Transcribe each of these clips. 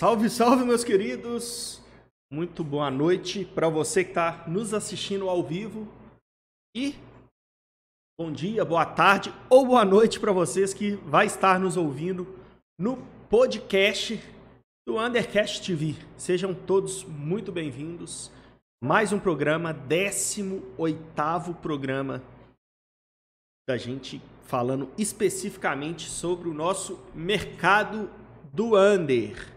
Salve, salve, meus queridos! Muito boa noite para você que está nos assistindo ao vivo e bom dia, boa tarde ou boa noite para vocês que vai estar nos ouvindo no podcast do Undercast TV. Sejam todos muito bem-vindos. Mais um programa, 18º programa da gente falando especificamente sobre o nosso mercado do under.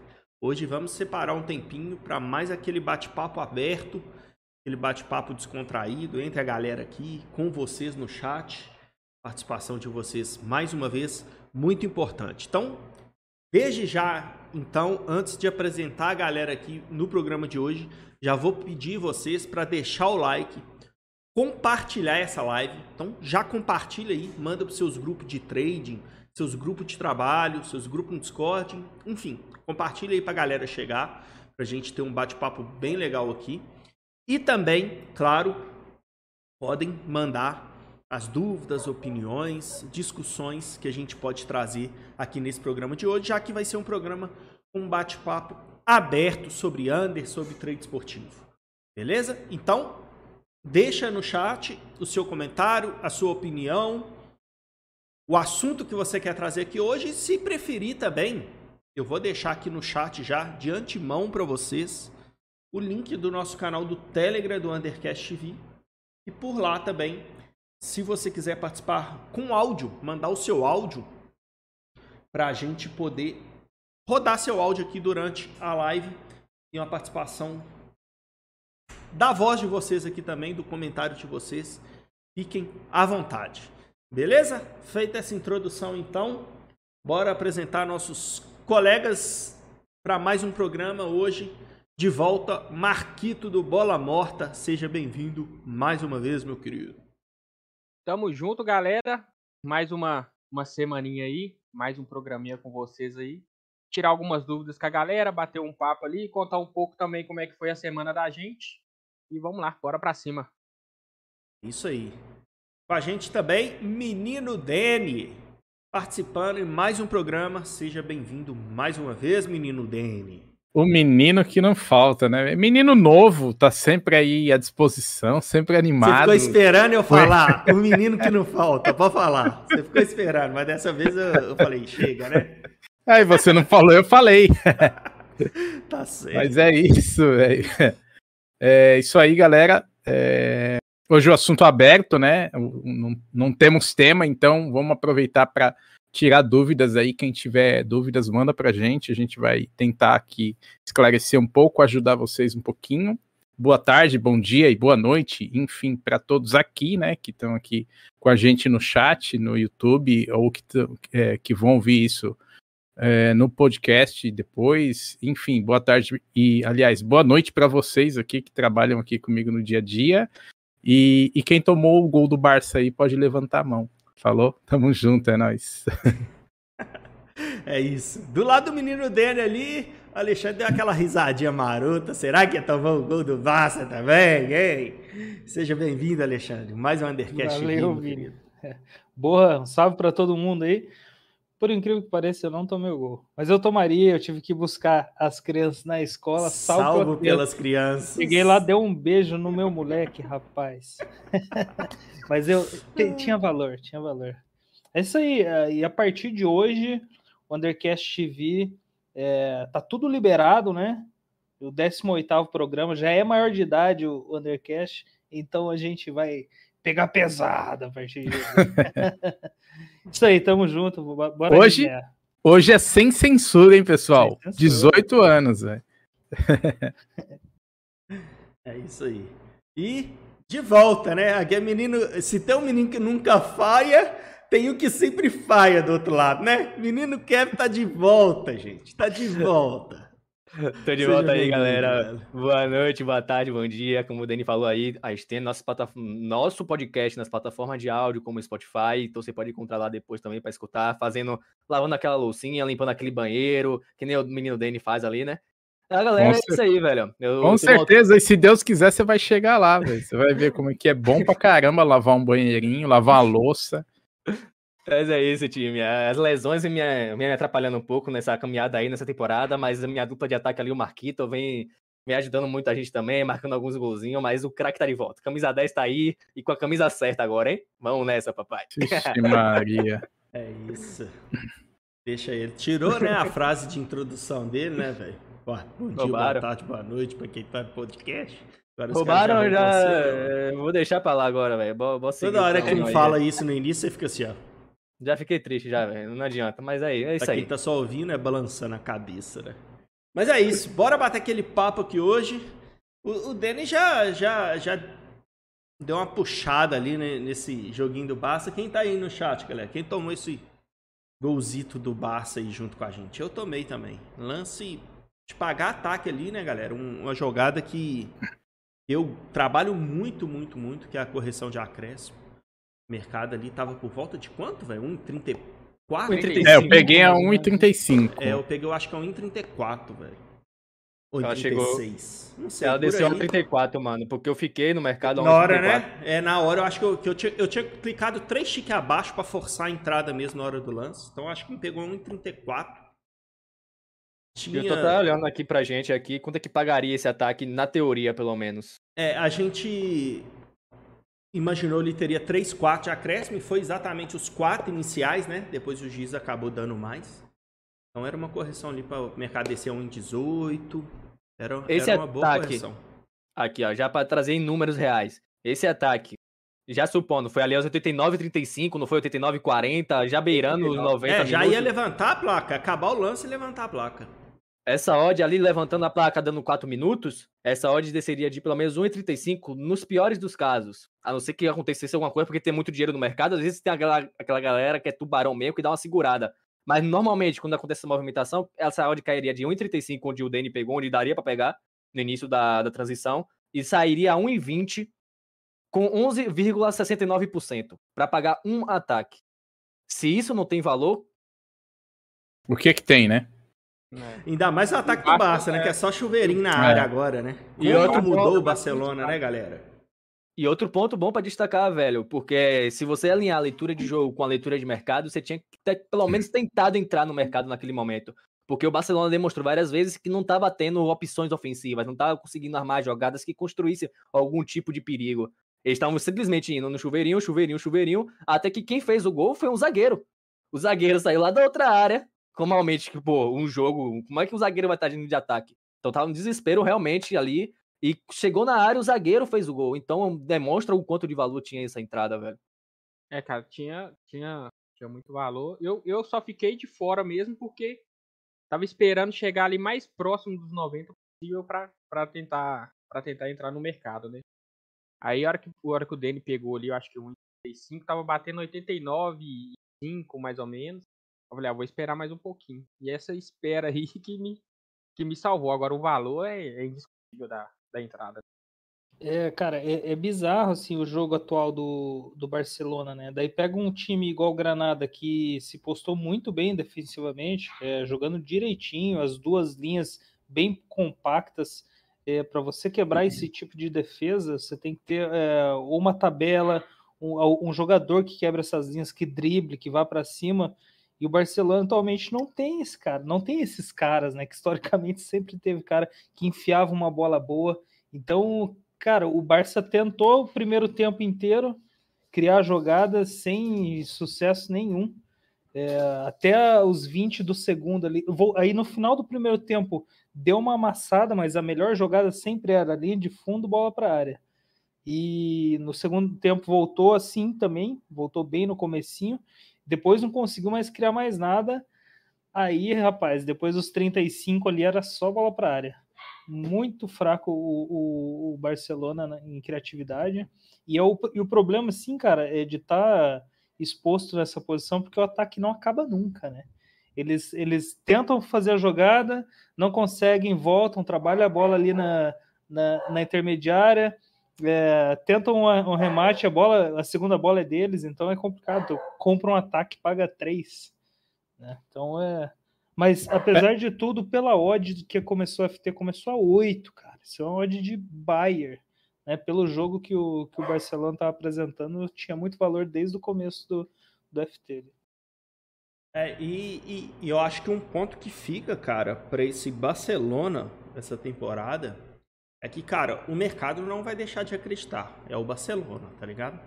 Hoje vamos separar um tempinho para mais aquele bate-papo aberto, aquele bate-papo descontraído entre a galera aqui, com vocês no chat. Participação de vocês, mais uma vez, muito importante. Então, desde já, então, antes de apresentar a galera aqui no programa de hoje, já vou pedir vocês para deixar o like, compartilhar essa live. Então, já compartilha aí, manda para seus grupos de trading, seus grupos de trabalho, seus grupos no Discord, enfim, compartilha aí para a galera chegar, para a gente ter um bate-papo bem legal aqui. E também, claro, podem mandar as dúvidas, opiniões, discussões que a gente pode trazer aqui nesse programa de hoje, já que vai ser um programa com um bate-papo aberto sobre under, sobre trade esportivo. Beleza? Então, deixa no chat o seu comentário, a sua opinião, o assunto que você quer trazer aqui hoje, se preferir também, eu vou deixar aqui no chat já de antemão para vocês o link do nosso canal do Telegram do Undercast TV. E por lá também, se você quiser participar com áudio, mandar o seu áudio para a gente poder rodar seu áudio aqui durante a live e uma participação da voz de vocês aqui também, do comentário de vocês. Fiquem à vontade. Beleza? Feita essa introdução, então, bora apresentar nossos colegas para mais um programa hoje. De volta, Marquito do Bola Morta. Seja bem-vindo mais uma vez, meu querido. Tamo junto, galera. Mais uma, uma semaninha aí, mais um programinha com vocês aí. Tirar algumas dúvidas com a galera, bater um papo ali, contar um pouco também como é que foi a semana da gente. E vamos lá, bora pra cima. Isso aí. Com a gente também, Menino Dene, participando em mais um programa. Seja bem-vindo mais uma vez, Menino Dene. O menino que não falta, né? Menino novo, tá sempre aí à disposição, sempre animado. Você ficou esperando eu falar, o menino que não falta, pode falar. Você ficou esperando, mas dessa vez eu, eu falei, chega, né? Aí você não falou, eu falei. tá certo. Mas é isso, é, é isso aí, galera. É, Hoje o assunto aberto, né? Não, não temos tema, então vamos aproveitar para tirar dúvidas aí. Quem tiver dúvidas, manda para a gente. A gente vai tentar aqui esclarecer um pouco, ajudar vocês um pouquinho. Boa tarde, bom dia e boa noite, enfim, para todos aqui, né, que estão aqui com a gente no chat, no YouTube, ou que, é, que vão ouvir isso é, no podcast depois. Enfim, boa tarde e, aliás, boa noite para vocês aqui que trabalham aqui comigo no dia a dia. E, e quem tomou o gol do Barça aí pode levantar a mão. Falou? Tamo junto, é nóis. é isso. Do lado do menino dele ali, o Alexandre deu aquela risadinha marota. Será que ia tomar o gol do Barça também? Hein? Seja bem-vindo, Alexandre. Mais um Undercast. Valeu, Vini. Boa, um salve para todo mundo aí. Por incrível que pareça, eu não tomei o gol. Mas eu tomaria, eu tive que buscar as crianças na escola. Salvo, salvo pelas crianças. Cheguei lá, deu um beijo no meu moleque, rapaz. Mas eu tinha valor, tinha valor. É isso aí. É, e a partir de hoje, o Undercast TV é, tá tudo liberado, né? O 18 programa já é maior de idade, o Undercast. Então a gente vai pegar pesada a partir de. Isso aí, tamo junto. Bora hoje, hoje é sem censura, hein, pessoal? Censura. 18 anos, velho. é isso aí. E De volta, né? Aqui é menino. Se tem um menino que nunca falha, tem o que sempre falha do outro lado, né? Menino Kevin tá de volta, gente. Tá de volta. Tô de volta aí, galera. Boa noite, boa tarde, bom dia. Como o Dani falou aí, a gente tem nosso, nosso podcast nas plataformas de áudio, como Spotify. Então você pode encontrar lá depois também para escutar, fazendo, lavando aquela loucinha, limpando aquele banheiro, que nem o menino Dani faz ali, né? A galera, Com é isso aí, velho. Eu, Com certeza, e se Deus quiser, você vai chegar lá, velho. Você vai ver como é que é bom pra caramba lavar um banheirinho, lavar uma louça. Mas é isso, time. As lesões vêm me, me atrapalhando um pouco nessa caminhada aí, nessa temporada, mas a minha dupla de ataque ali, o Marquito, vem me ajudando muito a gente também, marcando alguns golzinhos, mas o craque tá de volta. Camisa 10 tá aí e com a camisa certa agora, hein? Vamos nessa, papai. Vixe Maria. é isso. Deixa ele. Tirou, né, a frase de introdução dele, né, velho? Bom dia, Roubaram. boa tarde, boa noite pra quem tá no podcast. Agora Roubaram já. já... É, vou deixar pra lá agora, velho. Toda hora que ele fala isso no início, você fica assim, ó. Já fiquei triste, já, velho. Não adianta. Mas aí, é isso pra aí. Quem tá só ouvindo é balançando a cabeça, né? Mas é isso. Bora bater aquele papo aqui hoje. O, o Danny já, já, já deu uma puxada ali né, nesse joguinho do Barça. Quem tá aí no chat, galera? Quem tomou esse golzito do Barça aí junto com a gente? Eu tomei também. Lance de pagar ataque ali, né, galera? Um, uma jogada que eu trabalho muito, muito, muito, que é a correção de acréscimo. O mercado ali tava por volta de quanto, velho? 1,34? É, eu peguei a 1,35. É, eu peguei, eu acho que é 1,34, velho. Ou ela 36. Chegou... Não sei. Ela desceu a 34, mano, porque eu fiquei no mercado Na hora, 34. né? É, na hora eu acho que eu, que eu, tinha, eu tinha clicado três chiques abaixo para forçar a entrada mesmo na hora do lance. Então acho que me pegou 1,34. Tinha... Eu tô até olhando aqui pra gente aqui, quanto é que pagaria esse ataque, na teoria, pelo menos? É, a gente imaginou ele teria 3, 4 de acréscimo, e foi exatamente os quatro iniciais, né? Depois o Giz acabou dando mais. Então era uma correção ali para o mercado descer a 1,18. Era, esse era uma ataque, boa correção. Aqui, ó, já para trazer em números reais. Esse ataque, já supondo, foi ali aos 89,35, não foi 89,40, já beirando os 90 É, já minutos. ia levantar a placa, acabar o lance e levantar a placa. Essa odd ali levantando a placa dando 4 minutos, essa odd desceria de pelo menos 1,35 nos piores dos casos. A não ser que acontecesse alguma coisa, porque tem muito dinheiro no mercado, às vezes tem aquela, aquela galera que é tubarão mesmo que dá uma segurada. Mas normalmente, quando acontece essa movimentação, essa odd cairia de 1,35, onde o Dani pegou, onde daria para pegar no início da, da transição, e sairia a 1,20 com 11,69% para pagar um ataque. Se isso não tem valor. O que que tem, né? É. Ainda mais o ataque do Barça, né? Que é só chuveirinho na área é. agora, né? E Como outro mudou o Barcelona, né, galera? E outro ponto bom para destacar, velho, porque se você alinhar a leitura de jogo com a leitura de mercado, você tinha que ter pelo menos tentado entrar no mercado naquele momento. Porque o Barcelona demonstrou várias vezes que não estava tendo opções ofensivas, não estava conseguindo armar jogadas que construíssem algum tipo de perigo. Eles estavam simplesmente indo no chuveirinho, chuveirinho, chuveirinho, até que quem fez o gol foi um zagueiro. O zagueiro saiu lá da outra área, normalmente, pô, um jogo, como é que o zagueiro vai estar indo de ataque? Então tava no desespero realmente ali. E chegou na área, o zagueiro fez o gol. Então demonstra o quanto de valor tinha essa entrada, velho. É, cara, tinha, tinha, tinha muito valor. Eu, eu só fiquei de fora mesmo porque tava esperando chegar ali mais próximo dos 90 possível para tentar para tentar entrar no mercado, né? Aí a hora que, a hora que o Danny pegou ali, eu acho que o 85 tava batendo 89,5 mais ou menos. Eu falei, ah, vou esperar mais um pouquinho. E essa espera aí que me, que me salvou. Agora o valor é, é indiscutível da, da entrada. É, cara, é, é, bizarro assim o jogo atual do, do Barcelona, né? Daí pega um time igual o Granada que se postou muito bem defensivamente, é, jogando direitinho, as duas linhas bem compactas. É, Para você quebrar esse tipo de defesa, você tem que ter é, uma tabela, um, um, jogador que quebra essas linhas, que drible, que vá para cima. E o Barcelona atualmente não tem esse cara, não tem esses caras, né? Que historicamente sempre teve cara que enfiava uma bola boa. Então, cara, o Barça tentou o primeiro tempo inteiro criar jogadas sem sucesso nenhum. É, até os 20 do segundo ali. Aí no final do primeiro tempo deu uma amassada, mas a melhor jogada sempre era ali de fundo, bola para área. E no segundo tempo voltou assim também, voltou bem no comecinho. Depois não conseguiu mais criar mais nada. Aí, rapaz, depois dos 35 ali era só bola para área. muito fraco o, o, o Barcelona na- em criatividade. E, é o, e o problema, sim, cara, é de estar exposto nessa posição, porque o ataque não acaba nunca, né? Eles, eles tentam fazer a jogada, não conseguem, voltam, trabalham a bola ali na, na, na intermediária, é, tentam um, um remate, a bola, a segunda bola é deles, então é complicado. Tu compra um ataque, paga três. Né? Então é. Mas apesar de tudo, pela odd que começou a FT, começou a 8, cara. Isso é uma odd de Bayer. Né? Pelo jogo que o, que o Barcelona estava apresentando, tinha muito valor desde o começo do, do FT. É, e, e- e eu acho que um ponto que fica, cara, pra esse Barcelona, essa temporada, é que, cara, o mercado não vai deixar de acreditar. É o Barcelona, tá ligado?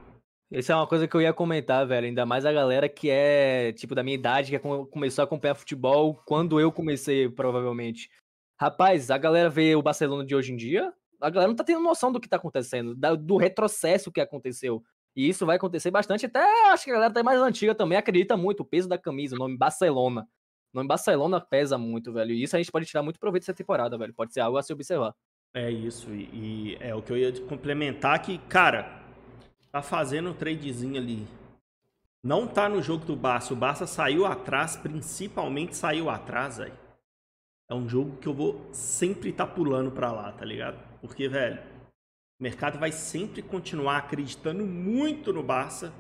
Isso é uma coisa que eu ia comentar, velho. Ainda mais a galera que é, tipo, da minha idade, que come- começou a acompanhar futebol quando eu comecei, provavelmente. Rapaz, a galera vê o Barcelona de hoje em dia, a galera não tá tendo noção do que tá acontecendo, do retrocesso que aconteceu. E isso vai acontecer bastante. Até acho que a galera até mais antiga também acredita muito. O peso da camisa, o nome Barcelona. O nome Barcelona pesa muito, velho. E isso a gente pode tirar muito proveito dessa temporada, velho. Pode ser algo a se observar. É isso, e, e é o que eu ia complementar que, cara, tá fazendo um tradezinho ali. Não tá no jogo do Barça. O Barça saiu atrás, principalmente saiu atrás, velho. É um jogo que eu vou sempre tá pulando pra lá, tá ligado? Porque, velho, o mercado vai sempre continuar acreditando muito no Barça.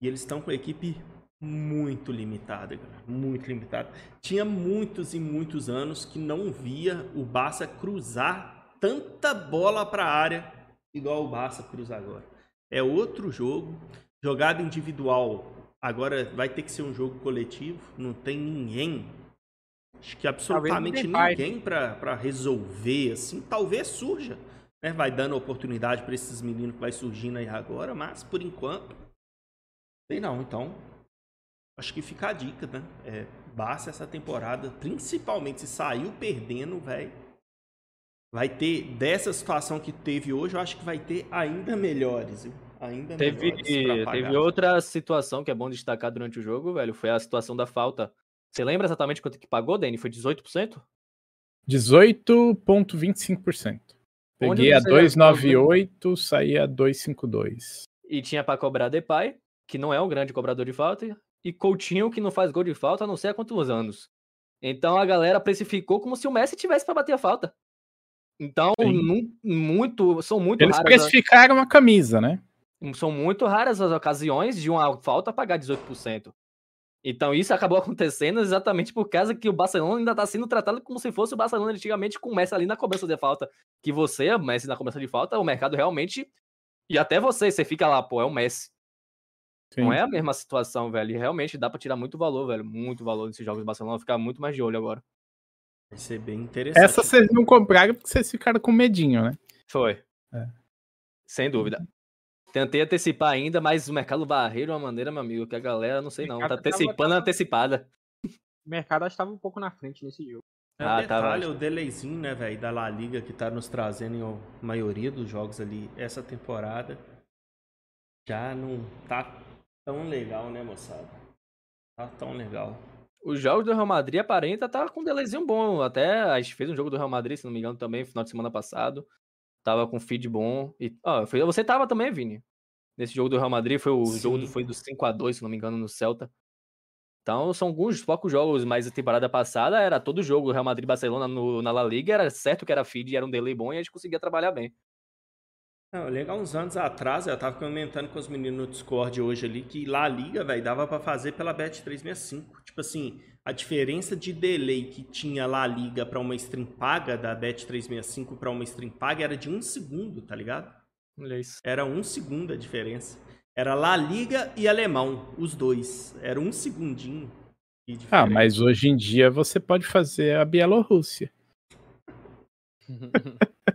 E eles estão com a equipe muito limitada. Muito limitada. Tinha muitos e muitos anos que não via o Barça cruzar tanta bola para a área igual o Barça cruza agora. É outro jogo. Jogada individual agora vai ter que ser um jogo coletivo. Não tem ninguém. Acho que absolutamente ninguém para resolver assim. Talvez surja. Né? Vai dando oportunidade para esses meninos que vai surgindo aí agora, mas por enquanto sei não. Então acho que fica a dica, né? É, Barça essa temporada, principalmente se saiu perdendo, velho. Vai ter dessa situação que teve hoje, eu acho que vai ter ainda melhores, viu? Ainda Teve, melhores teve outra situação que é bom destacar durante o jogo, velho. Foi a situação da falta. Você lembra exatamente quanto que pagou, Dani? Foi 18%? 18,25%. Onde Peguei a você já 298, saí a 252. E tinha pra cobrar Depay, que não é um grande cobrador de falta, e Coutinho, que não faz gol de falta há não sei há quantos anos. Então a galera precificou como se o Messi tivesse pra bater a falta. Então, Sim. nu- muito, são muito Eles raras. a- precificaram a camisa, né? São muito raras as ocasiões de uma falta pagar 18%. Então isso acabou acontecendo exatamente por causa que o Barcelona ainda está sendo tratado como se fosse o Barcelona antigamente com o Messi ali na cobrança de falta. Que você, Messi na cobrança de falta, o mercado realmente. E até você, você fica lá, pô, é o Messi. Não Sim. é a mesma situação, velho. E realmente dá pra tirar muito valor, velho. Muito valor desses jogos do Barcelona. Ficar muito mais de olho agora. Vai ser bem interessante. Essa vocês não compraram porque vocês ficaram com medinho, né? Foi. É. Sem dúvida. Tentei antecipar ainda, mas o mercado varreu de uma maneira, meu amigo, que a galera, não sei não, tá antecipando a tava- antecipada. O mercado acho que estava um pouco na frente nesse jogo. É, Ah, o tá, detalhe, vai. o delayzinho, né, velho, da La Liga que tá nos trazendo em a maioria dos jogos ali essa temporada. Já não tá tão legal, né, moçada? Tá tão legal. Os jogos do Real Madrid aparenta tá com um delayzinho bom. Até a gente fez um jogo do Real Madrid, se não me engano, também, final de semana passado. Tava com feed bom. E, ó, foi- você tava também, Vini. Nesse jogo do Real Madrid, foi o jogo do, Sim. foi do 5x2, se não me engano, no Celta. Então, são alguns poucos jogos, mas a temporada passada era todo jogo. Real Madrid Barcelona no- na La Liga, era certo que era feed, era um delay bom e a gente conseguia trabalhar bem. Não, legal, uns anos atrás, eu tava comentando com os meninos no Discord hoje ali que La Liga, velho, dava pra fazer pela Bet365. Tipo assim, a diferença de delay que tinha La Liga pra uma stream paga, da Bet365 pra uma stream paga, era de um segundo, tá ligado? Olha isso. Era um segundo a diferença. Era La Liga e Alemão, os dois. Era um segundinho. de Ah, mas hoje em dia você pode fazer a Bielorrússia.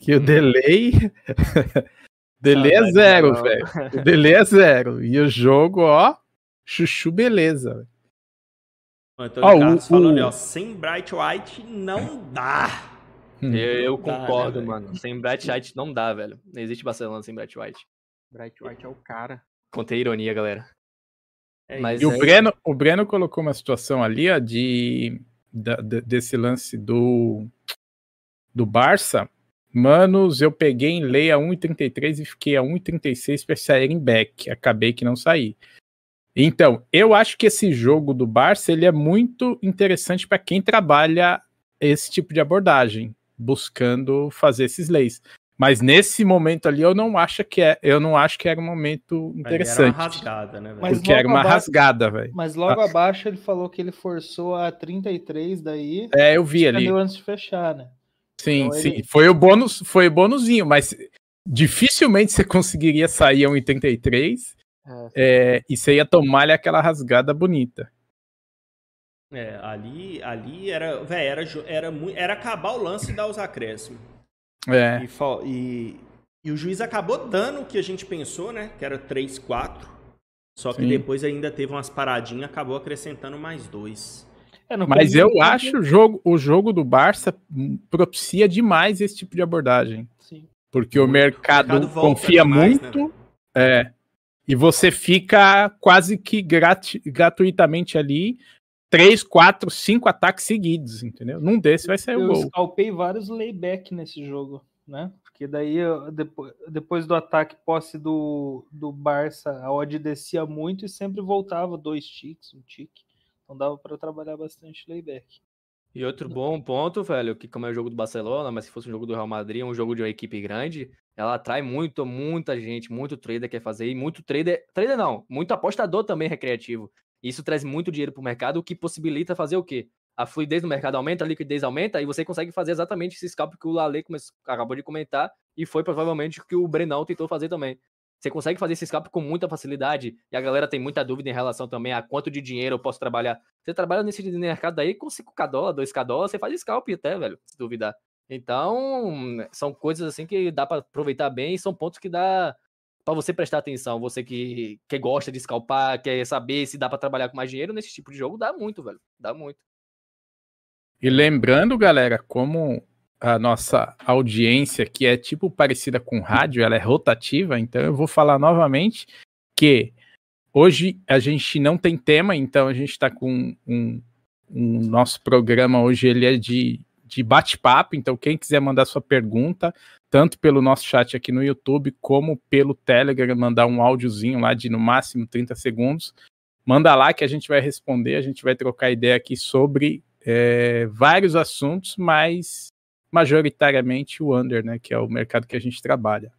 Que o delay. delay é Saudade, zero, velho. O delay é zero. E o jogo, ó, chuchu beleza. velho. O Antônio Ó, o- Carlos falando, o- ó, sem Bright White não dá. Hum. Eu, eu Não dá, né, concordo, mano. Sem Bright White não dá, velho. Não existe Barcelona sem Bright White. Bright White é o cara. Contei ironia, galera. É Mas E o aí- Breno, o Breno colocou uma situação ali, ó, de, da- de- desse lance do do Barça, manos, eu peguei em lei a 1,33 e fiquei a 1,36 para sair em back. Acabei que não saí. Então, eu acho que esse jogo do Barça ele é muito interessante para quem trabalha esse tipo de abordagem, buscando fazer esses leis. Mas nesse momento ali eu não acho que é, eu não acho que era um momento interessante. Era uma rasgada, né, Mas Porque era uma abaixo- rasgada, velho. Mas logo abaixo ele falou que ele forçou a 33 daí. É, eu vi ali. Antes de fechar, né? Sim, Então sim. ele- Foi o bônus, foi o bônusinho, mas dificilmente você conseguiria sair a 1,33 É, é, e você ia tomar ali aquela rasgada bonita. É, ali, ali era, velho, era, era, era acabar o lance e dar os acréscimos. É, E, e, e o juiz acabou dando o que a gente pensou, né? Que era 3-4. Só que Sim. depois ainda teve umas paradinhas, acabou acrescentando mais dois. É, mas eu tempo- acho o jogo, o jogo do Barça propicia demais esse tipo de abordagem. Sim. Porque o mercado, O mercado confia demais, muito. né, é. E você fica quase que grati- gratuitamente ali. Três, quatro, cinco ataques seguidos, entendeu? Num desses vai sair o Eu gol. scalpei vários layback nesse jogo, né? Porque daí, eu- depois, depois do ataque posse do, do Barça, a odd descia muito e sempre voltava dois ticks, um tique. Então dava para trabalhar bastante layback. E outro bom ponto, velho, que como é o jogo do Barcelona, mas se fosse um jogo do Real Madrid, um jogo de uma equipe grande, ela atrai muito, muita gente, muito trader quer fazer, e muito trader, trader não, muito apostador também recreativo. Isso traz muito dinheiro pro mercado, o que possibilita fazer o quê? A fluidez do mercado aumenta, a liquidez aumenta, e você consegue fazer exatamente esse scalp que o Lale acabou de comentar, e foi provavelmente o que o Brenão tentou fazer também. Você consegue fazer esse scalp com muita facilidade, e a galera tem muita dúvida em relação também a quanto de dinheiro eu posso trabalhar. Você trabalha nesse mercado aí com 5k dólar, 2k dólar, você faz scalp até, velho, se duvidar. Então, são coisas assim que dá pra aproveitar bem e são pontos que dá pra você prestar atenção. Você que, que gosta de scalpar, quer saber se dá pra trabalhar com mais dinheiro nesse tipo de jogo, dá muito, velho. Dá muito. E lembrando, galera, como a nossa audiência, que é tipo parecida com rádio, ela é rotativa, então eu vou falar novamente que hoje a gente não tem tema, então a gente está com um, um nosso programa hoje ele é de, de bate-papo, então quem quiser mandar sua pergunta, tanto pelo nosso chat aqui no YouTube, como pelo Telegram, mandar um áudiozinho lá de no máximo 30 segundos, manda lá que a gente vai responder, a gente vai trocar ideia aqui sobre é, vários assuntos, mas majoritariamente o under, né, que é o mercado que a gente trabalha.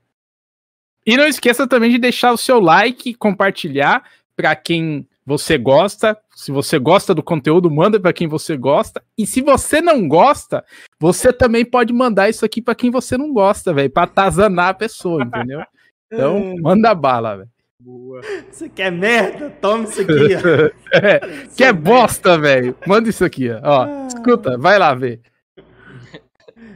E não esqueça também de deixar o seu like, compartilhar para quem você gosta. Se você gosta do conteúdo, manda para quem você gosta. E se você não gosta, você também pode mandar isso aqui para quem você não gosta, velho, para atazanar a pessoa, entendeu? Então, manda bala, velho. boa. Você quer merda? Toma isso aqui, ó. É, que é bosta, velho. Manda isso aqui, ó. ó. Escuta, vai lá ver.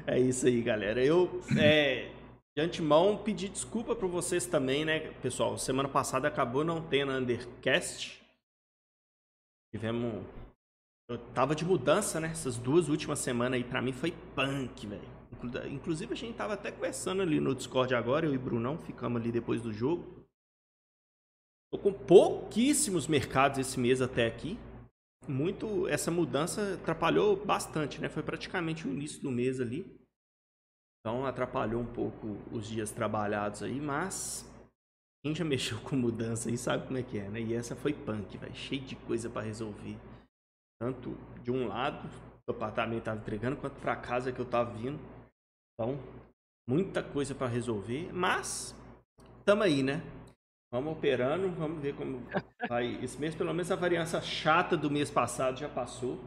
É isso aí, galera. Eu, é, de antemão, pedi desculpa para vocês também, né, pessoal? Semana passada acabou não tendo Undercast. Tivemos. Eu tava de mudança, né? Essas duas últimas semanas aí, pra mim, foi punk, velho. Inclu- Inclusive, a gente tava até conversando ali no Discord agora, eu e o Brunão, ficamos ali depois do jogo. Tô com pouquíssimos mercados esse mês até aqui muito essa mudança atrapalhou bastante, né? Foi praticamente o início do mês ali. Então atrapalhou um pouco os dias trabalhados aí, mas quem já mexeu com mudança aí sabe como é que é, né? E essa foi punk, velho, cheio de coisa pra resolver. Tanto de um lado, o apartamento tava entregando, quanto pra casa que eu tava vindo. Então, muita coisa pra resolver, mas tamo aí, né? Vamos operando, vamos ver como vai. Esse mês, pelo menos, a variância chata do mês passado já passou.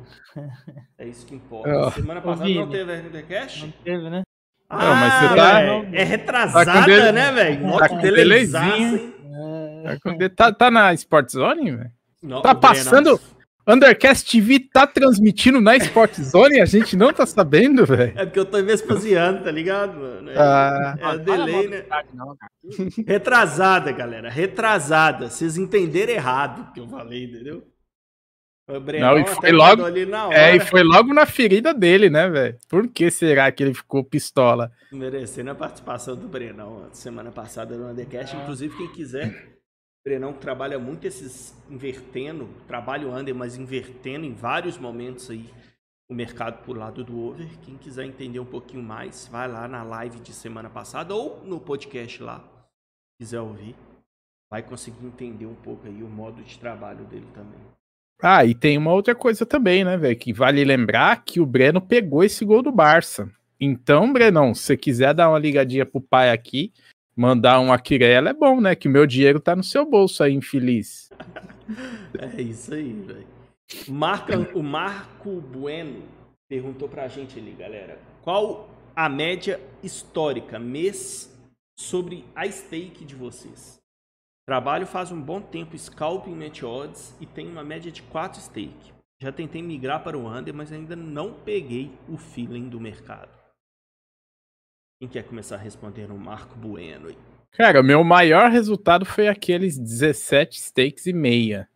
É isso que importa. Ó. Semana Ô, passada não teve RDCast? Não teve, né? Não, mas você tá- é, é retrasada, tá dele- né, velho? tá com? É, Tá, tá na Sport Zone, velho? Tá passando. Undercast TV tá transmitindo na Sport Zone e a gente não tá sabendo, velho. É porque eu tô vespasiando, tá ligado, mano? É, Ah. é Não, delay, né? Não, cara. Retrasada, galera. Retrasada. Vocês entenderam errado o que eu falei, entendeu? O Brenão Não, e até foi logo- ali na hora. É, e foi logo na ferida dele, né, velho? Por que será que ele ficou pistola? Merecendo a participação do Brenão semana passada no Undercast. Ah. Inclusive, quem quiser, Brenão que trabalha muito esses invertendo, trabalho under, mas invertendo em vários momentos aí o mercado por lado do over. Quem quiser entender um pouquinho mais, vai lá na live de semana passada ou no podcast lá, quiser ouvir, vai conseguir entender um pouco aí o modo de trabalho dele também. Ah, e tem uma outra coisa também, né, velho? Que vale lembrar que o Breno pegou esse gol do Barça. Então, Brenão, se quiser dar uma ligadinha pro pai aqui, mandar um Aquirela, é bom, né? Que meu dinheiro tá no seu bolso aí, infeliz. é isso aí, velho. O Marco Bueno perguntou pra gente ali, galera. Qual a média histórica, mês, sobre a stake de vocês? Trabalho faz um bom tempo scalping net odds e tem uma média de 4 stake. Já tentei migrar para o under, mas ainda não peguei o feeling do mercado. Quem quer começar a responder no Marco Bueno? Cara, meu maior resultado foi aqueles 17 stakes e meia,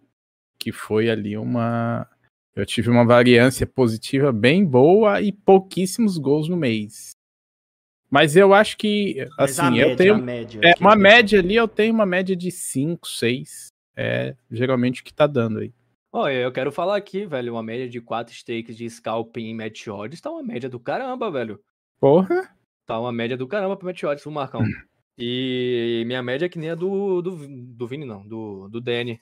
que foi ali uma eu tive uma variância positiva bem boa e pouquíssimos gols no mês. Mas eu acho que Mas assim, média, eu tenho média, é, uma média ali, eu tenho uma média de 5, 6. É geralmente o que tá dando aí. Olha, eu quero falar aqui, velho, uma média de 4 stakes de scalping em match odds tá uma média do caramba, velho. Porra. Tá uma média do caramba pro Matt Odds, o Marcão. E minha média é que nem a do, do, do Vini, não, do, do Danny.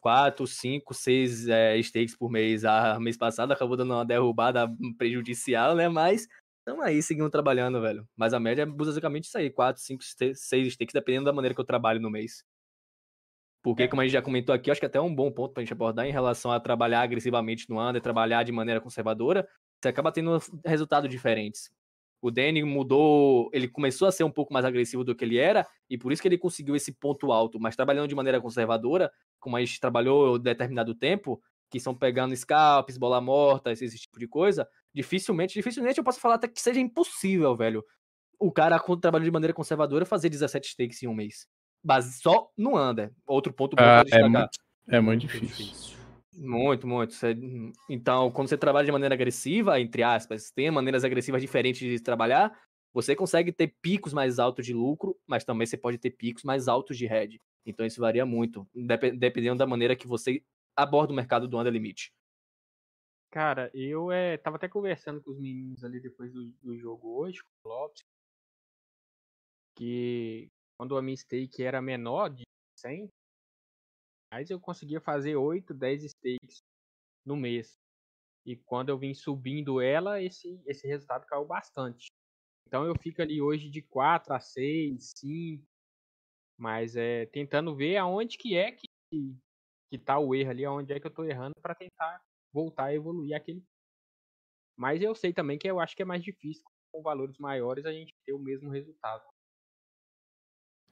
4, 5, 6 é, stakes por mês. A mês passado acabou dando uma derrubada prejudicial, né? Mas estamos aí seguindo trabalhando, velho. Mas a média é basicamente isso aí: 4, 5, 6 stakes, dependendo da maneira que eu trabalho no mês. Porque, é. como a gente já comentou aqui, acho que até é um bom ponto pra gente abordar em relação a trabalhar agressivamente no under, trabalhar de maneira conservadora, você acaba tendo resultados diferentes. O Danny mudou, ele começou a ser um pouco mais agressivo do que ele era, e por isso que ele conseguiu esse ponto alto, mas trabalhando de maneira conservadora, como a gente trabalhou determinado tempo, que são pegando scalps, bola morta, esse, esse tipo de coisa, dificilmente, dificilmente eu posso falar até que seja impossível, velho. O cara, trabalha de maneira conservadora, fazer 17 stakes em um mês. Base só no under. Outro ponto bom ah, é, muito, é muito difícil. Muito, muito. Então, quando você trabalha de maneira agressiva, entre aspas, tem maneiras agressivas diferentes de trabalhar, você consegue ter picos mais altos de lucro, mas também você pode ter picos mais altos de head. Então isso varia muito, dependendo da maneira que você aborda o mercado do under limite. Cara, eu é, tava até conversando com os meninos ali depois do, do jogo hoje, com o Lopes, que quando a minha stake era menor de 100, mas eu conseguia fazer 8, 10 stakes no mês. E quando eu vim subindo ela, esse, esse resultado caiu bastante. Então eu fico ali hoje de 4 a 6, 5, mas é tentando ver aonde que é que, que tá o erro ali, aonde é que eu tô errando para tentar voltar a evoluir aquele. Mas eu sei também que eu acho que é mais difícil com valores maiores a gente ter o mesmo resultado.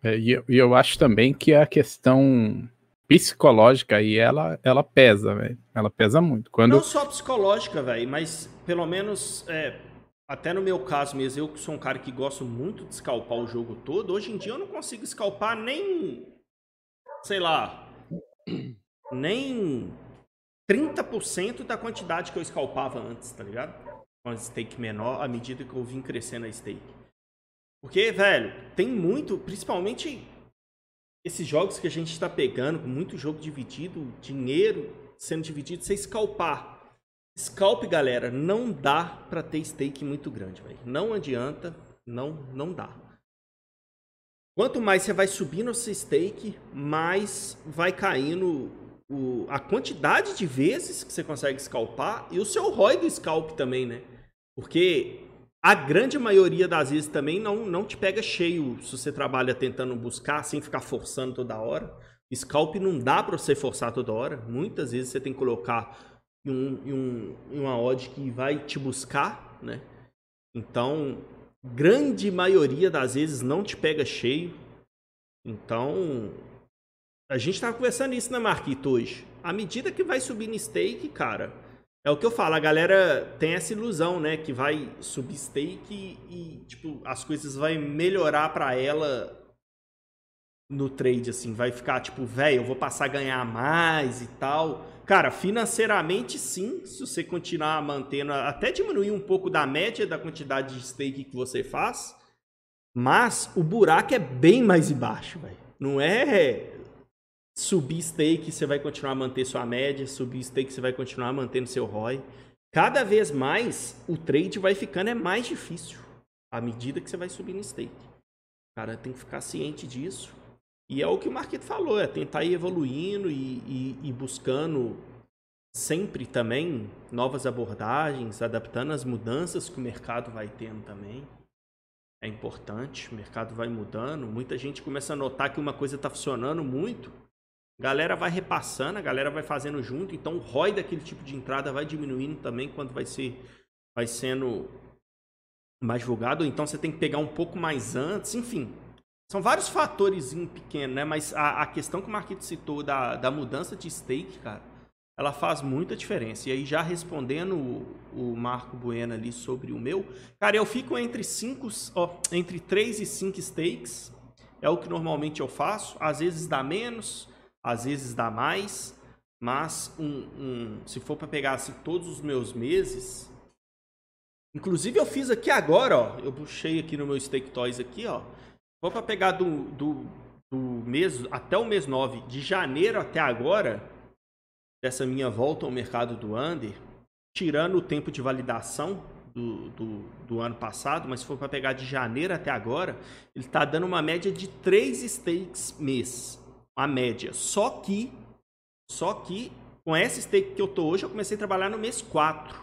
É, e eu, eu acho também que a questão psicológica e ela, ela pesa, velho. Ela pesa muito. Quando... Não só psicológica, velho, mas pelo menos, é, até no meu caso mesmo, eu que sou um cara que gosto muito de escalpar o jogo todo, hoje em dia eu não consigo escalpar nem, sei lá, nem 30% da quantidade que eu escalpava antes, tá ligado? Com a stake menor à medida que eu vim crescendo a stake. Porque, velho, tem muito, principalmente esses jogos que a gente está pegando, com muito jogo dividido, dinheiro sendo dividido, você scalpar. Scalp, galera, não dá para ter stake muito grande, velho. Não adianta, não, não dá. Quanto mais você vai subindo seu stake, mais vai caindo o, a quantidade de vezes que você consegue scalpar e o seu ROI do scalp também, né? Porque a grande maioria das vezes também não, não te pega cheio se você trabalha tentando buscar sem ficar forçando toda hora. Scalp não dá para você forçar toda hora. Muitas vezes você tem que colocar em, um, em, um, uma odd que vai te buscar, né? Então, grande maioria das vezes não te pega cheio. Então, a gente estava conversando isso, né, Marquito, hoje. À medida que vai subir no stake, cara, é o que eu falo, a galera tem essa ilusão, né? Que vai subir stake e, tipo, as coisas vai melhorar para ela no trade, assim. Vai ficar, tipo, velho, eu vou passar a ganhar mais e tal. Cara, financeiramente, sim, se você continuar mantendo, até diminuir um pouco da média da quantidade de stake que você faz. Mas o buraco é bem mais embaixo, velho. Não é subir stake, você vai continuar a manter sua média, subir stake, você vai continuar mantendo seu ROI. cada vez mais o trade vai ficando é mais difícil à medida que você vai subindo stake. O cara tem que ficar ciente disso. E é o que o Marquito falou, é tentar ir evoluindo e, e, e buscando sempre também novas abordagens, adaptando as mudanças que o mercado vai tendo também. É importante, o mercado vai mudando, muita gente começa a notar que uma coisa está funcionando muito, galera vai repassando, a galera vai fazendo junto, então o ROI daquele tipo de entrada vai diminuindo também quando vai ser vai sendo mais divulgado, então você tem que pegar um pouco mais antes, enfim. São vários fatores pequenos, né? Mas a, a questão que o Marquito citou da, da mudança de stake, cara, ela faz muita diferença. E aí, já respondendo o, o Marco Bueno ali sobre o meu, cara, eu fico entre cinco, ó, entre 3 e 5 stakes. É o que normalmente eu faço. Às vezes dá menos, às vezes dá mais. Mas um, um se for para pegar assim, todos os meus meses. Inclusive eu fiz aqui agora, ó. Eu puxei aqui no meu Stake Toys aqui, ó. Vou para pegar do, do, do mês até o mês 9, de janeiro até agora dessa minha volta ao mercado do under, tirando o tempo de validação do, do, do ano passado, mas se for para pegar de janeiro até agora, ele está dando uma média de 3 stakes mês. A média. Só que, só que, com essa stake que eu tô hoje, eu comecei a trabalhar no mês 4.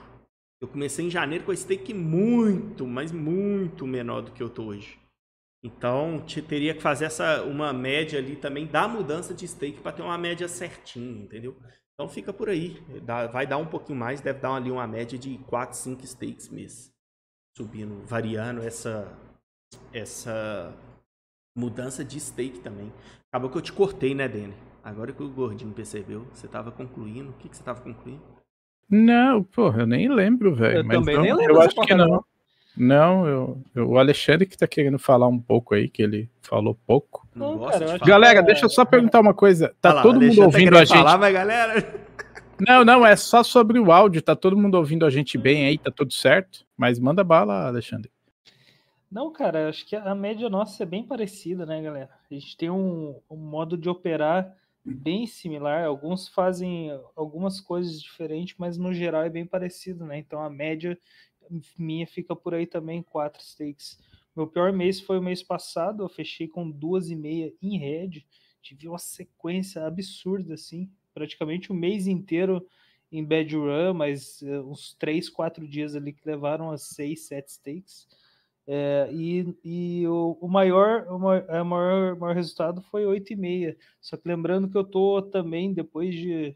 Eu comecei em janeiro com a stake muito, mas muito menor do que eu tô hoje. Então, teria que fazer essa uma média ali também da mudança de stake para ter uma média certinha, entendeu? Então fica por aí. vai dar um pouquinho mais, deve dar ali uma média de 4, 5 stakes mês. Subindo, variando essa, essa mudança de stake também. Acabou que eu te cortei, né, Dani? Agora que o gordinho percebeu, você estava concluindo. O que, que você estava concluindo? Não, porra, eu nem lembro, velho. Eu também não, nem lembro. Eu acho que não. Não, eu, eu, o Alexandre que tá querendo falar um pouco aí, que ele falou pouco. Não, Não, cara, eu de falar. Galera, deixa eu só perguntar uma coisa. Tá lá, todo mundo tá ouvindo a gente? Falar, mas galera. Não, não, é só sobre o áudio. Tá todo mundo ouvindo a gente bem aí, tá tudo certo. Mas manda bala, Alexandre. Não, cara, acho que a média nossa é bem parecida, né, galera? A gente tem um, um modo de operar bem similar. Alguns fazem algumas coisas diferentes, mas no geral é bem parecido, né? Então a média minha fica por aí também, quatro stakes. Meu pior mês foi o mês passado, eu fechei com duas e meia em red. Tive uma sequência absurda, assim, praticamente o mês inteiro em bad run, mas eh, uns três, quatro dias ali que levaram a seis, sete stakes. É, e e o, o maior, o maior, o maior, maior resultado foi 8,5. Só que lembrando que eu tô também, depois de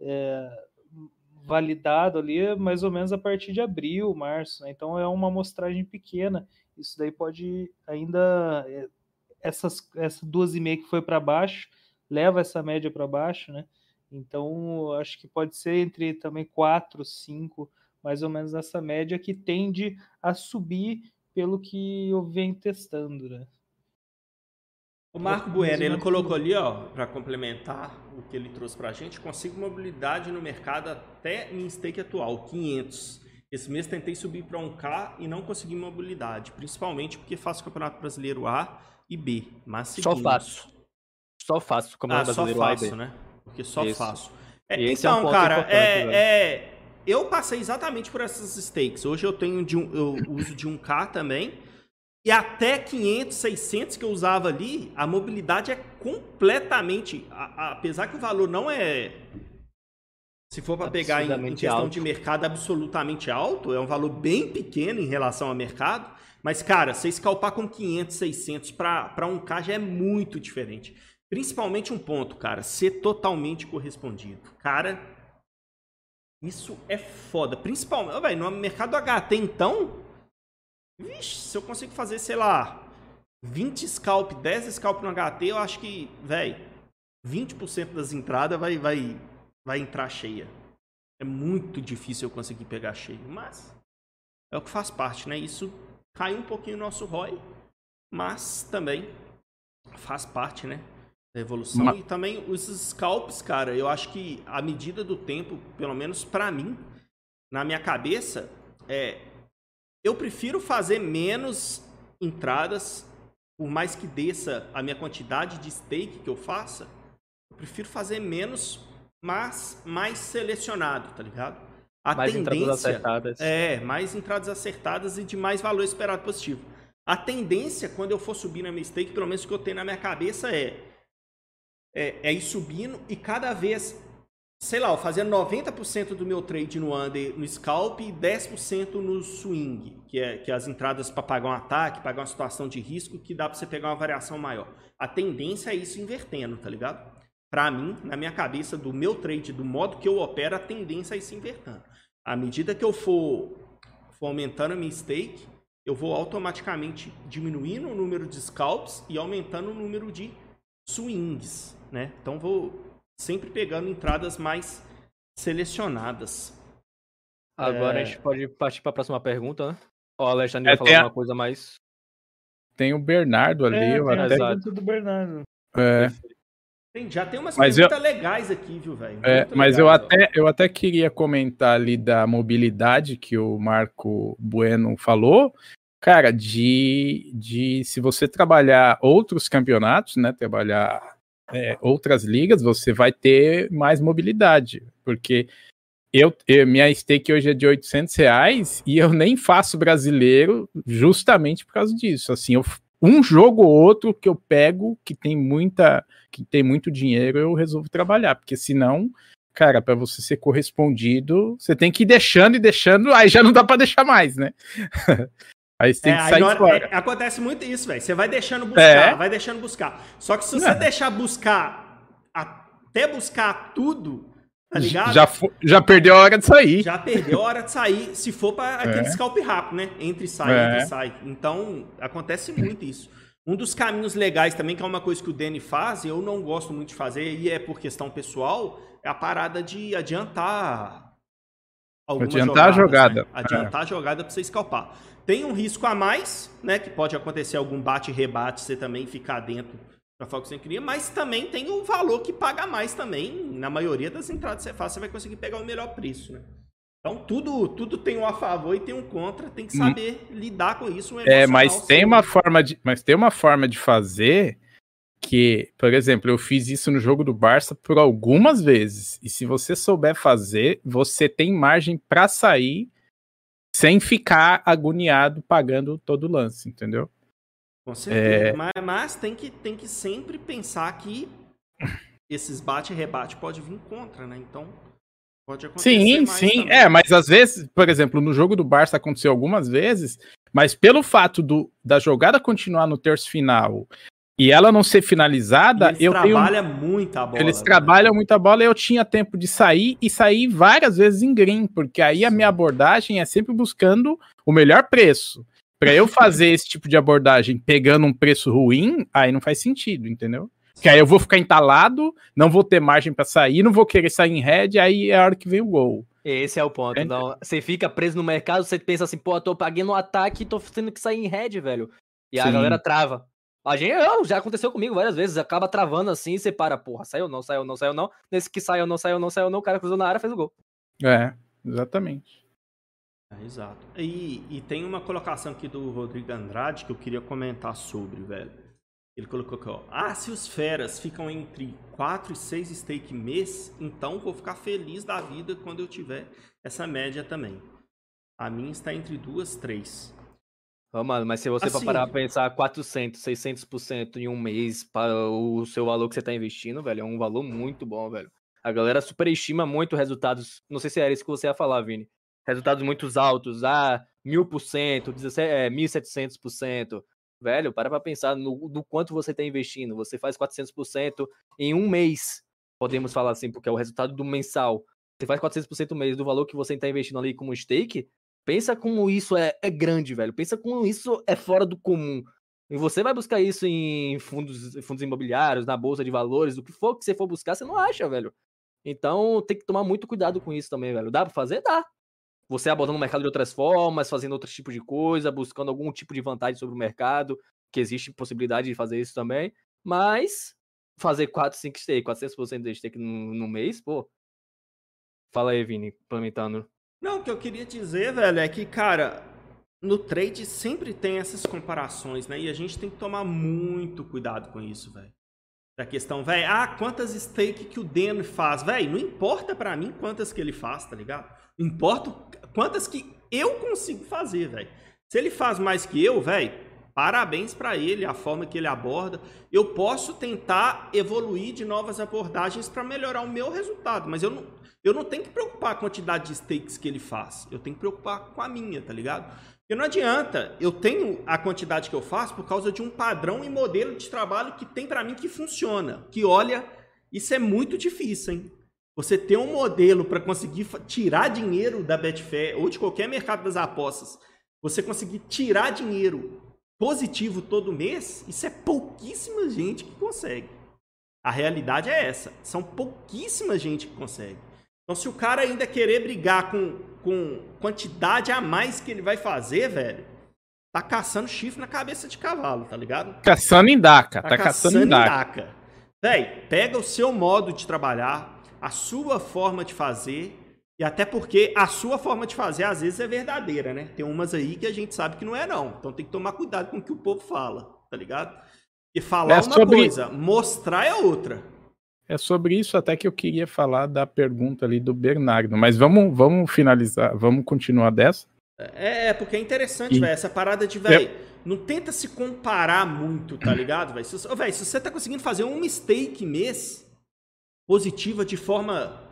é, validado ali, mais ou menos a partir de abril, março. Né? Então é uma amostragem pequena. Isso daí pode ainda. é, Essas, essa 12,5 que foi para baixo, leva essa média para baixo, né? Então acho que pode ser entre também 4, 5, mais ou menos nessa média, que tende a subir pelo que eu venho testando, né? O Marco Bueno, ele colocou ali, ó, para complementar o que ele trouxe pra gente, consigo mobilidade no mercado até em stake atual, 500. Esse mês tentei subir para 1K e não consegui mobilidade, principalmente porque faço Campeonato Brasileiro A e B, mas Só faço. Só faço. Como Ah, só brasileiro A e B. faço, né? Porque só Isso. faço. É, E esse é um então, ponto cara, importante, é, velho. é- eu passei exatamente por essas stakes. Hoje eu tenho de um, eu uso de 1K também. E até 500, 600 que eu usava ali, a mobilidade é completamente. a- a- apesar que o valor não é. Se for para pegar em, em questão alto. de mercado absolutamente alto, é um valor bem pequeno em relação ao mercado. Mas, cara, você escalpar com 500, 600 para 1K já é muito diferente. Principalmente um ponto, cara, ser totalmente correspondido. Cara, isso é foda. Principalmente, velho, no mercado HT, então. Vixe, se eu consigo fazer, sei lá, 20 scalp, 10 scalp no HT, eu acho que, velho, 20% das entradas vai, vai, vai entrar cheia. É muito difícil eu conseguir pegar cheio, mas é o que faz parte, né? Isso cai um pouquinho no nosso ROI, mas também faz parte, né? Evolução. E também os scalps, cara, eu acho que à medida do tempo, pelo menos pra mim, na minha cabeça, é, eu prefiro fazer menos entradas, por mais que desça a minha quantidade de stake que eu faça, eu prefiro fazer menos, mas mais selecionado, tá ligado? A Mais entradas tendência acertadas. é mais entradas acertadas e de mais valor esperado positivo. A tendência, quando eu for subir na minha stake, pelo menos o que eu tenho na minha cabeça é, é, é ir subindo e cada vez, sei lá, eu fazia 90% do meu trade no under, no scalp e 10% no swing, que é, que é as entradas para pagar um ataque, pagar uma situação de risco, que dá para você pegar uma variação maior. A tendência é isso invertendo, tá ligado? Para mim, na minha cabeça, do meu trade, do modo que eu opero, a tendência é ir se invertendo. À medida que eu for, for aumentando a minha stake, eu vou automaticamente diminuindo o número de scalps e aumentando o número de swings, né? Então vou sempre pegando entradas mais selecionadas. Agora É. a gente pode partir para a próxima pergunta, né? Ó, o Alexandre É, vai falar a- alguma coisa mais. Tem o Bernardo ali, É, eu tem até. Exato. do Bernardo. é, Tem, já tem umas Mas eu- perguntas legais aqui, viu, velho? é, mas eu legais, ó. até, eu até queria comentar ali da mobilidade que o Marco Bueno falou. Cara, de, de se você trabalhar outros campeonatos, né? Trabalhar é, outras ligas, você vai ter mais mobilidade. Porque eu, eu- minha stake hoje é de 800 reais e eu nem faço brasileiro justamente por causa disso. Assim, eu, um jogo ou outro que eu pego que tem muita que tem muito dinheiro, eu resolvo trabalhar, porque senão, cara, para você ser correspondido, você tem que ir deixando e deixando, aí já não dá para deixar mais, né? aí você tem É, que sair hora- fora. é, acontece muito isso, velho. Você vai deixando buscar, É. vai deixando buscar. Só que se você É. deixar buscar até buscar tudo, tá ligado? já, já perdeu a hora de sair. Já perdeu a hora de sair, se for para aquele scalp rápido, né? Entre e sai, É. entre e sai. Então, acontece muito isso. Um dos caminhos legais também, que é uma coisa que o Danny faz, e eu não gosto muito de fazer, e é por questão pessoal, é a parada de adiantar algumas Adiantar a jogadas, jogada. né? Adiantar a jogada para você escalpar. Tem um risco a mais, né? Que pode acontecer algum bate e rebate, você também ficar dentro da forma que você queria, mas também tem um valor que paga mais também. Na maioria das entradas que você faz, você vai conseguir pegar o melhor preço, né? Então tudo, tudo tem um a favor e tem um contra, tem que saber lidar com isso. É, mas tem uma forma de, mas tem uma forma de fazer que, por exemplo, eu fiz isso no jogo do Barça por algumas vezes. E se você souber fazer, você tem margem para sair sem ficar agoniado pagando todo o lance, entendeu? Com certeza. É. Mas, mas tem, que, tem que sempre pensar que esses bate e rebate pode vir contra, né? Então pode acontecer Sim, mais sim. também. É, mas às vezes, por exemplo, no jogo do Barça aconteceu algumas vezes, mas pelo fato do, da jogada continuar no terço final e ela não ser finalizada, eles eu tenho trabalham muito a bola. Eles né? trabalham muita bola e eu tinha tempo de sair e sair várias vezes em green, porque aí a minha abordagem é sempre buscando o melhor preço. Para eu fazer esse tipo de abordagem pegando um preço ruim, aí não faz sentido, entendeu? Porque aí eu vou ficar entalado, não vou ter margem para sair, não vou querer sair em red, aí é a hora que vem o gol. Esse é o ponto. É. Não, você fica preso no mercado, você pensa assim, pô, eu tô pagando um ataque e tô tendo que sair em red, velho. E a Sim. galera trava. A gente, eu, já aconteceu comigo várias vezes, acaba travando assim, você para, porra, saiu não, saiu não, saiu não. Nesse que saiu não, saiu não, saiu não, o cara cruzou na área fez o gol. É, exatamente. É, exato. E, e tem uma colocação aqui do Rodrigo Andrade que eu queria comentar sobre, velho. Ele colocou aqui, ó. Ah, se os feras ficam entre 4 e 6 stake mês, então vou ficar feliz da vida quando eu tiver essa média também. A minha está entre duas, três. Ô, mano, mas se você for Assim- parar pra pensar 400, 600% em um mês para o seu valor que você tá investindo, velho, é um valor muito bom, velho. A galera superestima muito resultados. Não sei se era isso que você ia falar, Vini. Resultados muito altos, ah, 1000%, 17, é, 1700%. Velho, para pra pensar no, no quanto você tá investindo. Você faz 400% em um mês, podemos falar assim, porque é o resultado do mensal. Você faz 400% no mês do valor que você tá investindo ali como stake, Pensa como isso é, é grande, velho. Pensa como isso é fora do comum. E você vai buscar isso em fundos, fundos imobiliários, na bolsa de valores, o que for que você for buscar, você não acha, velho. Então tem que tomar muito cuidado com isso também, velho. Dá pra fazer? Dá. Você abordando o mercado de outras formas, fazendo outro tipo de coisa, buscando algum tipo de vantagem sobre o mercado, que existe possibilidade de fazer isso também. Mas fazer 4, 5 stake, 400% de stake no, no mês, pô. Fala aí, Vini, implementando. Não, o que eu queria dizer, velho, é que, cara, no trade sempre tem essas comparações, né? E a gente tem que tomar muito cuidado com isso, velho. Da questão, velho, ah, quantas stake que o Deno faz? Velho, não importa pra mim quantas que ele faz, tá ligado? Importa quantas que eu consigo fazer, velho. Se ele faz mais que eu, velho, parabéns para ele, a forma que ele aborda. Eu posso tentar evoluir de novas abordagens para melhorar o meu resultado, mas eu não, eu não tenho que preocupar com a quantidade de stakes que ele faz. Eu tenho que preocupar com a minha, tá ligado? Porque não adianta, eu tenho a quantidade que eu faço por causa de um padrão e modelo de trabalho que tem para mim que funciona. Que olha, isso é muito difícil, hein? Você ter um modelo para conseguir tirar dinheiro da Betfair ou de qualquer mercado das apostas, você conseguir tirar dinheiro positivo todo mês, isso é pouquíssima gente que consegue. A realidade é essa. São pouquíssima gente que consegue. Então, se o cara ainda querer brigar com, com quantidade a mais que ele vai fazer, velho, tá caçando chifre na cabeça de cavalo, tá ligado? Caçando em daca, tá, tá caçando, caçando em daca. daca. Véi, pega o seu modo de trabalhar, a sua forma de fazer, e até porque a sua forma de fazer às vezes é verdadeira, né? Tem umas aí que a gente sabe que não é não. Então tem que tomar cuidado com o que o povo fala, tá ligado? E falar é uma sobre... coisa, mostrar é outra. É sobre isso até que eu queria falar da pergunta ali do Bernardo, mas vamos, vamos finalizar, vamos continuar dessa? É, é porque é interessante, e... velho, essa parada de, velho, é... não tenta se comparar muito, tá ligado, velho? Se, se você tá conseguindo fazer um mistake mês positiva de forma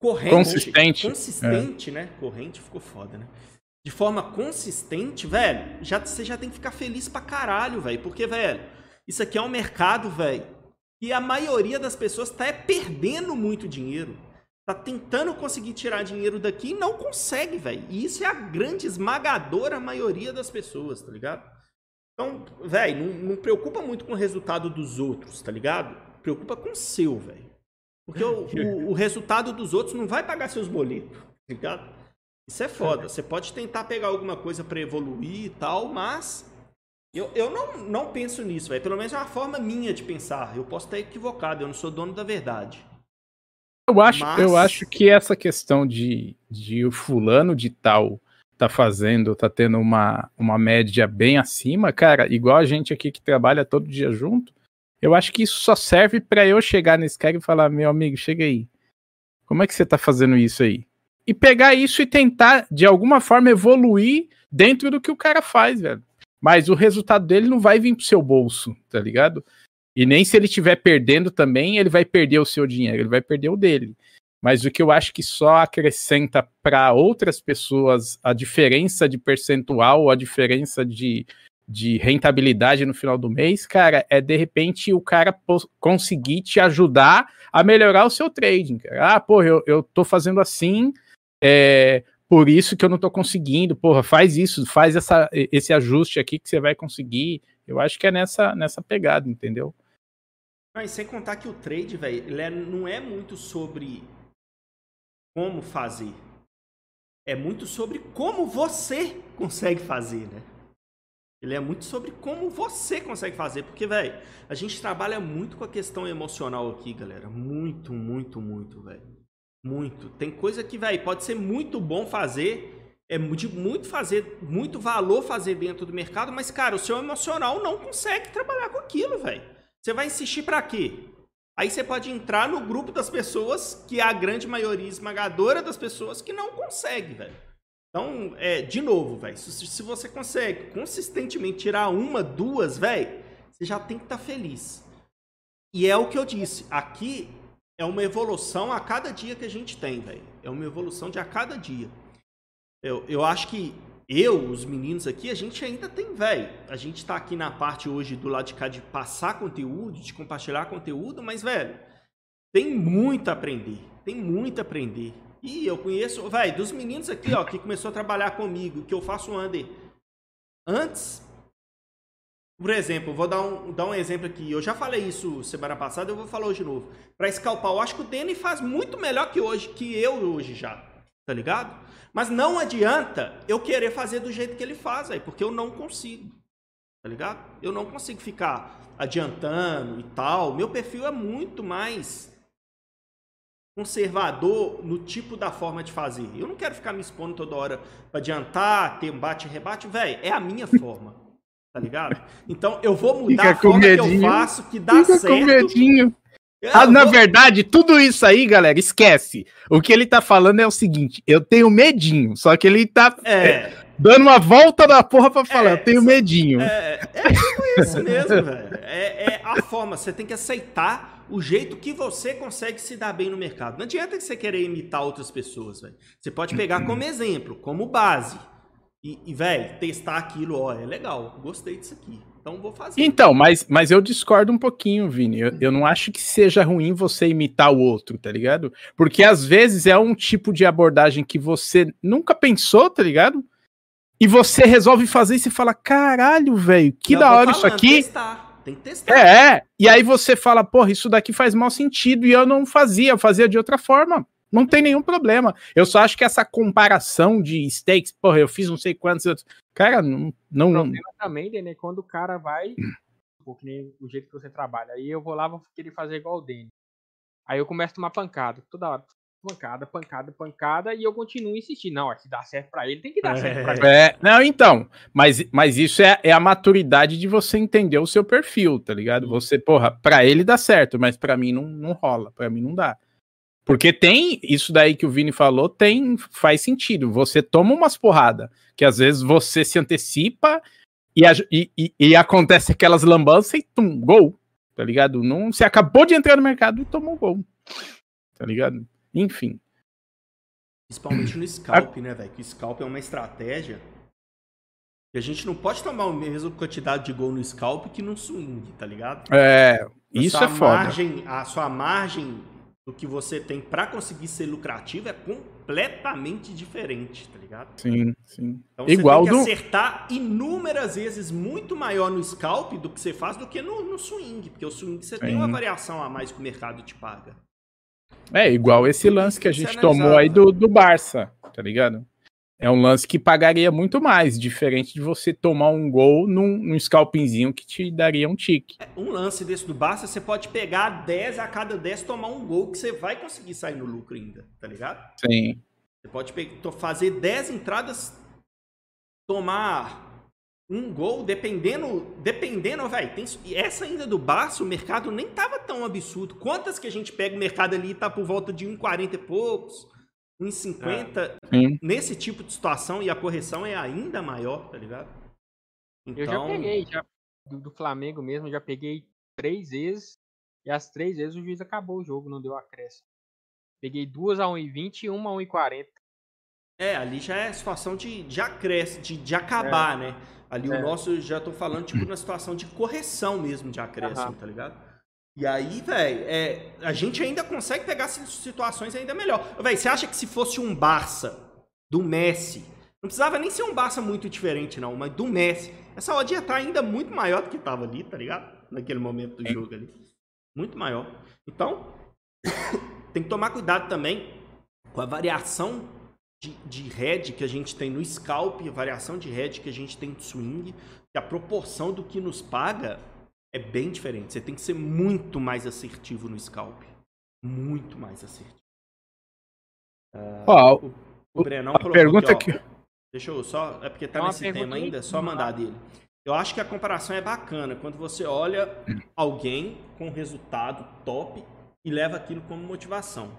corrente, consistente, consistente, é. né? Corrente ficou foda, né? De forma consistente, velho, já, você já tem que ficar feliz pra caralho, velho. Porque, velho, isso aqui é um mercado, velho, e a maioria das pessoas tá é perdendo muito dinheiro. Tá tentando conseguir tirar dinheiro daqui e não consegue, velho. E isso é a grande esmagadora maioria das pessoas, tá ligado? Então, velho, não, não preocupa muito com o resultado dos outros, tá ligado? Preocupa com o seu, velho. Porque o, o, o, resultado dos outros não vai pagar seus boletos, tá ligado? Isso é foda. Você pode tentar pegar alguma coisa para evoluir e tal, mas eu, eu não, não penso nisso, velho. Pelo menos é uma forma minha de pensar. Eu posso estar equivocado, eu não sou dono da verdade. Eu acho, mas... eu acho que essa questão de, de o fulano de tal tá fazendo, tá tendo uma, uma média bem acima, cara, igual a gente aqui que trabalha todo dia junto, eu acho que isso só serve para eu chegar nesse cara e falar: meu amigo, chega aí. Como é que você tá fazendo isso aí? E pegar isso e tentar, de alguma forma, evoluir dentro do que o cara faz, velho. Mas o resultado dele não vai vir pro seu bolso, tá ligado? E nem se ele estiver perdendo também, ele vai perder o seu dinheiro, ele vai perder o dele. Mas o que eu acho que só acrescenta para outras pessoas a diferença de percentual, a diferença de, de rentabilidade no final do mês, cara, é de repente o cara conseguir te ajudar a melhorar o seu trading. Ah, pô, eu, eu tô fazendo assim, é, por isso que eu não tô conseguindo. Porra, faz isso, faz essa, esse ajuste aqui que você vai conseguir. Eu acho que é nessa, nessa pegada, entendeu? Não, sem contar que o trade, velho, é, não é muito sobre como fazer. É muito sobre como você consegue fazer, né? Ele é muito sobre como você consegue fazer. Porque, velho, a gente trabalha muito com a questão emocional aqui, galera. Muito, muito, muito, velho. Muito. Tem coisa que, velho, pode ser muito bom fazer. É de muito fazer, muito valor fazer dentro do mercado, mas, cara, o seu emocional não consegue trabalhar com aquilo, velho. Você vai insistir para quê? Aí você pode entrar no grupo das pessoas, que é a grande maioria esmagadora das pessoas que não consegue, velho. Então, é, de novo, velho, se, se, você consegue consistentemente tirar uma, duas, velho, você já tem que estar tá feliz. E é o que eu disse, aqui é uma evolução a cada dia que a gente tem, velho. É uma evolução de a cada dia. Eu, eu acho que eu, os meninos aqui, a gente ainda tem, velho. A gente tá aqui na parte hoje do lado de cá de passar conteúdo, de compartilhar conteúdo, mas, velho, tem muito a aprender. Tem muito a aprender. E eu conheço, vai, dos meninos aqui, ó, que começou a trabalhar comigo, que eu faço under. Antes, por exemplo, vou dar um, dar um exemplo aqui. Eu já falei isso semana passada, eu vou falar hoje de novo. Para escalpar, eu acho que o Danny faz muito melhor que hoje, que eu hoje já. Tá ligado? Mas não adianta eu querer fazer do jeito que ele faz aí, porque eu não consigo. Tá ligado? Eu não consigo ficar adiantando e tal. Meu perfil é muito mais conservador no tipo da forma de fazer. Eu não quero ficar me expondo toda hora para adiantar, ter um bate-rebate, velho, é a minha forma. Tá ligado? Então eu vou mudar Fica a forma medinho. que eu faço que dá Fica certo. Com medinho. Ah, na verdade, tudo isso aí, galera, esquece. O que ele tá falando é o seguinte: eu tenho medinho, só que ele tá É, dando uma volta da porra pra falar, É, eu tenho medinho. é, é tipo isso mesmo, velho. É, é a forma, você tem que aceitar o jeito que você consegue se dar bem no mercado. Não adianta você querer imitar outras pessoas, velho. Você pode pegar como exemplo, como base. E, e velho, testar aquilo, ó, é legal, gostei disso aqui. Então vou fazer. Então, mas, mas eu discordo um pouquinho, Vini. Eu, eu não acho que seja ruim você imitar o outro, tá ligado? Porque às vezes é um tipo de abordagem que você nunca pensou, tá ligado? E você resolve fazer e você fala: caralho, velho, que Eu da hora isso falando, aqui. Testar. Tem que testar. É, é. E aí você fala, porra, isso daqui faz mau sentido e eu não fazia, eu fazia de outra forma. Não tem nenhum problema. Eu só acho que essa comparação de stakes, porra, eu fiz não sei quantos. outros- Cara, não. O não problema também, Dene, é quando o cara vai, tipo, que nem o jeito que você trabalha. Aí eu vou lá, vou querer fazer igual o Dene. Aí eu começo a tomar pancada, toda hora. Pancada, pancada, pancada, e eu continuo insistindo. Não, é se dá certo pra ele, tem que dar certo pra mim. É, não, então, mas, mas isso é, é a maturidade de você entender o seu perfil, tá ligado? Você, porra, pra ele dá certo, mas pra mim não, não rola, pra mim não dá. Porque tem, isso daí que o Vini falou, tem, faz sentido. Você toma umas porradas, que às vezes você se antecipa e, a- e, e- e acontece aquelas lambanças e tum, gol, tá ligado? Não, você acabou de entrar no mercado e tomou gol, tá ligado? Enfim. Principalmente no scalp, né, velho? Que o scalp é uma estratégia. E a gente não pode tomar a mesma quantidade de gol no scalp que no swing, tá ligado? É, A isso é foda. Margem, a sua margem do que você tem pra conseguir ser lucrativo é completamente diferente, tá ligado? Sim, sim. Então Igual você tem que acertar inúmeras vezes muito maior no scalp do que você faz do que no, no swing. Porque o swing você tem Sim. uma variação a mais que o mercado te paga. É, igual esse lance que a gente tomou aí do, do Barça, tá ligado? É um lance que pagaria muito mais, diferente de você tomar um gol num, num scalpinzinho que te daria um tique. É, Um lance desse do Barça, você pode pegar 10 a cada 10 tomar um gol que você vai conseguir sair no lucro ainda, tá ligado? Sim. Você pode fazer 10 entradas, tomar um gol, dependendo, dependendo, velho. tem e Essa ainda do Barça, o mercado nem tava tão absurdo. Quantas que a gente pega o mercado ali e tá por volta de 1,40 e poucos, 1,50. Sim. Nesse tipo de situação e a correção é ainda maior, tá ligado? Eu já Então, peguei, já, do, do Flamengo mesmo, já peguei três vezes. E as três vezes o juiz acabou o jogo, não deu acréscimo. Peguei duas a 1,20 e uma a 1,40. É, ali já é situação de, de acréscimo, de, de acabar, né? Ali É. o nosso, eu já tô falando, tipo, na situação de correção mesmo de acréscimo, Aham. tá ligado? E aí, velho, é, a gente ainda consegue pegar si- situações ainda melhor. Velho, você acha que se fosse um Barça do Messi, não precisava nem ser um Barça muito diferente, não, mas do Messi, essa odd ia estar ainda muito maior do que tava ali, tá ligado? Naquele momento do Sim. jogo ali. Muito maior. Então, tem que tomar cuidado também com a variação de, de head que a gente tem no scalp, a variação de head que a gente tem no swing, que a proporção do que nos paga é bem diferente. Você tem que ser muito mais assertivo no scalp. Muito mais assertivo. Ó, O, o Brenão a colocou pergunta aqui, ó. que. Deixa eu só. É porque tá Tem uma nesse tema ainda, é só mandar dele. Eu acho que a comparação é bacana quando você olha alguém com resultado top e leva aquilo como motivação.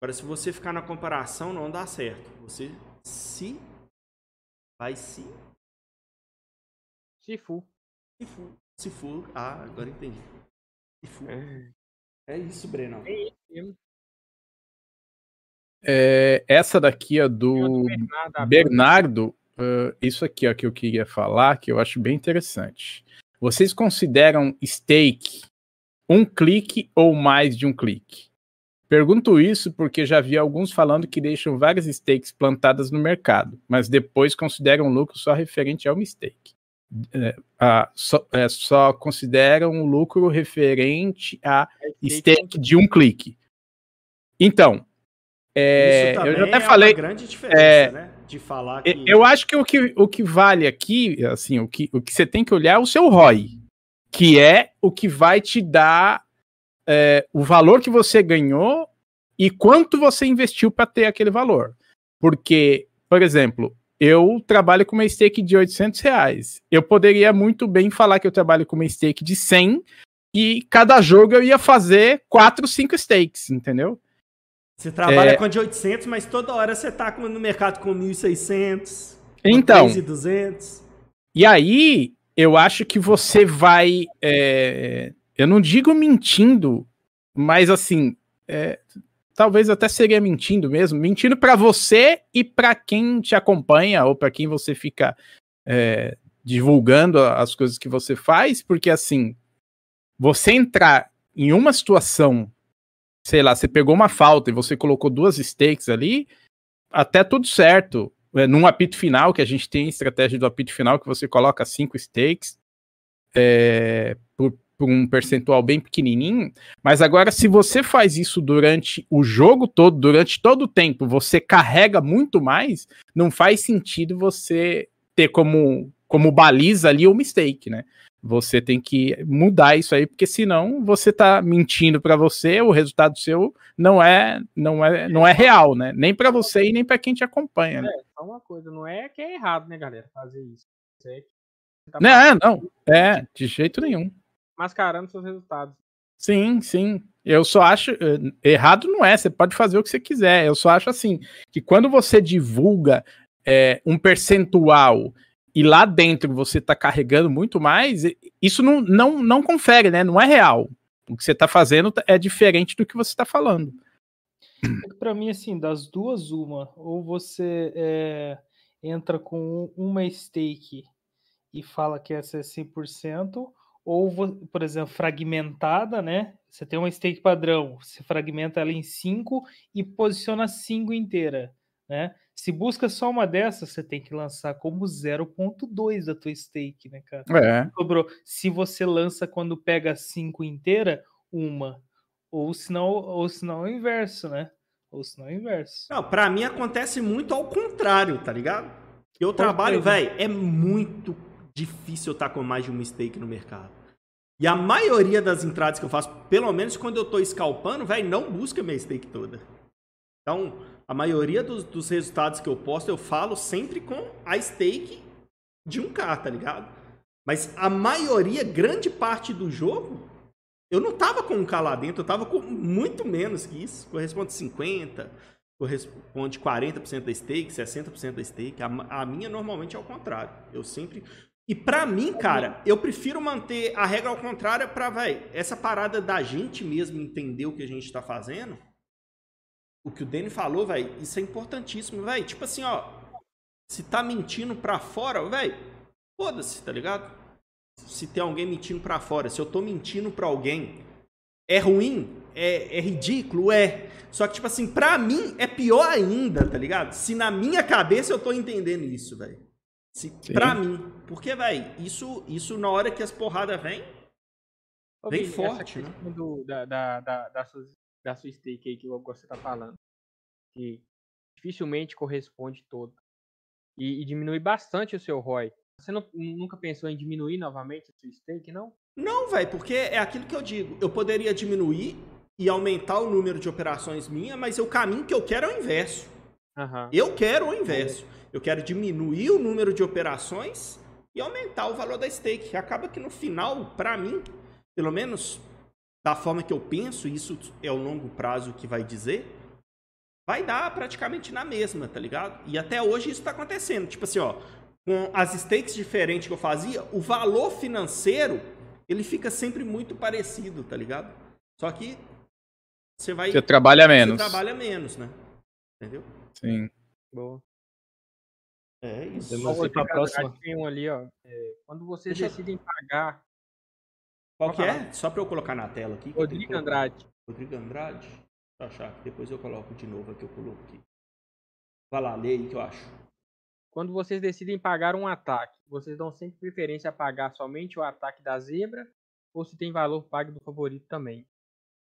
Agora, se você ficar na comparação, não dá certo. Você se. Vai se. Se fu. Se for. Se for. Ah, agora entendi. Se for. É, É isso, Brenão. é isso mesmo. É, essa daqui é do Bernardo ah, isso aqui ó, que eu queria falar, que eu acho bem interessante. Vocês consideram stake um clique ou mais de um clique? Pergunto isso porque já vi alguns falando que deixam várias stakes plantadas no mercado, mas depois consideram lucro só referente ao stake. É, ah, só, é, só consideram o lucro referente a stake de um clique. Então, é, eu já até é falei. grande diferença, é, né? De falar que. Eu acho que o que, o que vale aqui, assim, o que, o que você tem que olhar é o seu ROI, que é o que vai te dar é, o valor que você ganhou e quanto você investiu para ter aquele valor. Porque, por exemplo, eu trabalho com uma stake de 800 reais. Eu poderia muito bem falar que eu trabalho com uma stake de 100 e cada jogo eu ia fazer quatro, cinco stakes, entendeu? Você trabalha É. com a de 800, mas toda hora você tá com- no mercado com 1.600. Então, 3.200. E aí, eu acho que você vai. é, eu não digo mentindo, mas assim, é, talvez até seria mentindo mesmo, mentindo para você e para quem te acompanha ou para quem você fica é, divulgando a- as coisas que você faz, porque assim, você entrar em uma situação, sei lá, você pegou uma falta e você colocou duas stakes ali, até tudo certo. É, num apito final, que a gente tem estratégia do apito final, que você coloca cinco stakes é, por, por um percentual bem pequenininho. Mas agora, se você faz isso durante o jogo todo, durante todo o tempo, você carrega muito mais, não faz sentido você ter como, como baliza ali o mistake, né? Você tem que mudar isso aí, porque senão você tá mentindo para você, o resultado seu não é não é não é real, né? Nem para você e nem para quem te acompanha. Né? É, só uma coisa, não é que é errado, né, galera, fazer isso. Você tá Não, não, é, de jeito nenhum. Mascarando seus resultados. Sim, sim. Eu só acho. eh, Errado não é, você pode fazer o que você quiser. Eu só acho assim, que quando você divulga eh, um percentual e lá dentro você está carregando muito mais, i- isso não, não, não confere, né? Não é real. O que você está fazendo é diferente do que você está falando. É pra mim, assim, das duas, uma. Ou você é, entra com uma stake e fala que essa é 100%, ou, por exemplo, fragmentada, né? Você tem uma stake padrão, você fragmenta ela em 5 e posiciona 5 inteira, né? Se busca só uma dessas, você tem que lançar como 0.2 da tua stake, né, cara? É. sobrou. Se você lança quando pega cinco inteira, uma. Ou senão, ou senão é o inverso, né? Ou senão é o inverso. Não, pra mim acontece muito ao contrário, tá ligado? Eu trabalho, velho, é muito difícil eu estar com mais de um mistake no mercado. E a maioria das entradas que eu faço, pelo menos quando eu tô scalpando, velho, não busca minha stake toda. Então, a maioria dos, dos resultados que eu posto, eu falo sempre com a stake de 1K, tá ligado? Mas a maioria, grande parte do jogo, eu não tava com 1K lá dentro, eu tava com muito menos que isso. Corresponde 50, corresponde 40% da stake, 60% da stake. A, a minha normalmente é ao contrário. Eu sempre. E pra mim, cara, eu prefiro manter a regra ao contrário pra, velho, essa parada da gente mesmo entender o que a gente tá fazendo. O que o Danny falou, velho, isso é importantíssimo, velho. Tipo assim, ó. Se tá mentindo pra fora, velho, foda-se, tá ligado? Se tem alguém mentindo pra fora, se eu tô mentindo pra alguém, é ruim? É, é ridículo? É. Só que, tipo assim, pra mim é pior ainda, tá ligado? Se na minha cabeça eu tô entendendo isso, velho. Se, Sim. pra mim. Porque, velho, isso, isso na hora que as porradas vêm, Bem Vini, forte, né? do- da, da, da, da, sua, da sua stake aí que você tá falando. Que dificilmente corresponde todo. E, e diminui bastante o seu ROI. Você não- nunca pensou em diminuir novamente a sua stake, não? Não, velho, porque é aquilo que eu digo. Eu poderia diminuir e aumentar o número de operações minha, mas o caminho que eu quero é o inverso. Aham. Eu quero o inverso. Eu quero diminuir o número de operações e aumentar o valor da stake. Acaba que no final, pra mim, pelo menos da forma que eu penso, isso é o longo prazo que vai dizer, vai dar praticamente na mesma, tá ligado? E até hoje isso tá acontecendo. Tipo assim, ó, com as stakes diferentes que eu fazia, o valor financeiro, ele fica sempre muito parecido, tá ligado? Só que você vai Você trabalha você menos. trabalha menos, né? Entendeu? Sim. Boa. É isso. Temos- ir pra próxima. Tem um ali, ó. É, quando vocês Deixa decidem pagar. Qual que é? Só pra eu colocar na tela aqui. Rodrigo. Andrade. Rodrigo Andrade? Deixa eu achar, que depois eu coloco de novo aqui, eu coloco aqui. Vai lá, lê aí que eu acho. Quando vocês decidem pagar um ataque, vocês dão sempre preferência a pagar somente o ataque da zebra ou se tem valor pago do favorito também?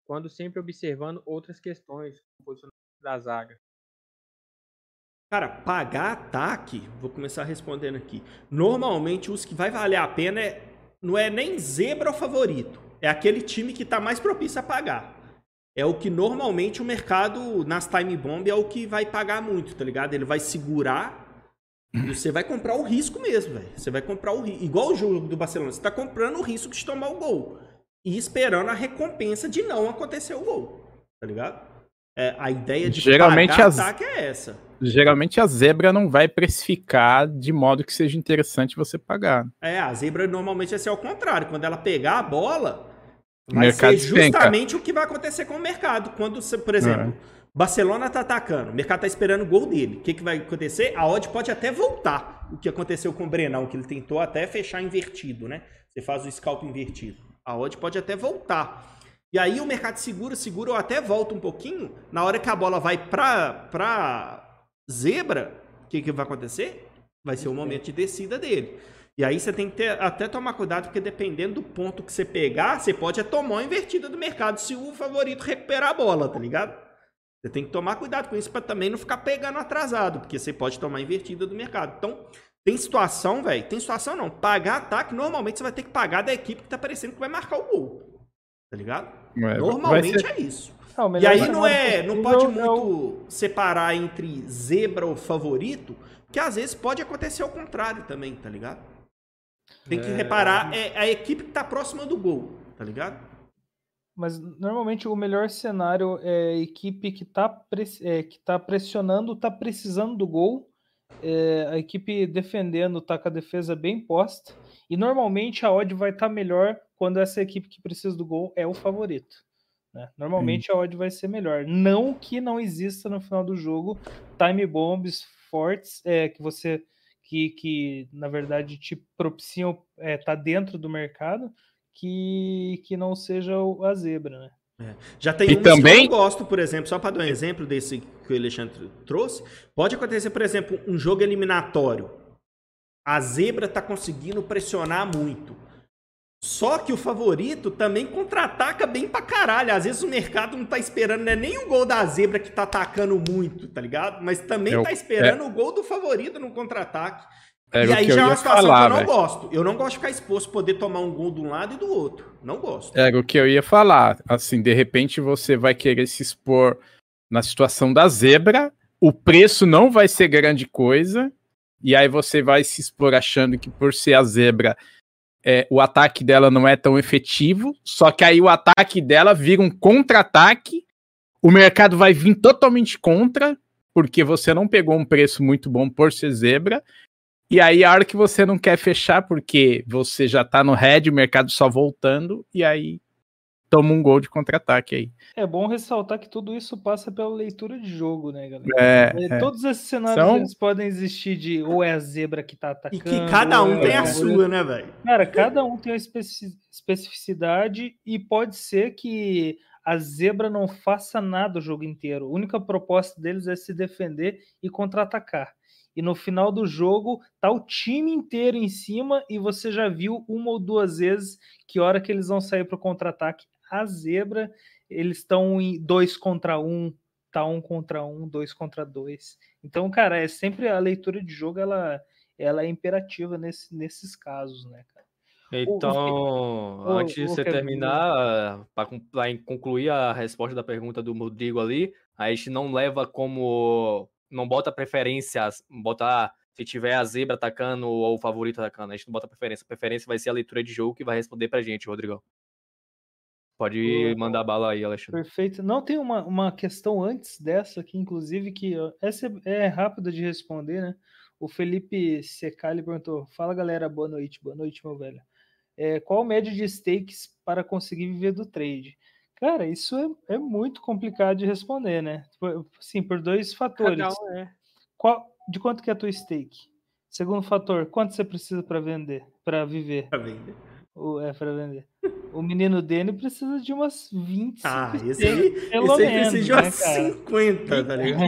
Quando sempre observando outras questões, como o posicionamento da zaga. Cara, pagar ataque, vou começar respondendo aqui. Normalmente os que vai valer a pena é, não é nem zebra ou favorito. É aquele time que tá mais propício a pagar. É o que normalmente o mercado nas time bomb é o que vai pagar muito, tá ligado? Ele vai segurar e você vai comprar o risco mesmo, velho. Você vai comprar o risco. Igual o jogo do Barcelona, você tá comprando o risco de tomar o gol. e esperando a recompensa de não acontecer o gol. Tá ligado? É, a ideia de Geralmente pagar as- ataque é essa. Geralmente a zebra não vai precificar de modo que seja interessante você pagar. É, a zebra normalmente vai ser ao contrário. Quando ela pegar a bola, vai ser justamente o que vai acontecer com o mercado. Quando, por exemplo, Barcelona tá atacando, o mercado tá esperando o gol dele. O que, que vai acontecer? A odd pode até voltar. O que aconteceu com o Brenão, que ele tentou até fechar invertido, né? Você faz o scalp invertido. A odd pode até voltar. E aí o mercado segura, segura ou até volta um pouquinho. Na hora que a bola vai pra zebra, o que, que vai acontecer? Vai ser o momento de descida dele. E aí você tem que ter, até tomar cuidado, porque dependendo do ponto que você pegar, você pode é tomar uma invertida do mercado se o favorito recuperar a bola, tá ligado? Você tem que tomar cuidado com isso para também não ficar pegando atrasado, porque você pode tomar invertida do mercado. Então, tem situação, velho. Tem situação não. Pagar ataque, normalmente você vai ter que pagar da equipe que tá parecendo que vai marcar o gol. Tá ligado? É, Normalmente ser- é isso. Ah, o E aí não é, não pode é o- muito separar entre zebra ou favorito, que às vezes pode acontecer ao contrário também, tá ligado? Tem que É. reparar é a equipe que tá próxima do gol, tá ligado? Mas normalmente o melhor cenário é a equipe que está que tá pressionando, está precisando do gol, é, a equipe defendendo está com a defesa bem posta, e normalmente a odd vai estar melhor quando essa equipe que precisa do gol é o favorito. Né? Normalmente a odd vai ser melhor. Não que não exista no final do jogo time bombs fortes é, que você que, que na verdade te propiciam é, tá dentro do mercado que, que não seja a zebra, né? Já tem E umas que eu também- gosto, por exemplo, só para dar um exemplo desse que o Alexandre trouxe, pode acontecer, por exemplo, um jogo eliminatório. A zebra tá conseguindo pressionar muito. Só que o favorito também contra-ataca bem pra caralho. Às vezes o mercado não tá esperando né, nem o gol da zebra que tá atacando muito, tá ligado? Mas também É o- tá esperando o gol do favorito no contra-ataque. Era e aí eu já é uma situação falar, que eu não velho. gosto. Eu não gosto de ficar exposto poder tomar um gol de um lado e do outro. Não gosto. Era o que eu ia falar. Assim, de repente você vai querer se expor na situação da zebra, o preço não vai ser grande coisa, e aí você vai se expor achando que por ser a zebra, é, o ataque dela não é tão efetivo, só que aí o ataque dela vira um contra-ataque, o mercado vai vir totalmente contra, porque você não pegou um preço muito bom por ser zebra, e aí a hora que você não quer fechar, porque você já tá no head, o mercado só voltando, e aí toma um gol de contra-ataque aí. É bom ressaltar que tudo isso passa pela leitura de jogo, né, galera? É, É, é. Todos esses cenários São- eles podem existir de ou é a zebra que tá E atacando. que cada um ou tem é a sua, né, velho? Cara, cada um tem uma especi- especificidade e pode ser que a zebra não faça nada o jogo inteiro. A única proposta deles é se defender e contra-atacar. E no final do jogo tá o time inteiro em cima e você já viu uma ou duas vezes que hora que eles vão sair para o contra-ataque, a zebra eles estão em dois contra um, tá um contra um, dois contra dois. Então, cara, é sempre a leitura de jogo ela, ela é imperativa nesse, nesses casos, né, cara? Então, o- antes de o você Kevin- terminar, para concluir a resposta da pergunta do Rodrigo ali, a gente não leva como. Não bota preferências, bota. Se tiver a zebra atacando ou o favorito atacando, a gente não bota preferência. A preferência vai ser a leitura de jogo que vai responder pra gente, Rodrigão. Pode mandar bala aí, Alexandre. Perfeito. Não, tem uma, uma questão antes dessa aqui, inclusive, que essa é rápida de responder, né? O Felipe Secali perguntou: Fala galera, boa noite, boa noite, meu velho. É, qual a média de stakes para conseguir viver do trade? Cara, isso é, é muito complicado de responder, né? Sim, por dois fatores. Um é. Qual, de quanto que é a tua stake? Segundo fator, quanto você precisa para vender, para viver? Pra vender. O, é, para vender. O menino Dene precisa de umas 20 Ah, esse aí, pelo esse aí menos, precisa de né, umas cara? 50, tá ligado?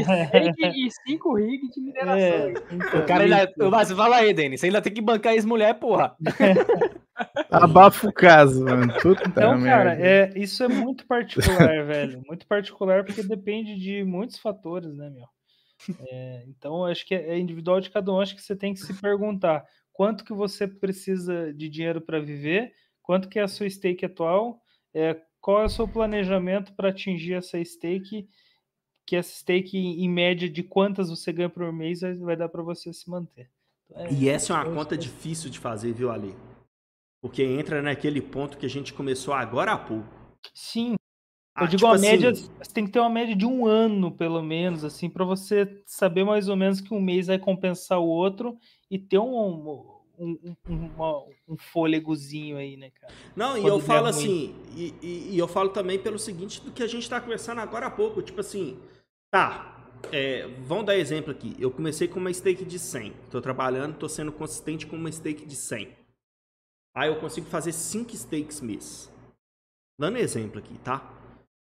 E 5 rig de mineração. É, hein? então, O cara ainda. Mas fala aí, Denis. Você ainda tem que bancar ex-mulher, porra. Abafa o caso, mano. Puta Então, cara, merda. é, isso é muito particular, velho. Muito particular porque depende de muitos fatores, né, meu? É, então, acho que é individual de cada um. Acho que você tem que se perguntar quanto que você precisa de dinheiro para viver, quanto que é a sua stake atual, é, qual é o seu planejamento para atingir essa stake, que essa stake, em média, de quantas você ganha por mês, vai- dar para você se manter. Então, é- E essa é uma conta difícil de fazer, viu, Ale? Porque entra naquele ponto que a gente começou agora há pouco. Sim. Ah, Eu digo tipo a média, assim, você tem que ter uma média de um ano, pelo menos, assim, para você saber mais ou menos que um mês vai compensar o outro e ter um, um, um, uma- um fôlegozinho aí, né, cara? Não, e quando eu der falo ruim. assim, e, e- e eu falo também pelo seguinte do que a gente tá conversando agora há pouco, tipo assim, tá, é, vamos dar exemplo aqui, eu comecei com uma stake de 100, tô trabalhando, tô sendo consistente com uma stake de 100. Aí eu consigo fazer 5 stakes mês. Dando exemplo aqui, tá?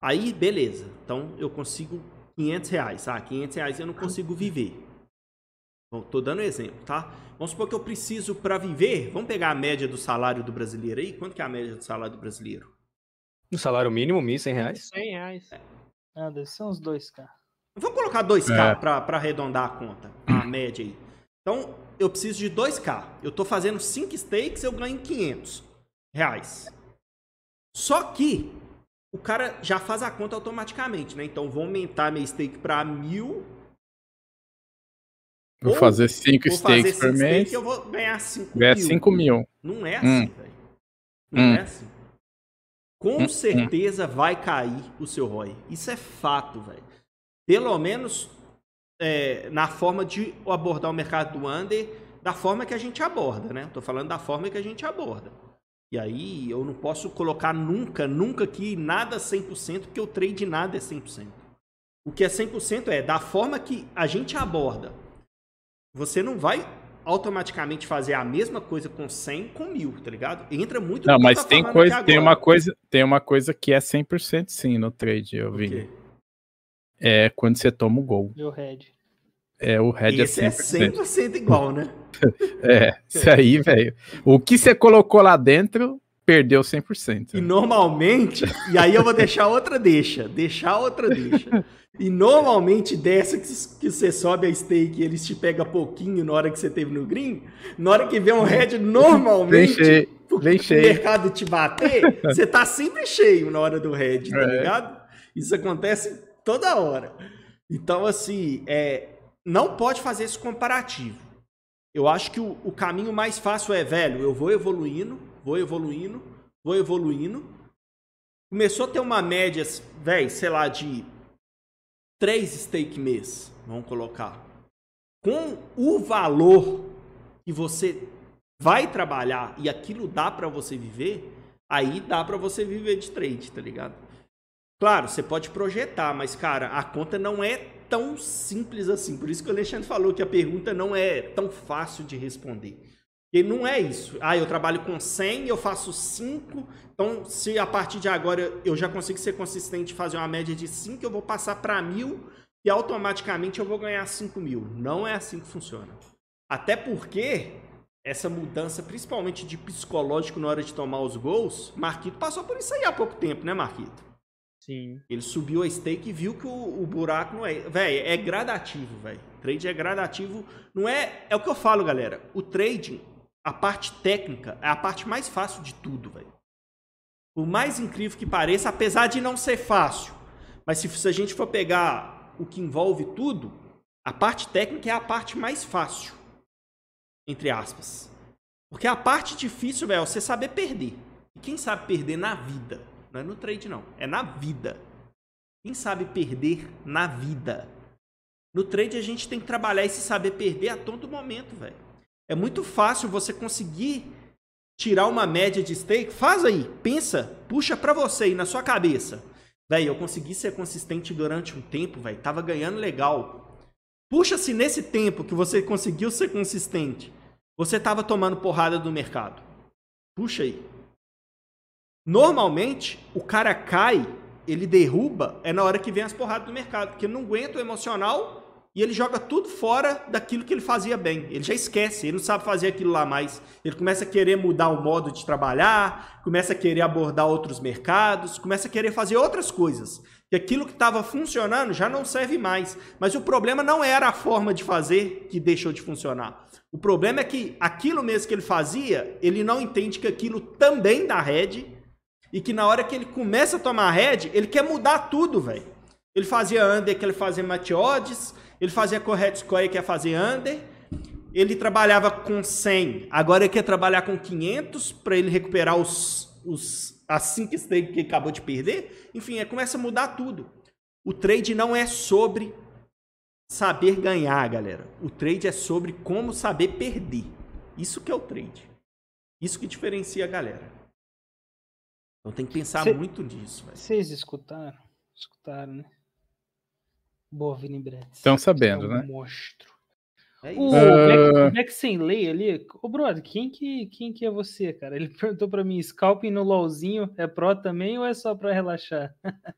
Aí, beleza, então eu consigo 500 reais, ah, 500 reais eu não consigo viver. Bom, tô dando exemplo, tá? Vamos supor que eu preciso para viver. Vamos pegar a média do salário do brasileiro aí. Quanto que é a média do salário do brasileiro? No salário mínimo, 1.100 reais. 100 reais. Ah, deve ser uns 2K. Vamos colocar 2K É. para arredondar a conta, a média aí. Então, eu preciso de 2K. Eu tô fazendo 5 stakes, eu ganho 500 reais. Só que o cara já faz a conta automaticamente, né? Então, vou aumentar minha stake para 1000. Vou Ou fazer cinco Vou fazer stakes por 5 mês. stake, eu vou ganhar 5 Ganha mil. 5 mil. Não é assim, velho. Não Hum. é assim. Com Hum, certeza vai cair o seu ROI. Isso é fato, velho. Pelo menos é, na forma de abordar o mercado do under, da forma que a gente aborda, né? Tô falando da forma que a gente aborda. E aí eu não posso colocar nunca, nunca que nada 100%, porque o trade nada é 100%. O que é 100% é da forma que a gente aborda. Você não vai automaticamente fazer a mesma coisa com 100 com 1000, tá ligado? Entra muito Não, mas tem coisa, tem uma coisa, tem uma coisa que é 100% sim no trade, eu vi. É quando você toma o gol. Meu head. É o head Esse é é 100%. 100% igual, né? É, isso aí, velho. O que você colocou lá dentro, perdeu 100%. E normalmente, e aí eu vou deixar outra deixa, deixar outra deixa. E normalmente dessa que, você sobe a stake e eles te pegam pouquinho na hora que você teve no green, na hora que vem um head, Vem normalmente cheio, o vem o cheio. mercado te bater, você tá sempre cheio na hora do head, tá É. ligado? Isso acontece toda hora. Então, assim, é, não pode fazer esse comparativo. Eu acho que o, o caminho mais fácil é, velho, eu vou evoluindo, vou evoluindo, vou evoluindo. Começou a ter uma média, velho, sei lá, de três stake mês, vamos colocar. Com o valor que você vai trabalhar e aquilo dá pra você viver, aí dá pra você viver de trade, tá ligado? Claro, você pode projetar, mas cara, a conta não é tão simples assim. Por isso que o Alexandre falou que a pergunta não é tão fácil de responder. Porque não é isso. Ah, eu trabalho com 100, eu faço 5. Então, se a partir de agora eu já consigo ser consistente e fazer uma média de 5, eu vou passar para 1000 e automaticamente eu vou ganhar 5 mil. Não é assim que funciona. Até porque essa mudança, principalmente de psicológico na hora de tomar os gols, Marquito passou por isso aí há pouco tempo, né, Marquito? Sim. Ele subiu a stake e viu que o, o buraco não é. Véi, é gradativo, velho. Trade é gradativo. Não é. É o que eu falo, galera. O trading, a parte técnica, é a parte mais fácil de tudo, velho. Por mais incrível que pareça, apesar de não ser fácil. Mas se, se a gente for pegar o que envolve tudo, a parte técnica é a parte mais fácil. Entre aspas. Porque a parte difícil, velho, é você saber perder. E quem sabe perder na vida? Não é no trade, não. É na vida. Quem sabe perder na vida? No trade a gente tem que trabalhar esse saber perder a todo momento, velho. É muito fácil você conseguir tirar uma média de stake. Faz aí, pensa, puxa pra você aí na sua cabeça. Velho, eu consegui ser consistente durante um tempo, velho. Tava ganhando legal. Puxa-se nesse tempo que você conseguiu ser consistente. Você tava tomando porrada do mercado. Puxa aí. Normalmente, o cara cai, ele derruba, é na hora que vem as porradas do mercado, porque ele não aguenta o emocional e ele joga tudo fora daquilo que ele fazia bem. Ele já esquece, ele não sabe fazer aquilo lá mais. Ele começa a querer mudar o modo de trabalhar, começa a querer abordar outros mercados, começa a querer fazer outras coisas. E aquilo que estava funcionando já não serve mais. Mas o problema não era a forma de fazer que deixou de funcionar. O problema é que aquilo mesmo que ele fazia, ele não entende que aquilo também dá head e que na hora que ele começa a tomar head, ele quer mudar tudo, velho. Ele fazia under, que ele fazia mate odds, ele fazia correto score, que é fazer under. ele trabalhava com 100, agora ele quer trabalhar com 500 para ele recuperar os, os as 5 stakes que ele acabou de perder. Enfim, é, começa a mudar tudo. O trade não é sobre saber ganhar, galera. O trade é sobre como saber perder. Isso que é o trade. Isso que diferencia a galera. Então tem que pensar Cê, muito nisso. Vocês escutaram? Escutaram, né? Boa, Vini Brett. Estão sabendo, é um né? Monstro. É o, uh... o Mac sem lei ali, ô brother, quem que, quem que é você, cara? Ele perguntou para mim, scalping no LOLzinho é pró também ou é só para relaxar?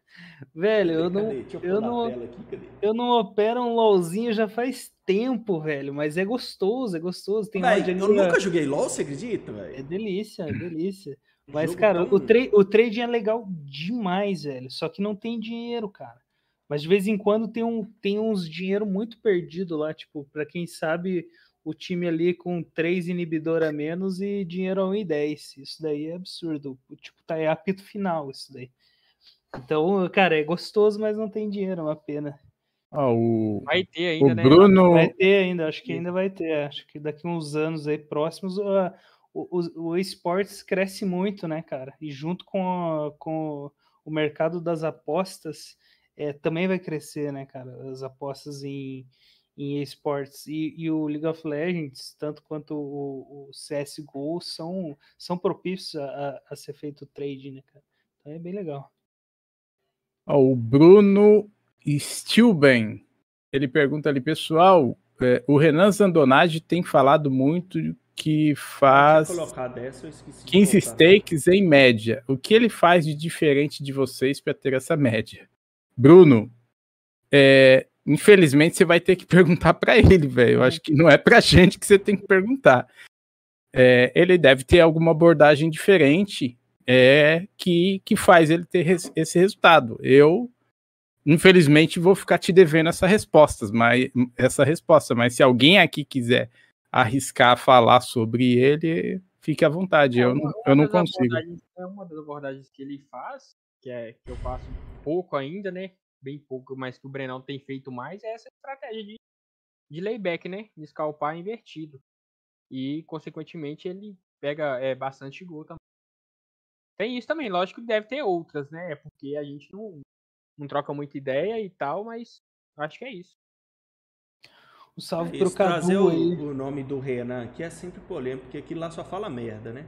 velho, eu não, eu não, aqui, eu não opero um LOLzinho já faz tempo, velho, mas é gostoso, é gostoso. Tem Véi, eu nunca joguei LOL, você acredita, velho? É delícia, é delícia. Mas, cara, o, tra o trading é legal demais, velho. Só que não tem dinheiro, cara. Mas de vez em quando tem, um, tem uns dinheiro muito perdido lá, tipo, para quem sabe o time ali com três inibidor a menos e dinheiro a 1,10. Isso daí é absurdo. Tipo, tá é apito final isso daí. Então, cara, é gostoso, mas não tem dinheiro, é uma pena. Ah, o... Vai ter ainda, o né? Bruno... Vai ter ainda, acho que ainda vai ter. Acho que daqui uns anos aí próximos, o, o, o esportes cresce muito, né, cara? E junto com, a, com o mercado das apostas, é, também vai crescer, né, cara? As apostas em, em esportes e, e, o League of Legends, tanto quanto o, o CSGO, são, são propícios a, a, ser feito trade, né, cara? Então é bem legal. o Bruno Stilben, ele pergunta ali, pessoal, é, o Renan Zandonage tem falado muito que faz dessa, 15 stakes em média. O que ele faz de diferente de vocês para ter essa média? Bruno, é, infelizmente você vai ter que perguntar para ele, velho. Eu acho que não é pra gente que você tem que perguntar. É, ele deve ter alguma abordagem diferente é, que, que faz ele ter res, esse resultado. Eu, infelizmente, vou ficar te devendo essa resposta, mas, essa resposta. Mas se alguém aqui quiser arriscar falar sobre ele, fique à vontade. É, eu, uma, eu não consigo. É uma das abordagens que ele faz, que é que eu faço pouco ainda, né? Bem pouco, mas que o Brenão tem feito mais, é essa estratégia de, de layback, né? De scalpar invertido. E, consequentemente, ele pega é, bastante gol também. Tem isso também, lógico que deve ter outras, né? É porque a gente não, não troca muita ideia e tal, mas acho que é isso. Um salve é pro Cadu trazer o, o, nome do Renan, que é sempre polêmico, porque aquilo lá só fala merda, né?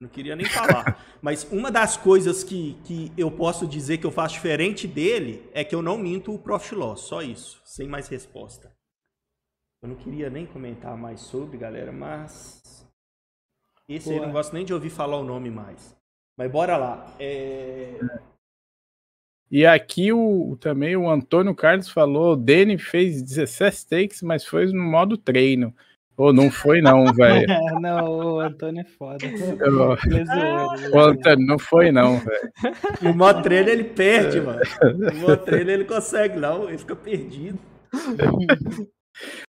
Não queria nem falar. Mas uma das coisas que, que eu posso dizer que eu faço diferente dele é que eu não minto o Profit Loss. Só isso. Sem mais resposta. Eu não queria nem comentar mais sobre, galera, mas. Esse aí eu não gosto nem de ouvir falar o nome mais. Mas bora lá. É... E aqui o, também o Antônio Carlos falou: o Dene fez 17 takes, mas foi no modo treino. Ou oh, não foi, não, velho. não, o Antônio é foda. o Antônio não foi, não, velho. No modo treino ele perde, mano. No modo treino ele consegue, não, ele fica perdido.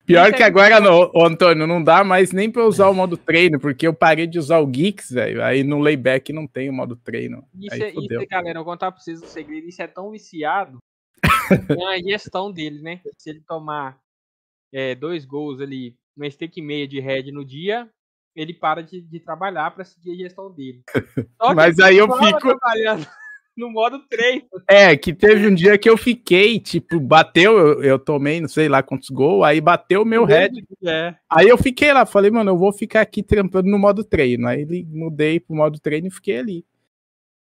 Pior que agora, no, Antônio, não dá mais nem pra usar o modo treino, porque eu parei de usar o Geeks, velho. Aí no layback não tem o modo treino. Isso, aí, é, isso galera, eu vou contar pra vocês um segredo. Isso é tão viciado na gestão dele, né? Se ele tomar é, dois gols ali uma stake e meia de head no dia, ele para de, de trabalhar para seguir a gestão dele. Mas aí eu fico no modo treino. É, que teve um dia que eu fiquei, tipo, bateu, eu, eu tomei, não sei lá quantos gols, aí bateu o meu head. É. Aí eu fiquei lá, falei, mano, eu vou ficar aqui trampando no modo treino. Aí mudei pro modo treino e fiquei ali.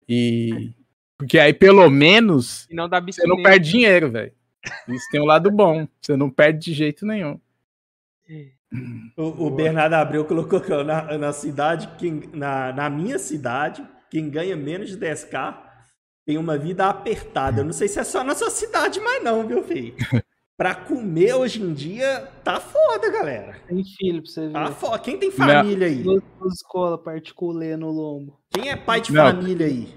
E. Porque aí pelo menos não você não perde dinheiro, velho. Isso tem um lado bom. Você não perde de jeito nenhum. O, o Bernardo Abreu colocou que na, na cidade, quem, na, na minha cidade, quem ganha menos de 10k tem uma vida apertada. Eu não sei se é só na sua cidade, mas não, viu, filho? Pra comer hoje em dia, tá foda, galera. Tem filho pra você ver. Tá foda. Quem tem família aí? Escola particular no lombo. Quem é pai de não. família aí?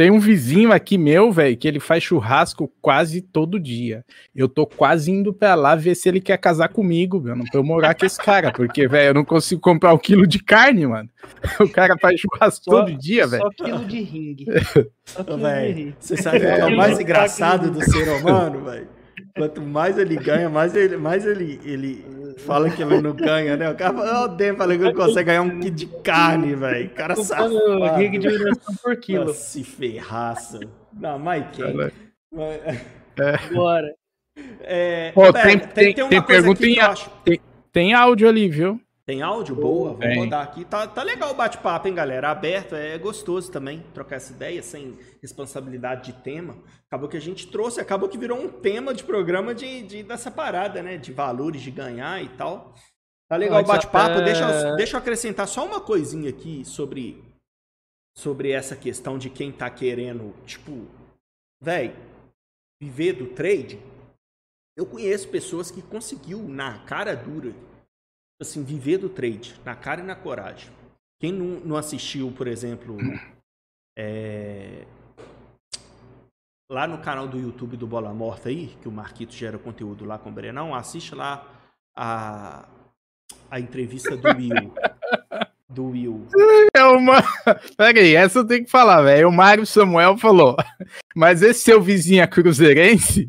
Tem um vizinho aqui meu, velho, que ele faz churrasco quase todo dia. Eu tô quase indo pra lá ver se ele quer casar comigo, meu, não pra eu morar com esse cara, porque, velho, eu não consigo comprar um quilo de carne, mano. O cara faz churrasco só, todo dia, velho. Só quilo de ringue. Só quilo Você sabe o que é o mais engraçado do ser humano, velho? Quanto mais ele ganha, mais ele, mais ele, ele fala que ele não ganha, né? O cara fala, oh, o Dan falando que ele consegue ganhar um quilo de carne, velho. O cara sabe. Rig de mineração por quilo. Se ferraça. Não, mas quem? Bora. É, Pô, pera, tem- tem- tem coisa pergunta aqui em acho. Tem áudio ali, viu? Tem áudio? Boa, vamos Tem. rodar aqui. Tá, tá legal o bate-papo, hein, galera? Aberto, é gostoso também trocar essa ideia, sem responsabilidade de tema. Acabou que a gente trouxe, acabou que virou um tema de programa de, de- dessa parada, né? De valores, de ganhar e tal. Tá legal o bate-papo. até- Deixa, eu- deixa eu acrescentar só uma coisinha aqui sobre, sobre essa questão de quem tá querendo, tipo, véi, viver do trade. Eu conheço pessoas que conseguiu na cara dura assim, viver do trade, na cara e na coragem. Quem não, não assistiu, por exemplo, é, lá no canal do YouTube do Bola Morta aí, que o Marquito gera conteúdo lá com o Brenão, assiste lá a, a entrevista do Will. Do Will. É uma. Pera aí, essa eu tenho que falar, velho. O Mário Samuel falou. Mas esse seu vizinho é cruzeirense?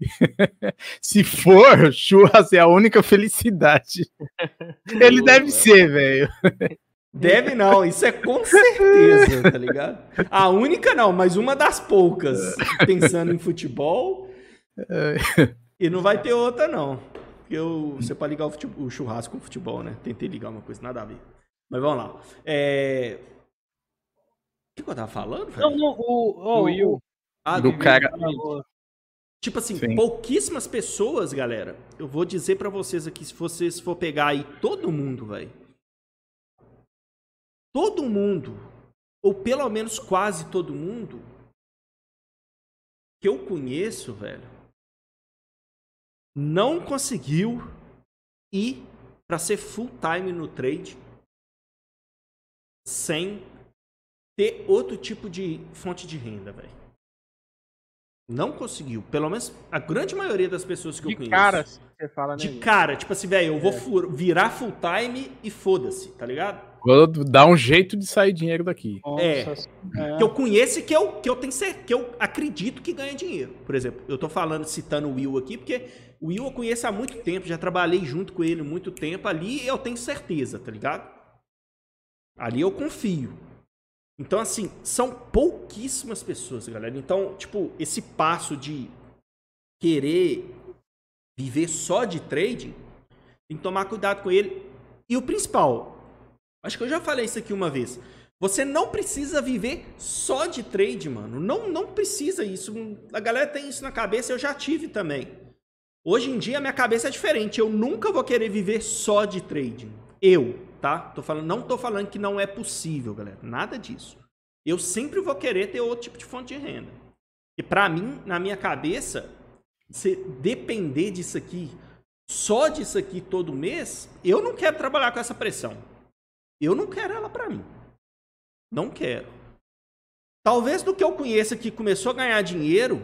Se for, churras é a única felicidade. Ele deve ser, velho. Deve não, isso é com certeza, tá ligado? A única não, mas uma das poucas. Pensando em futebol. E não vai ter outra, não. Porque eu, você pode ligar o, fute- o churrasco com o futebol, né? Tentei ligar uma coisa, nada a ver. Mas vamos lá. É... O que, eu tava falando, velho? Não, não, o, o- Will. Ah, do do- cara- Tipo assim, Sim. pouquíssimas pessoas, galera. Eu vou dizer pra vocês aqui, se vocês for pegar aí todo mundo, velho. Todo mundo, ou pelo menos quase todo mundo que eu conheço, velho, não conseguiu ir pra ser full time no trade sem ter outro tipo de fonte de renda, velho. Não conseguiu. Pelo menos a grande maioria das pessoas que eu De conheço. cara, assim, você fala, né? De cara, tipo assim, velho, eu vou fu- virar full time e foda-se, tá ligado? Vou dar um jeito de sair dinheiro daqui. É. é. Que eu conheço e que eu, que eu tenho certeza, que eu acredito que ganha dinheiro. Por exemplo, eu tô falando, citando o Will aqui, porque o Will eu conheço há muito tempo, já trabalhei junto com ele há muito tempo. Ali eu tenho certeza, tá ligado? Ali eu confio. Então, assim, são pouquíssimas pessoas, galera. Então, tipo, esse passo de querer viver só de trading, tem que tomar cuidado com ele. E o principal, acho que eu já falei isso aqui uma vez. Você não precisa viver só de trade, mano. Não, não precisa isso. A galera tem isso na cabeça, eu já tive também. Hoje em dia, minha cabeça é diferente. Eu nunca vou querer viver só de trading. Eu, tá? Tô falando, não tô falando que não é possível, galera. Nada disso. Eu sempre vou querer ter outro tipo de fonte de renda. E pra mim, na minha cabeça, se depender disso aqui, só disso aqui todo mês, eu não quero trabalhar com essa pressão. Eu não quero ela pra mim. Não quero. Talvez do que eu conheça que começou a ganhar dinheiro,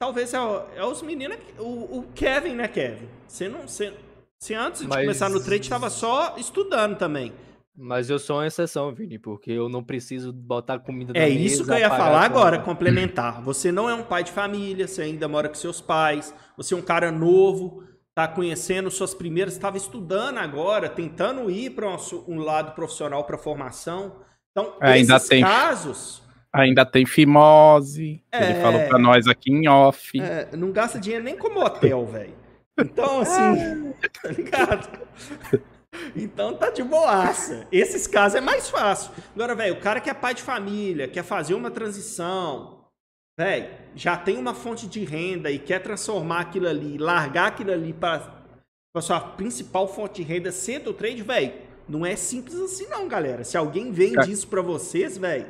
talvez é, é os meninos, o, o Kevin, né, Kevin? Você não, você, você antes de Mas- começar no trade estava só estudando também. Mas eu sou uma exceção, Vini, porque eu não preciso botar comida na É mesa, isso que eu ia falar agora, complementar. Você não é um pai de família, você ainda mora com seus pais, você é um cara novo, tá conhecendo suas primeiras, estava estudando agora, tentando ir para um, lado profissional para formação. Então, Ainda esses tem- casos, Ainda tem fimose. É. Ele falou pra nós aqui em off. é, não gasta dinheiro nem como hotel, velho. Então, assim, tá ligado? Então tá de boaça. Esses casos é mais fácil. Agora, velho, o cara que é pai de família, quer fazer uma transição, velho, já tem uma fonte de renda e quer transformar aquilo ali, largar aquilo ali para a sua principal fonte de renda ser do trade, velho, não é simples assim não, galera. Se alguém vende Cara. isso para vocês, velho,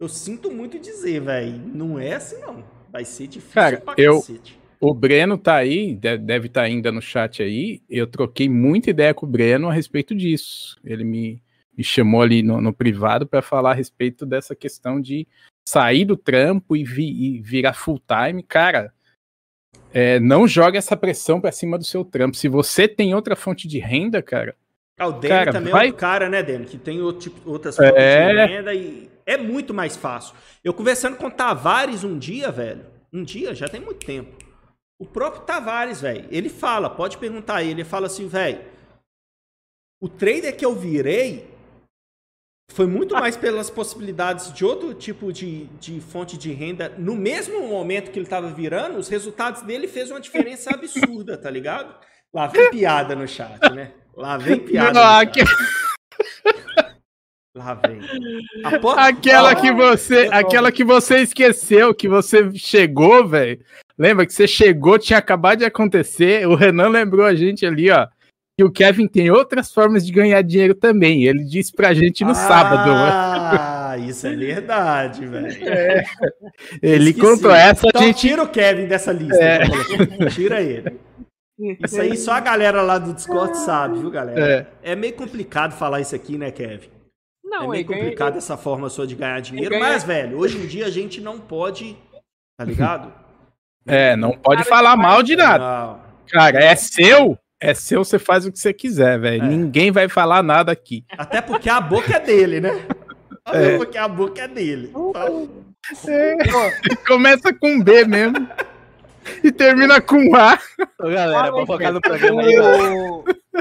eu sinto muito dizer, velho, não é assim não. Vai ser difícil Cara, pra eu- cacete. O Breno tá aí, de- deve estar ainda no chat aí. Eu troquei muita ideia com o Breno a respeito disso. Ele me, me chamou ali no, no privado para falar a respeito dessa questão de sair do trampo e, vi- e virar full time. Cara, é, não joga essa pressão para cima do seu trampo. Se você tem outra fonte de renda, cara, Ah, o Dani Cara, também é vai- outro cara, né, Dani? Que tem outro tipo, outras fontes É. de renda e é muito mais fácil. Eu conversando com o Tavares um dia, velho. Um dia, já tem muito tempo. O próprio Tavares, velho, ele fala, pode perguntar aí, ele fala assim, velho, o trader que eu virei foi muito mais pelas possibilidades de outro tipo de, de fonte de renda. No mesmo momento que ele estava virando, os resultados dele fez uma diferença absurda, tá ligado? Lá vem piada no chat, né? Lá vem piada. Não. Lá vem. Aquela que você, aquela que você esqueceu, que você chegou, velho. Lembra que você chegou, tinha acabado de acontecer. O Renan lembrou a gente ali, ó, que o Kevin tem outras formas de ganhar dinheiro também. Ele disse pra gente no sábado. né? Ah, isso é verdade, velho. Ele Esqueci. contou essa, Então a gente tira o Kevin dessa lista. É. Tira ele. Isso aí só a galera lá do Discord sabe, viu, galera? É. meio complicado falar isso aqui, né, Kevin? Não, é ele meio ganha- complicado essa forma sua de ganhar dinheiro, ganha- mas, velho, hoje em dia a gente não pode, tá ligado? É, não pode Cara, falar mal de nada. Não. Cara, é seu, é seu, você faz o que você quiser, velho. É. Ninguém vai falar nada aqui. Até porque a boca é dele, né? Até porque a boca é dele. Começa com B mesmo. E termina com A. Ô, galera, vamos focar no programa aí,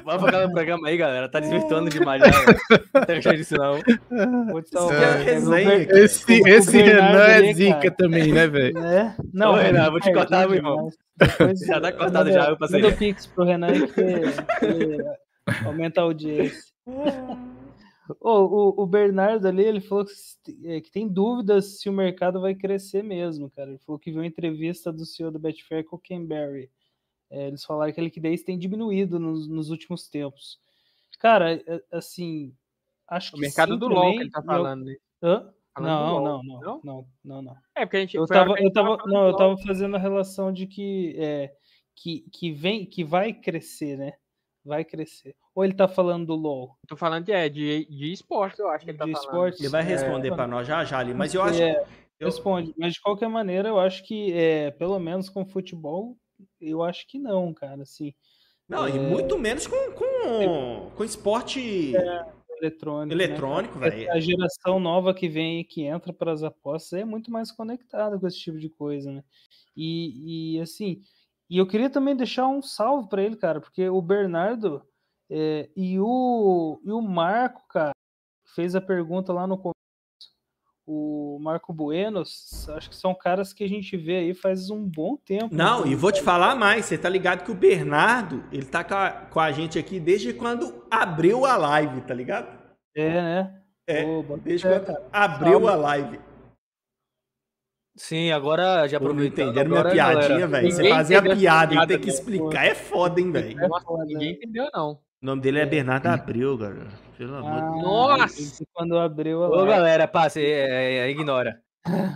Vamos focar no programa aí, galera. Tá desvirtuando demais velho. Não tem jeito disso, não. Vou te aqui é resenha. Esse, esse Renan é ali, zica cara. também, né, velho? É? Não, Ô, Renan, vou te Renan, cortar, é meu irmão. Depois- Já tá cortado já, eu passei. Manda o Pix pro Renan que, que aumenta a audiência. Ô, o, o Bernardo ali, ele falou que, é, que tem dúvidas se o mercado vai crescer mesmo, cara. Ele falou que viu uma entrevista do CEO do Betfair com o Ken Berry. É, eles falaram que a liquidez tem diminuído nos, nos últimos tempos. Cara, é- assim, acho O que mercado sim do LoL que ele tá eu- falando. aí. Hã? Não, não, não, Não? não, não, não. É, porque a gente. Eu tava, eu tava, falando não, eu tava fazendo a relação de que é, que, que vem, que vai crescer, né? Vai crescer. Ou ele tá falando do LoL? Tô falando de, é, de, de esporte, eu acho que ele tá De falando. esportes? Ele vai É, responder pra nós já, já ali, mas eu acho. É, eu- Responde. Mas de qualquer maneira, eu acho que, é, pelo menos com futebol, eu acho que não, cara. Assim, Não, e muito menos com, com, com esporte eletrônico. né? eletrônico, velho. A geração nova que vem e que entra para as apostas é muito mais conectada com esse tipo de coisa, né? E, e, assim, e eu queria também deixar um salve para ele, cara, porque o Bernardo é, e, o, e o Marco, cara, fez a pergunta lá no começo, o Marco Buenos, acho que são caras que a gente vê aí faz um bom tempo. Não, né? e vou te falar mais, você tá ligado que o Bernardo, ele tá com a, com a gente aqui desde quando abriu a live, tá ligado? É, né? É, Pô, Desde fé, quando cara. abriu Salve. a live. Sim, agora já não aproveitando. entenderam minha piadinha, velho. Você fazia a piada e ter que né? explicar é foda, hein, velho. É ninguém entendeu, não. O nome dele é Bernardo Abreu, cara. Pelo amor de Ah, Nossa! Quando abriu a Ô, galera, passe, é, é, ignora.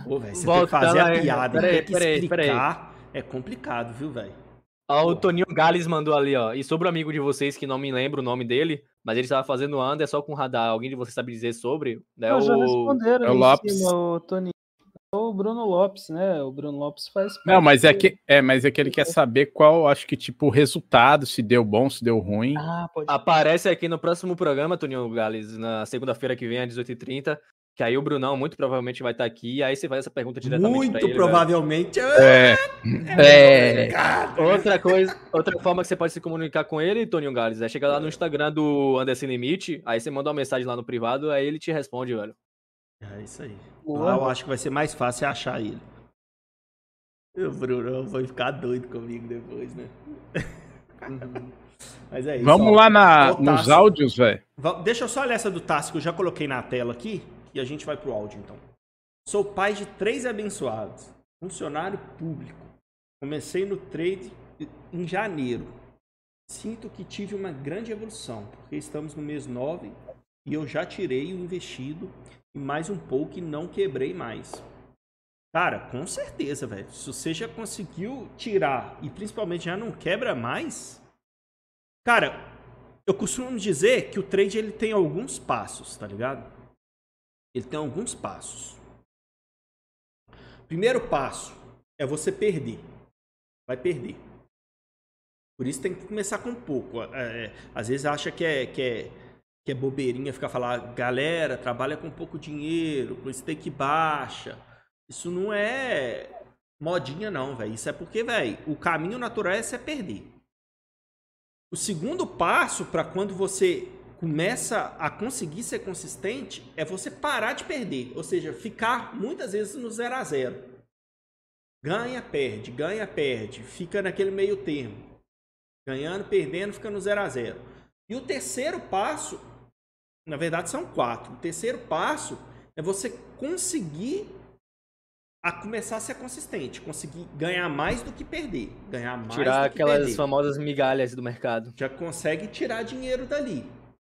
Pô, velho, você Volta tem que fazer lá a piada Peraí, ter que peraí, explicar. É complicado, viu, velho? Ó, o Toninho Gales mandou ali, ó. E sobre o amigo de vocês, que não me lembro o nome dele, mas ele estava fazendo anda só com radar. Alguém de vocês sabe dizer sobre? Né, já o... responderam é o Lopes. cima, o Tony. É O Bruno Lopes, né? O Bruno Lopes faz Não, parte mas é que, é, mas é que ele quer saber qual, acho que, tipo, o resultado, se deu bom, se deu ruim. Ah, pode Aparece aqui no próximo programa, Toninho Gales, na segunda-feira que vem, às 18h30. Que aí o Brunão muito provavelmente vai estar aqui. E aí você faz essa pergunta diretamente Muito ele. velho. provavelmente. É. É. Outra coisa, outra forma que você pode se comunicar com ele, Toninho Gales, é chegar lá no Instagram do Anderson Limite, aí você manda uma mensagem lá no privado, aí ele te responde, velho. É isso aí. Boa. Lá eu acho que vai ser mais fácil achar ele. O Bruno vai ficar doido comigo depois, né? Mas é isso. Vamos ó. lá na, Ó nos Tássio. áudios, velho. Deixa eu só olhar essa do Tassi que eu já coloquei na tela aqui e a gente vai pro áudio então. Sou pai de três abençoados, funcionário público. Comecei no trade em janeiro. Sinto que tive uma grande evolução, porque estamos no mês 9 e eu já tirei o investido e mais um pouco e não quebrei mais. Cara, com certeza, velho. Se você já conseguiu tirar e principalmente já não quebra mais, cara, eu costumo dizer que o trade ele tem alguns passos, tá ligado? Ele tem alguns passos. Primeiro passo é você perder. Vai perder. Por isso tem que começar com pouco. É, é, às vezes acha que é, que é, que é bobeirinha ficar falar, galera, trabalha com pouco dinheiro, com stake baixa. Isso não é modinha, não, velho. Isso é porque, velho, o caminho natural é você perder. O segundo passo para quando você começa a conseguir ser consistente é você parar de perder, ou seja, ficar muitas vezes no zero a zero. Ganha, perde, ganha, perde, fica naquele meio termo. Ganhando, perdendo, fica no zero a zero. E o terceiro passo, na verdade são quatro. O terceiro passo é você conseguir a começar a ser consistente, conseguir ganhar mais do que perder, ganhar mais Tirar do que aquelas perder. famosas migalhas do mercado. Já consegue tirar dinheiro dali.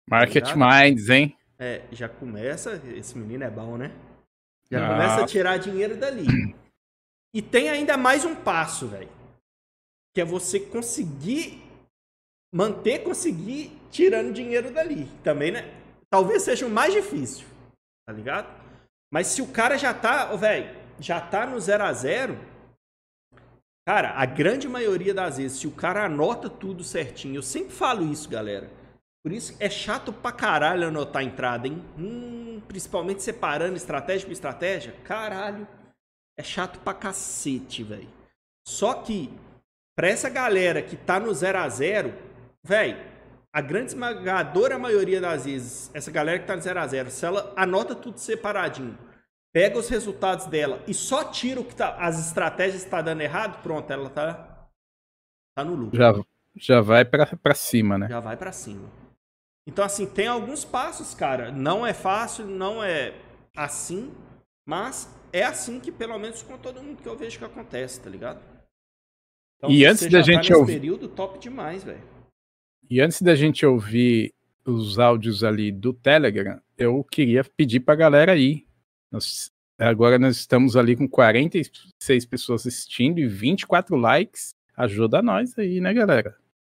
Market Obrigado. Minds, hein? É, já começa, esse menino é bom, né? Já Ah. começa a tirar dinheiro dali. E tem ainda mais um passo, velho. Que é você conseguir manter, conseguir tirando dinheiro dali. Também, né? Talvez seja o mais difícil, tá ligado? Mas se o cara já tá, ô, velho, já tá no 0 a 0 cara, a grande maioria das vezes, se o cara anota tudo certinho, eu sempre falo isso, galera. Por isso é chato pra caralho anotar a entrada, hein? Hum, principalmente separando estratégia por estratégia. Caralho. É chato pra cacete, velho. Só que, pra essa galera que tá no 0 a 0 velho, a grande esmagadora maioria das vezes, essa galera que tá no 0 a 0 se ela anota tudo separadinho, pega os resultados dela e só tira o que tá, as estratégias que tá dando errado, pronto, ela tá, tá no lucro Já, já vai pra, pra cima, né? já vai pra cima. Então, assim, tem alguns passos, cara. Não é fácil, não é assim, mas é assim que, pelo menos, com todo mundo que eu vejo que acontece, tá ligado? Então, E antes da gente tá ouvir- período, top demais, velho. E antes da gente ouvir os áudios ali do Telegram, eu queria pedir pra galera aí. Nós- agora nós estamos ali com 46 pessoas assistindo e 24 likes. Ajuda nós aí, né, galera?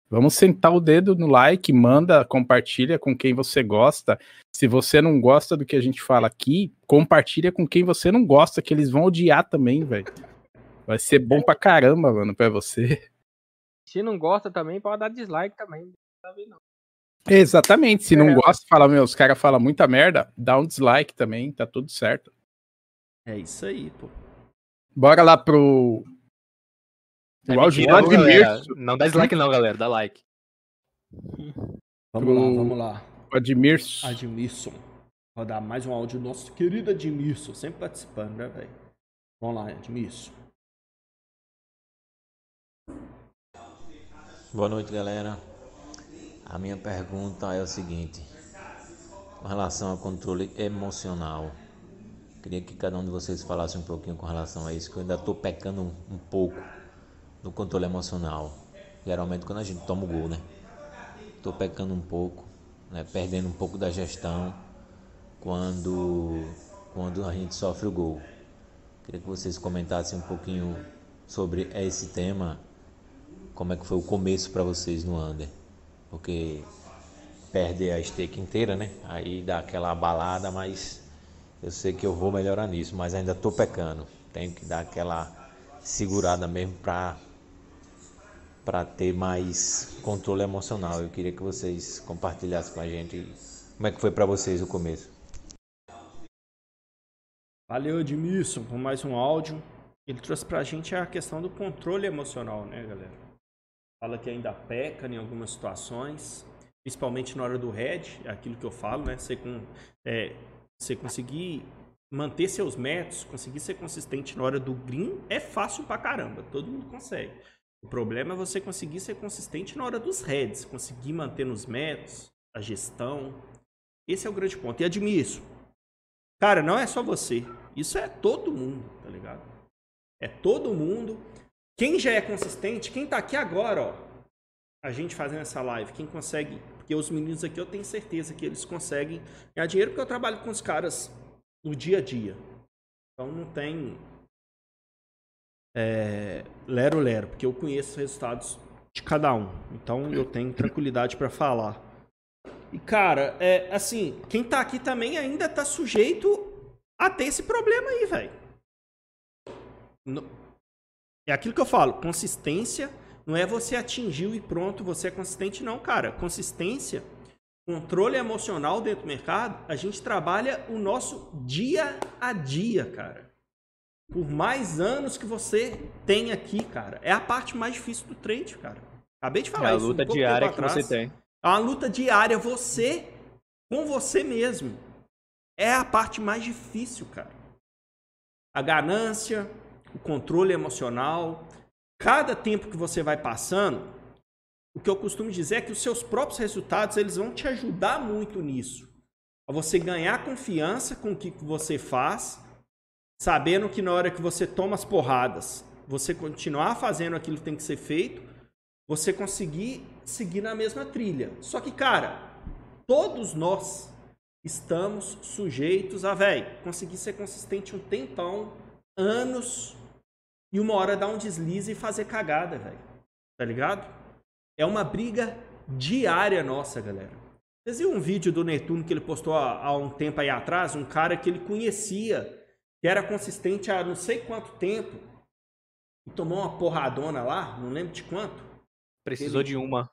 Vamos sentar o dedo no like, manda, compartilha com quem você gosta. Se você não gosta do que a gente fala aqui, compartilha com quem você não gosta, que eles vão odiar também, velho. Vai ser bom pra caramba, mano, pra você. Se não gosta também, pode dar dislike também. Não sabe não. Exatamente. Se não É. gosta, fala, meu, os caras falam muita merda, dá um dislike também, tá tudo certo. É isso aí, pô. Bora lá pro. É O áudio? Admir. Não dá dislike não, galera. Dá like. Vamos Pro- lá, vamos lá. o Admir. Admilson. Rodar mais um áudio do nosso querido Admilson, sempre participando, né, velho? Vamos lá, Admilson. Boa noite, galera. A minha pergunta é o seguinte: com relação ao controle emocional, queria que cada um de vocês falasse um pouquinho com relação a isso, que eu ainda estou pecando um, um pouco no controle emocional. Geralmente, quando a gente toma o gol, né? Estou pecando um pouco, né? perdendo um pouco da gestão quando, quando a gente sofre o gol. Queria que vocês comentassem um pouquinho sobre esse tema como é que foi o começo para vocês no under? Porque perder a stake inteira, né? Aí dá aquela abalada, mas eu sei que eu vou melhorar nisso, mas ainda tô pecando. Tenho que dar aquela segurada mesmo para para ter mais controle emocional. Eu queria que vocês compartilhassem com a gente como é que foi para vocês o começo. Valeu, Edmilson, por mais um áudio. Ele trouxe pra gente a questão do controle emocional, né, galera? Fala que ainda peca em algumas situações, principalmente na hora do head, é aquilo que eu falo, né? Você, com, é, você conseguir manter seus métodos, conseguir ser consistente na hora do green é fácil pra caramba, todo mundo consegue. O problema é você conseguir ser consistente na hora dos heads, conseguir manter nos métodos, a gestão. Esse é o grande ponto. E Edmilson, Cara, não é só você. Isso é todo mundo, tá ligado? É todo mundo. Quem já é consistente, quem tá aqui agora, ó. A gente fazendo essa live, quem consegue. Porque os meninos aqui eu tenho certeza que eles conseguem ganhar dinheiro porque eu trabalho com os caras no dia a dia. Então não tem. É, lero, lero, porque eu conheço os resultados de cada um. Então eu tenho tranquilidade pra falar. E, cara, é assim, quem tá aqui também ainda tá sujeito a ter esse problema aí, velho. É aquilo que eu falo, consistência não é você atingiu e pronto, você é consistente, não, cara. Consistência, controle emocional dentro do mercado, a gente trabalha o nosso dia a dia, cara. por mais anos que você tem aqui, cara. É a parte mais difícil do trade, cara. Acabei de É falar a isso. um luta pouco diária que você tem. É uma luta diária, você com você mesmo. É a parte mais difícil, cara. A ganância, o controle emocional. Cada tempo que você vai passando, o que eu costumo dizer é que os seus próprios resultados, eles vão te ajudar muito nisso. A você ganhar confiança com o que você faz, sabendo que na hora que você toma as porradas, você continuar fazendo aquilo que tem que ser feito, você conseguir seguir na mesma trilha. Só que, cara, todos nós estamos sujeitos a, velho, conseguir ser consistente um tempão, anos, e uma hora dar um deslize e fazer cagada, velho. Tá ligado? É uma briga diária nossa, galera. Vocês viram um vídeo do Netuno que ele postou há, há um tempo aí atrás? Um cara que ele conhecia, que era consistente há não sei quanto tempo, e tomou uma porradona lá, não lembro de quanto. Precisou Ele- de uma.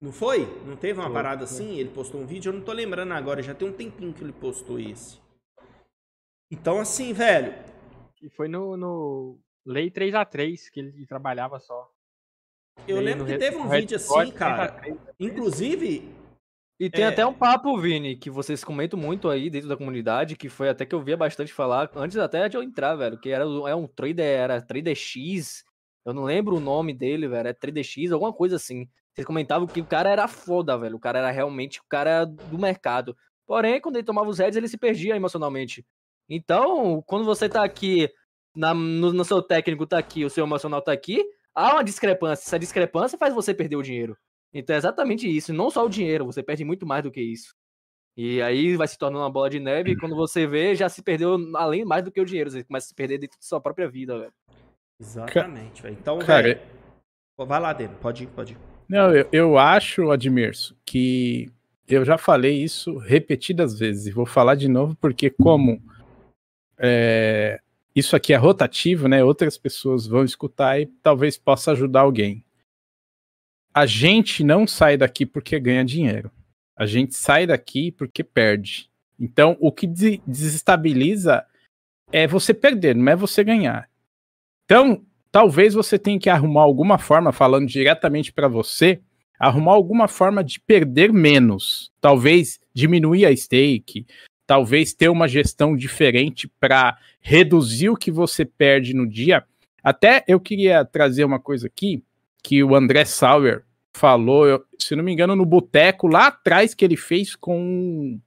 Não foi? Não teve uma Foi, parada foi. assim? Ele postou um vídeo, eu não tô lembrando agora, já tem um tempinho que ele postou esse. Então, assim, velho, E foi no, no Lei 3x3 que ele trabalhava só. eu Lei lembro que teve um vídeo assim, cara. 3x3. Inclusive, E tem É. até um papo, Vini, que vocês comentam muito aí dentro da comunidade, que foi até que eu via bastante falar, antes até de eu entrar, velho, que era é um trader, era Trader X, eu não lembro o nome dele, velho, é Trader X, alguma coisa assim. Vocês comentavam que o cara era foda, velho, o cara era realmente o cara do mercado. Porém, quando ele tomava os heads, ele se perdia emocionalmente. Então, quando você tá aqui, na- no, no seu técnico tá aqui, o seu emocional tá aqui, há uma discrepância. Essa discrepância faz você perder o dinheiro. Então é exatamente isso. Não só o dinheiro, você perde muito mais do que isso. E aí vai se tornando uma bola de neve e quando você vê, já se perdeu além mais do que o dinheiro. Você começa a se perder dentro da sua própria vida, velho. exatamente, velho. Então, Cara, velho, vai lá dentro, pode ir, pode ir. Não, eu, eu acho, Admirso, que eu já falei isso repetidas vezes e vou falar de novo porque como é, isso aqui é rotativo, né? Outras pessoas vão escutar e talvez possa ajudar alguém. A gente não sai daqui porque ganha dinheiro. A gente sai daqui porque perde. Então, o que des- desestabiliza é você perder, não é você ganhar. Então, talvez você tenha que arrumar alguma forma, falando diretamente para você, arrumar alguma forma de perder menos. Talvez diminuir a stake, talvez ter uma gestão diferente para reduzir o que você perde no dia. Até eu queria trazer uma coisa aqui que o André Sauer falou, eu- se não me engano, no boteco lá atrás que ele fez com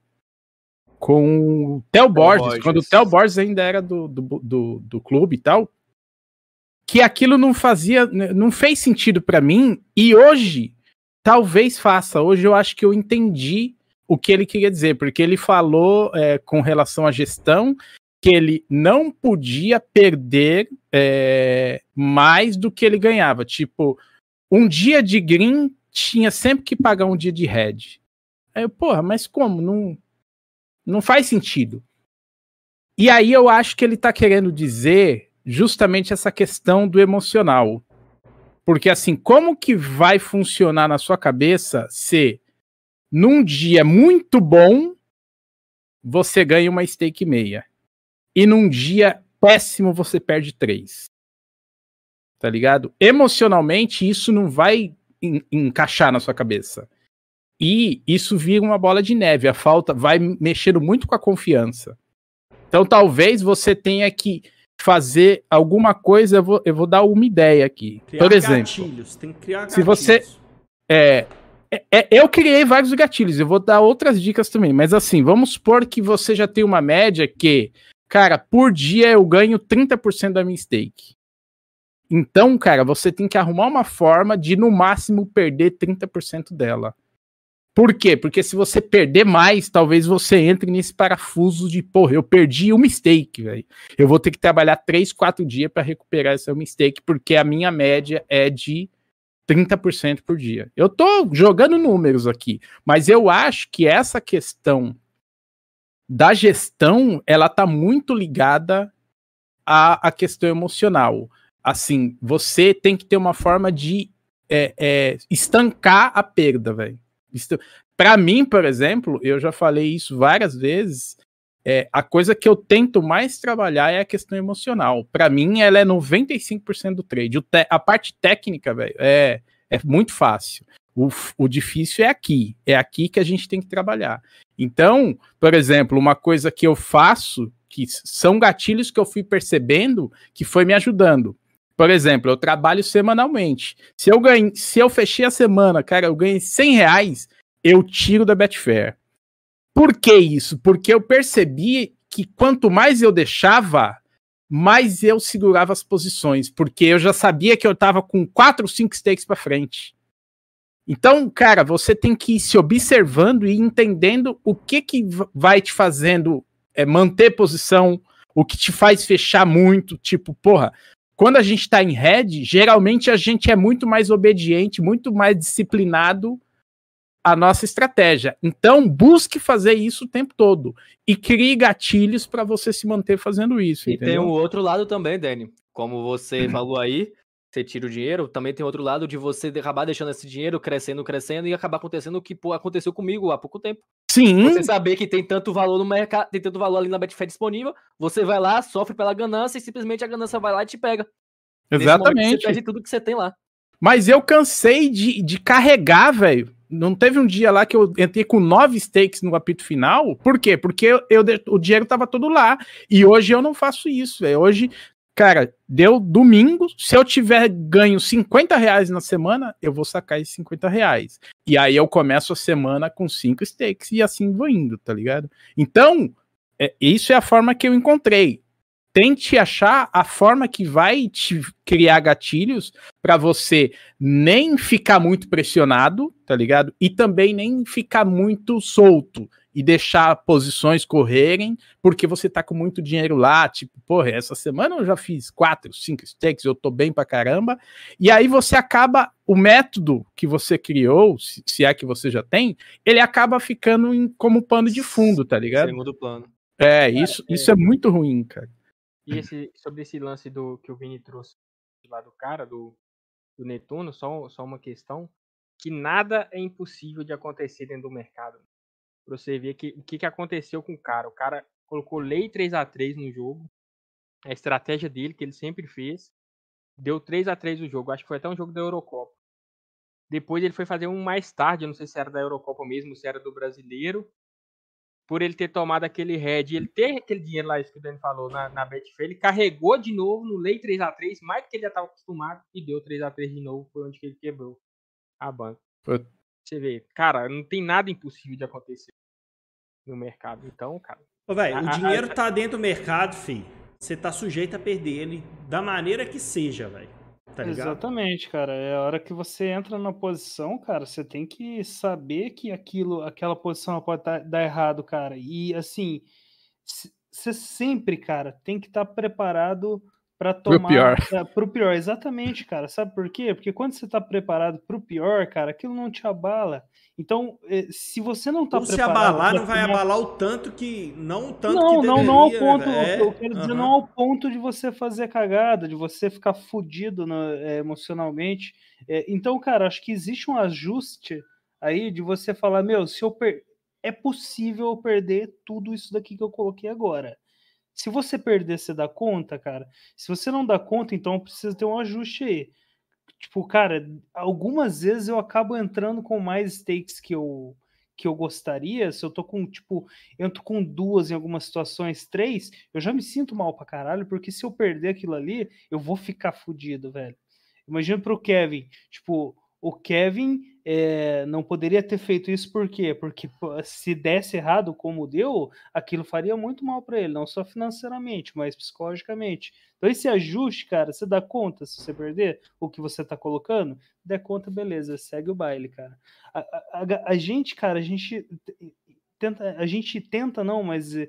com o Theo Borges, Borges. quando o Theo Borges ainda era do, do, do, do clube e tal, que aquilo não fazia, não fez sentido para mim e hoje talvez faça. Hoje eu acho que eu entendi o que ele queria dizer, porque ele falou é, com relação à gestão que ele não podia perder é, mais do que ele ganhava. Tipo, um dia de green tinha sempre que pagar um dia de red. Aí eu, porra, mas como? Não, não faz sentido. E aí eu acho que ele tá querendo dizer justamente essa questão do emocional. Porque assim, como que vai funcionar na sua cabeça se num dia muito bom você ganha uma stake meia e num dia péssimo você perde três? Tá ligado? Emocionalmente isso não vai en- encaixar na sua cabeça. E isso vira uma bola de neve. A falta vai mexendo muito com a confiança. Então talvez você tenha que fazer alguma coisa. Eu vou, eu vou dar uma ideia aqui. Criar Por exemplo, gatilhos, tem que criar se você- é, é- é- eu criei vários gatilhos, eu vou dar outras dicas também, mas assim, vamos supor que você já tem uma média que, cara, por dia eu ganho 30% da minha stake. Então, cara, você tem que arrumar uma forma de no máximo perder 30% dela. Por quê? Porque se você perder mais, talvez você entre nesse parafuso de, porra, eu perdi uma stake, velho. Eu vou ter que trabalhar 3, 4 dias para recuperar essa mistake, porque a minha média é de 30% por dia. Eu tô jogando números aqui, mas eu acho que essa questão da gestão, ela tá muito ligada à, à questão emocional. Assim, você tem que ter uma forma de é, é, estancar a perda, velho. Para mim, por exemplo, eu já falei isso várias vezes. É, a coisa que eu tento mais trabalhar é a questão emocional. Para mim, ela é 95% do trade. a parte técnica, velho, é, é muito fácil. O, o difícil é aqui. É aqui que a gente tem que trabalhar. Então, por exemplo, uma coisa que eu faço, que são gatilhos que eu fui percebendo que foi me ajudando. Por exemplo, eu trabalho semanalmente. Se eu ganhei, se eu fechei a semana, cara, eu ganhei 100 reais, eu tiro da Betfair. Por que isso? Porque eu percebi que quanto mais eu deixava, mais eu segurava as posições, porque eu já sabia que eu estava com quatro, cinco stakes para frente. Então, cara, você tem que ir se observando e entendendo o que que vai te fazendo é, manter posição, o que te faz fechar muito, tipo, porra, quando a gente está em red, geralmente a gente é muito mais obediente, muito mais disciplinado a nossa estratégia. Então, busque fazer isso o tempo todo e crie gatilhos para você se manter fazendo isso. E entendeu? tem um outro lado também, Dani. Como você falou aí, você tira o dinheiro, também tem outro lado de você acabar deixando esse dinheiro crescendo, crescendo e acabar acontecendo o que aconteceu comigo há pouco tempo. Sim. Você saber que tem tanto valor no mercado, tem tanto valor ali na Betfair disponível, você vai lá, sofre pela ganância e simplesmente a ganância vai lá e te pega. Exatamente. Você perde tudo que você tem lá. Mas eu cansei de, de carregar, velho. Não teve um dia lá que eu entrei com nove stakes no apito final. Por quê? Porque eu, eu o dinheiro tava todo lá. E hoje eu não faço isso, velho. Hoje, cara, deu domingo. Se eu tiver ganho 50 reais na semana, eu vou sacar esses 50 reais. E aí eu começo a semana com cinco stakes e assim vou indo, tá ligado? Então, é, isso é a forma que eu encontrei tente achar a forma que vai te criar gatilhos para você nem ficar muito pressionado, tá ligado? E também nem ficar muito solto e deixar posições correrem, porque você tá com muito dinheiro lá, tipo, porra, essa semana eu já fiz quatro, cinco stakes, eu tô bem pra caramba, e aí você acaba, o método que você criou, se, é que você já tem, ele acaba ficando em, como pano de fundo, tá ligado? Segundo plano. É, isso, é, isso é muito ruim, cara. E esse, sobre esse lance do que o Vini trouxe lá do cara, do, do Netuno, só, só uma questão, que nada é impossível de acontecer dentro do mercado. Pra você ver que, o que, que aconteceu com o cara. O cara colocou lei 3 a 3 no jogo, a estratégia dele, que ele sempre fez, deu 3 a 3 o jogo. Acho que foi até um jogo da Eurocopa. Depois ele foi fazer um mais tarde, eu não sei se era da Eurocopa mesmo, se era do Brasileiro por ele ter tomado aquele head, ele ter aquele dinheiro lá, isso que o Dani falou, na, na Betfair, ele carregou de novo no Lei 3x3, mais do que ele já estava acostumado, e deu 3x3 de novo, foi onde que ele quebrou a banca. Foi. Você vê, cara, não tem nada impossível de acontecer no mercado. Então, cara. Ô, velho, o dinheiro a, tá dentro do mercado, fi. Você tá sujeito a perder ele da maneira que seja, velho. Tá Exatamente, cara. É a hora que você entra na posição, cara, você tem que saber que aquilo, aquela posição pode tá, dar errado, cara. E assim, você sempre, cara, tem que estar tá preparado para tomar pro pior. É, pro pior, exatamente, cara. Sabe por quê? Porque quando você tá preparado pro pior, cara, aquilo não te abala. Então, eh, se você não tá Ou preparado... se abalar, não vai abalar o tanto que... Não o tanto não, que não, deveria, não ao ponto... É, eu quero dizer, não ao ponto de você fazer cagada, de você ficar fudido no, é, emocionalmente. É, então, cara, acho que existe um ajuste aí de você falar, meu, se eu per... é possível eu perder tudo isso daqui que eu coloquei agora. Se você perder, você dá conta, cara. Se você não dá conta, então precisa ter um ajuste aí. Tipo, cara, algumas vezes eu acabo entrando com mais stakes que eu que eu gostaria, se eu tô com, tipo, entro com duas em algumas situações, três, eu já me sinto mal pra caralho, porque se eu perder aquilo ali, eu vou ficar fudido, velho. Imagina pro Kevin, tipo, o Kevin é, não poderia ter feito isso por quê? Porque se desse errado como deu, aquilo faria muito mal para ele, não só financeiramente, mas psicologicamente. Então esse ajuste, cara, você dá conta se você perder o que você tá colocando? Der conta, beleza, segue o baile, cara. A, a, a gente, cara, a gente tenta, a gente tenta não, mas em,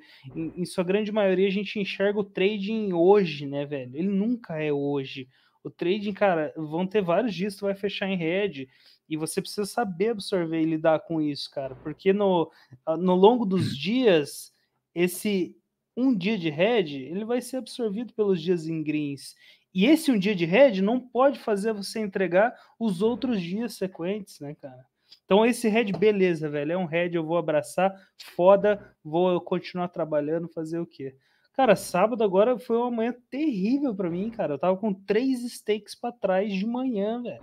em sua grande maioria a gente enxerga o trading hoje, né, velho? Ele nunca é hoje. O trading, cara, vão ter vários dias que tu vai fechar em red e você precisa saber absorver e lidar com isso, cara, porque no, no longo dos dias, esse um dia de red, ele vai ser absorvido pelos dias em greens. E esse um dia de red não pode fazer você entregar os outros dias sequentes, né, cara? Então esse head, beleza, velho, é um head, eu vou abraçar, foda, vou continuar trabalhando, fazer o quê? Cara, sábado agora foi uma manhã terrível para mim, cara. Eu tava com três steaks para trás de manhã, velho.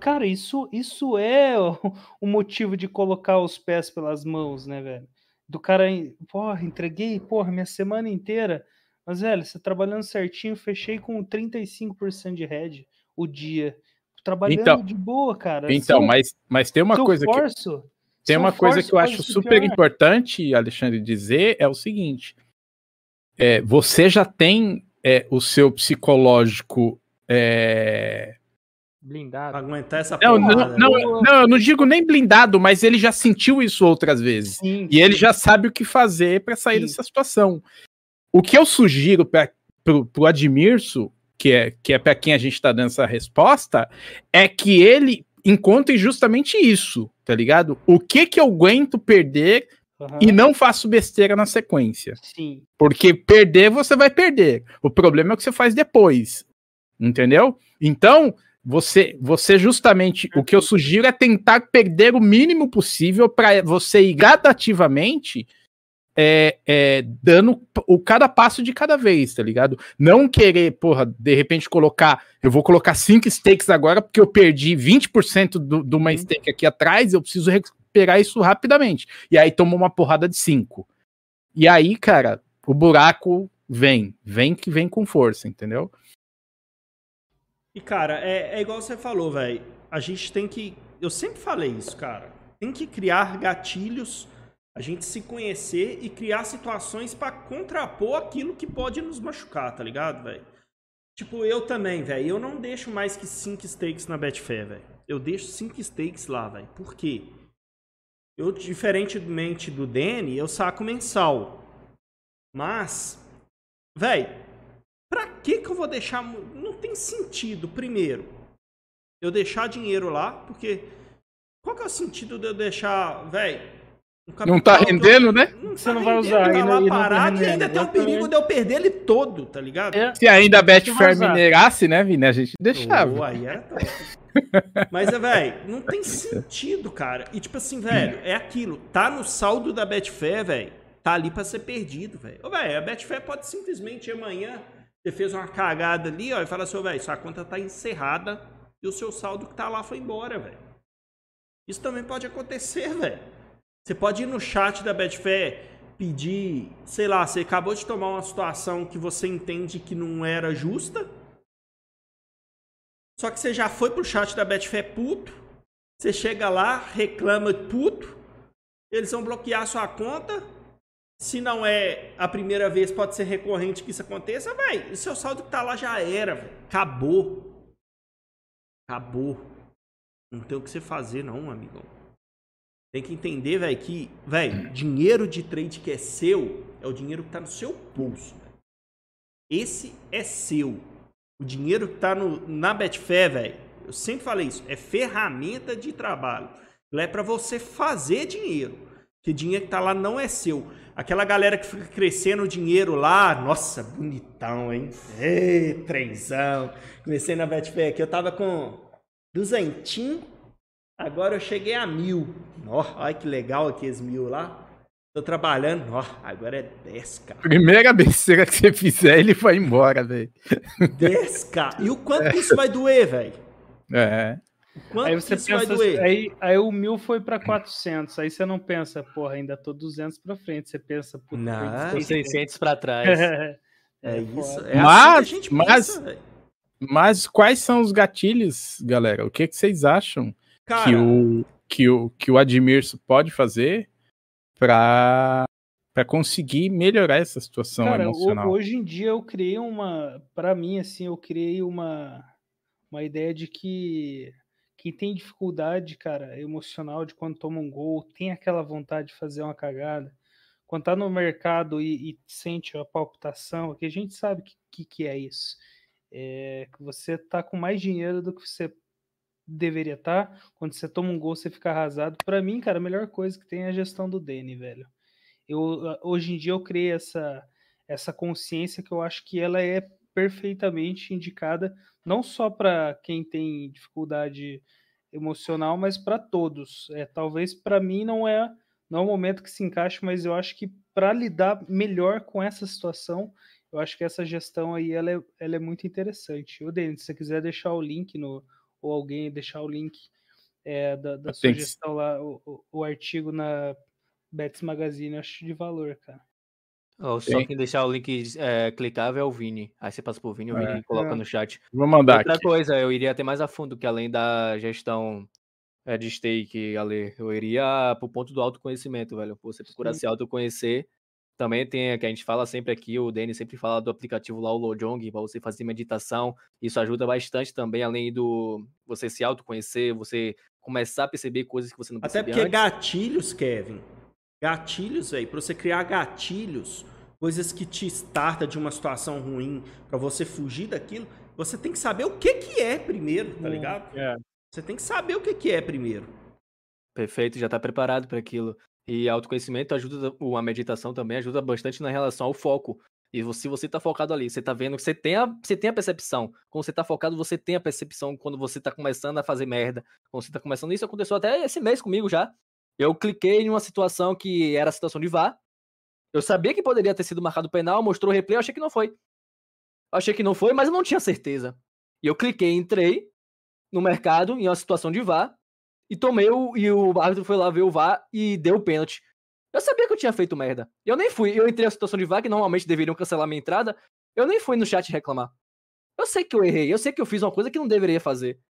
Cara, isso, isso é o, o, motivo de colocar os pés pelas mãos, né, velho? Do cara, porra, entreguei, porra, minha semana inteira. Mas, velho, você trabalhando certinho, fechei com 35% de head o dia. Trabalhando então, de boa, cara. Então, São, mas, mas tem uma coisa forço, que. Tem uma coisa que eu acho super pior. importante, Alexandre, dizer é o seguinte: é, você já tem é, o seu psicológico é, blindado. Aguentar essa não, não, não, não, eu não digo nem blindado, mas ele já sentiu isso outras vezes. Sim, e sim. ele já sabe o que fazer para sair sim. dessa situação. O que eu sugiro para o Admirso, que é, que é para quem a gente está dando essa resposta, é que ele encontre justamente isso, tá ligado? O que que eu aguento perder uhum. e não faço besteira na sequência. Sim. Porque perder você vai perder. O problema é o que você faz depois. Entendeu? Então, você, você justamente, o que eu sugiro é tentar perder o mínimo possível para você ir gradativamente é, é, dando o cada passo de cada vez, tá ligado? Não querer, porra, de repente colocar, eu vou colocar cinco stakes agora porque eu perdi 20% do, de uma uhum. stake aqui atrás, eu preciso recuperar isso rapidamente. E aí toma uma porrada de cinco. E aí, cara, o buraco vem, vem que vem com força, entendeu? E, cara, é, é igual você falou, velho. A gente tem que. Eu sempre falei isso, cara. Tem que criar gatilhos a gente se conhecer e criar situações para contrapor aquilo que pode nos machucar, tá ligado, velho? Tipo, eu também, velho. Eu não deixo mais que 5 stakes na Betfair, velho. Eu deixo 5 stakes lá, velho. Por quê? Eu, diferentemente do Danny, eu saco mensal. Mas, velho, pra que que eu vou deixar... Não tem sentido, primeiro, eu deixar dinheiro lá, porque... Qual que é o sentido de eu deixar, velho não tá rendendo, né? Não você tá não vai usar. Tá lá parado e ainda tem o perigo de eu perder ele todo, tá ligado? É. Se ainda a Betfair minerasse, né, Vini? A gente deixava. Oh, aí era Mas, é, velho, não tem sentido, cara. E tipo assim, velho, é aquilo. Tá no saldo da Betfair, velho. Tá ali pra ser perdido, velho. Ô, velho, a Betfair pode simplesmente amanhã você fez uma cagada ali, ó, e fala assim, velho, sua conta tá encerrada e o seu saldo que tá lá foi embora, velho. Isso também pode acontecer, velho. Você pode ir no chat da Betfair pedir, sei lá, você acabou de tomar uma situação que você entende que não era justa. Só que você já foi pro chat da Betfair puto. Você chega lá, reclama puto. Eles vão bloquear sua conta. Se não é a primeira vez, pode ser recorrente que isso aconteça, vai. O seu saldo que tá lá já era, véio. acabou. Acabou. Não tem o que você fazer, não, amigão. Tem que entender, velho, que, velho, dinheiro de trade que é seu é o dinheiro que tá no seu pulso. Véio. Esse é seu. O dinheiro que tá no, na Betfair, velho, eu sempre falei isso, é ferramenta de trabalho. É para você fazer dinheiro. Que dinheiro que tá lá não é seu. Aquela galera que fica crescendo o dinheiro lá, nossa, bonitão, hein? Ei, trenzão. Comecei na Betfair aqui, eu tava com duzentinho Agora eu cheguei a mil. Ó, olha que legal aqueles mil lá. Tô trabalhando, ó, agora é 10k. Primeira besteira que você fizer, ele vai embora, velho. 10k. E o quanto é. isso vai doer, velho? É. quanto aí você isso pensa, vai doer? Aí, aí o mil foi pra 400. Aí você não pensa, porra, ainda tô 200 pra frente. Você pensa, puta, não, 600 pra trás. é, é isso. É mas, assim mas, pensa, mas quais são os gatilhos, galera? O que, que vocês acham? Cara... que o que o que o Admirso pode fazer para para conseguir melhorar essa situação Cara, emocional. Hoje em dia eu criei uma, para mim assim, eu criei uma uma ideia de que quem tem dificuldade, cara, emocional de quando toma um gol, tem aquela vontade de fazer uma cagada, quando tá no mercado e, e sente a palpitação, que a gente sabe que, que, que é isso. É que você tá com mais dinheiro do que você deveria estar. Tá. Quando você toma um gol, você fica arrasado. Para mim, cara, a melhor coisa que tem é a gestão do Dene, velho. Eu, ah, hoje em dia eu criei essa, essa consciência que eu acho que ela é perfeitamente indicada, não só para quem tem dificuldade emocional, mas para todos. É, talvez para mim não é não é o momento que se encaixa, mas eu acho que para lidar melhor com essa situação, eu acho que essa gestão aí ela é, ela é muito interessante. O Denis, se você quiser deixar o link no ou alguém deixar o link é, da, da sugestão lá, o, o, artigo na Betis Magazine, eu acho de valor, cara. Oh, só quem deixar o link é, clicável é o Vini. Aí você passa pro Vini, o Vini é. coloca é. no chat. Vou mandar Outra aqui. coisa, eu iria até mais a fundo, que além da gestão é, de stake, Ale, eu iria pro ponto do autoconhecimento, velho. Você procurar Sim. se autoconhecer. Também tem, que a gente fala sempre aqui, o Denis sempre fala do aplicativo lá, o Lojong, para você fazer meditação. Isso ajuda bastante também, além do você se autoconhecer, você começar a perceber coisas que você não percebia Até porque antes. gatilhos, Kevin. Gatilhos, velho, para você criar gatilhos, coisas que te starta de uma situação ruim, para você fugir daquilo, você tem que saber o que que é primeiro, tá ligado? É. Você tem que saber o que, que é primeiro. Perfeito, já está preparado para aquilo. E autoconhecimento ajuda, a meditação também ajuda bastante na relação ao foco. E se você está focado ali, você está vendo que você tem, a, você tem a percepção. Quando você está focado, você tem a percepção quando você está começando a fazer merda. Quando você está começando. Isso aconteceu até esse mês comigo já. Eu cliquei em uma situação que era a situação de VAR. Eu sabia que poderia ter sido marcado penal, mostrou o replay, eu achei que não foi. Eu achei que não foi, mas eu não tinha certeza. E eu cliquei, entrei, no mercado, em uma situação de VAR, e tomei o. E o árbitro foi lá ver o VAR e deu o pênalti. Eu sabia que eu tinha feito merda. Eu nem fui. Eu entrei na situação de VAR, que normalmente deveriam cancelar minha entrada. Eu nem fui no chat reclamar. Eu sei que eu errei, eu sei que eu fiz uma coisa que não deveria fazer.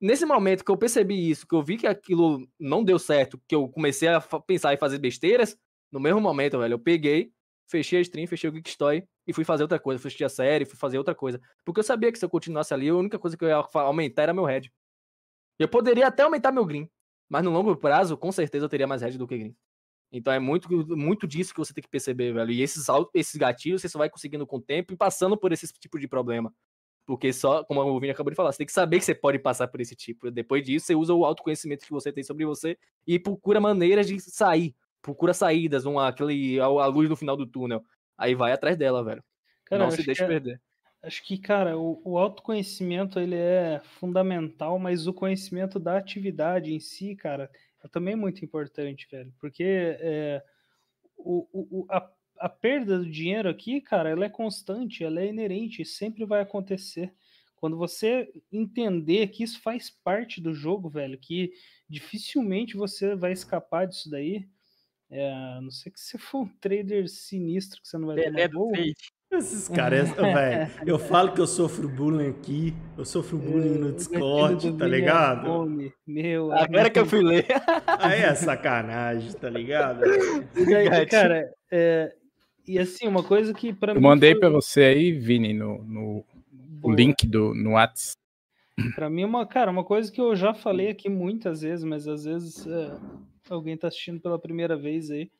Nesse momento que eu percebi isso, que eu vi que aquilo não deu certo, que eu comecei a pensar em fazer besteiras, no mesmo momento, velho, eu peguei, fechei a stream, fechei o Geekstory e fui fazer outra coisa. Fui assistir a série, fui fazer outra coisa. Porque eu sabia que se eu continuasse ali, a única coisa que eu ia aumentar era meu head. Eu poderia até aumentar meu green, mas no longo prazo, com certeza eu teria mais head do que green. Então é muito, muito disso que você tem que perceber, velho. E esses, esses gatilhos você só vai conseguindo com o tempo e passando por esse tipo de problema. Porque só, como o Vini acabou de falar, você tem que saber que você pode passar por esse tipo. Depois disso, você usa o autoconhecimento que você tem sobre você e procura maneiras de sair. Procura saídas, uma, aquele, a, a luz no final do túnel. Aí vai atrás dela, velho. Cara, não se deixe é, perder. Acho que, cara, o, o, autoconhecimento ele é fundamental, mas o conhecimento da atividade em si, cara, é também muito importante, velho. Porque é, o, o, a, a perda do dinheiro aqui, cara, ela é constante, ela é inerente, sempre vai acontecer. Quando você entender que isso faz parte do jogo, velho, que dificilmente você vai escapar disso daí, é, a não sei que você for um trader sinistro que você não vai tomar gol. Esses caras, velho, eu falo que eu sofro bullying aqui, eu sofro bullying no Discord, tá ligado? Meu. Agora que eu fui ler. Aí é sacanagem, tá ligado? Aí, cara, é, e assim, uma coisa que para mim. Eu mandei foi... pra você aí, Vini, no, no o link do, no WhatsApp. Pra mim, uma, cara, uma coisa que eu já falei aqui muitas vezes, mas às vezes é, alguém tá assistindo pela primeira vez aí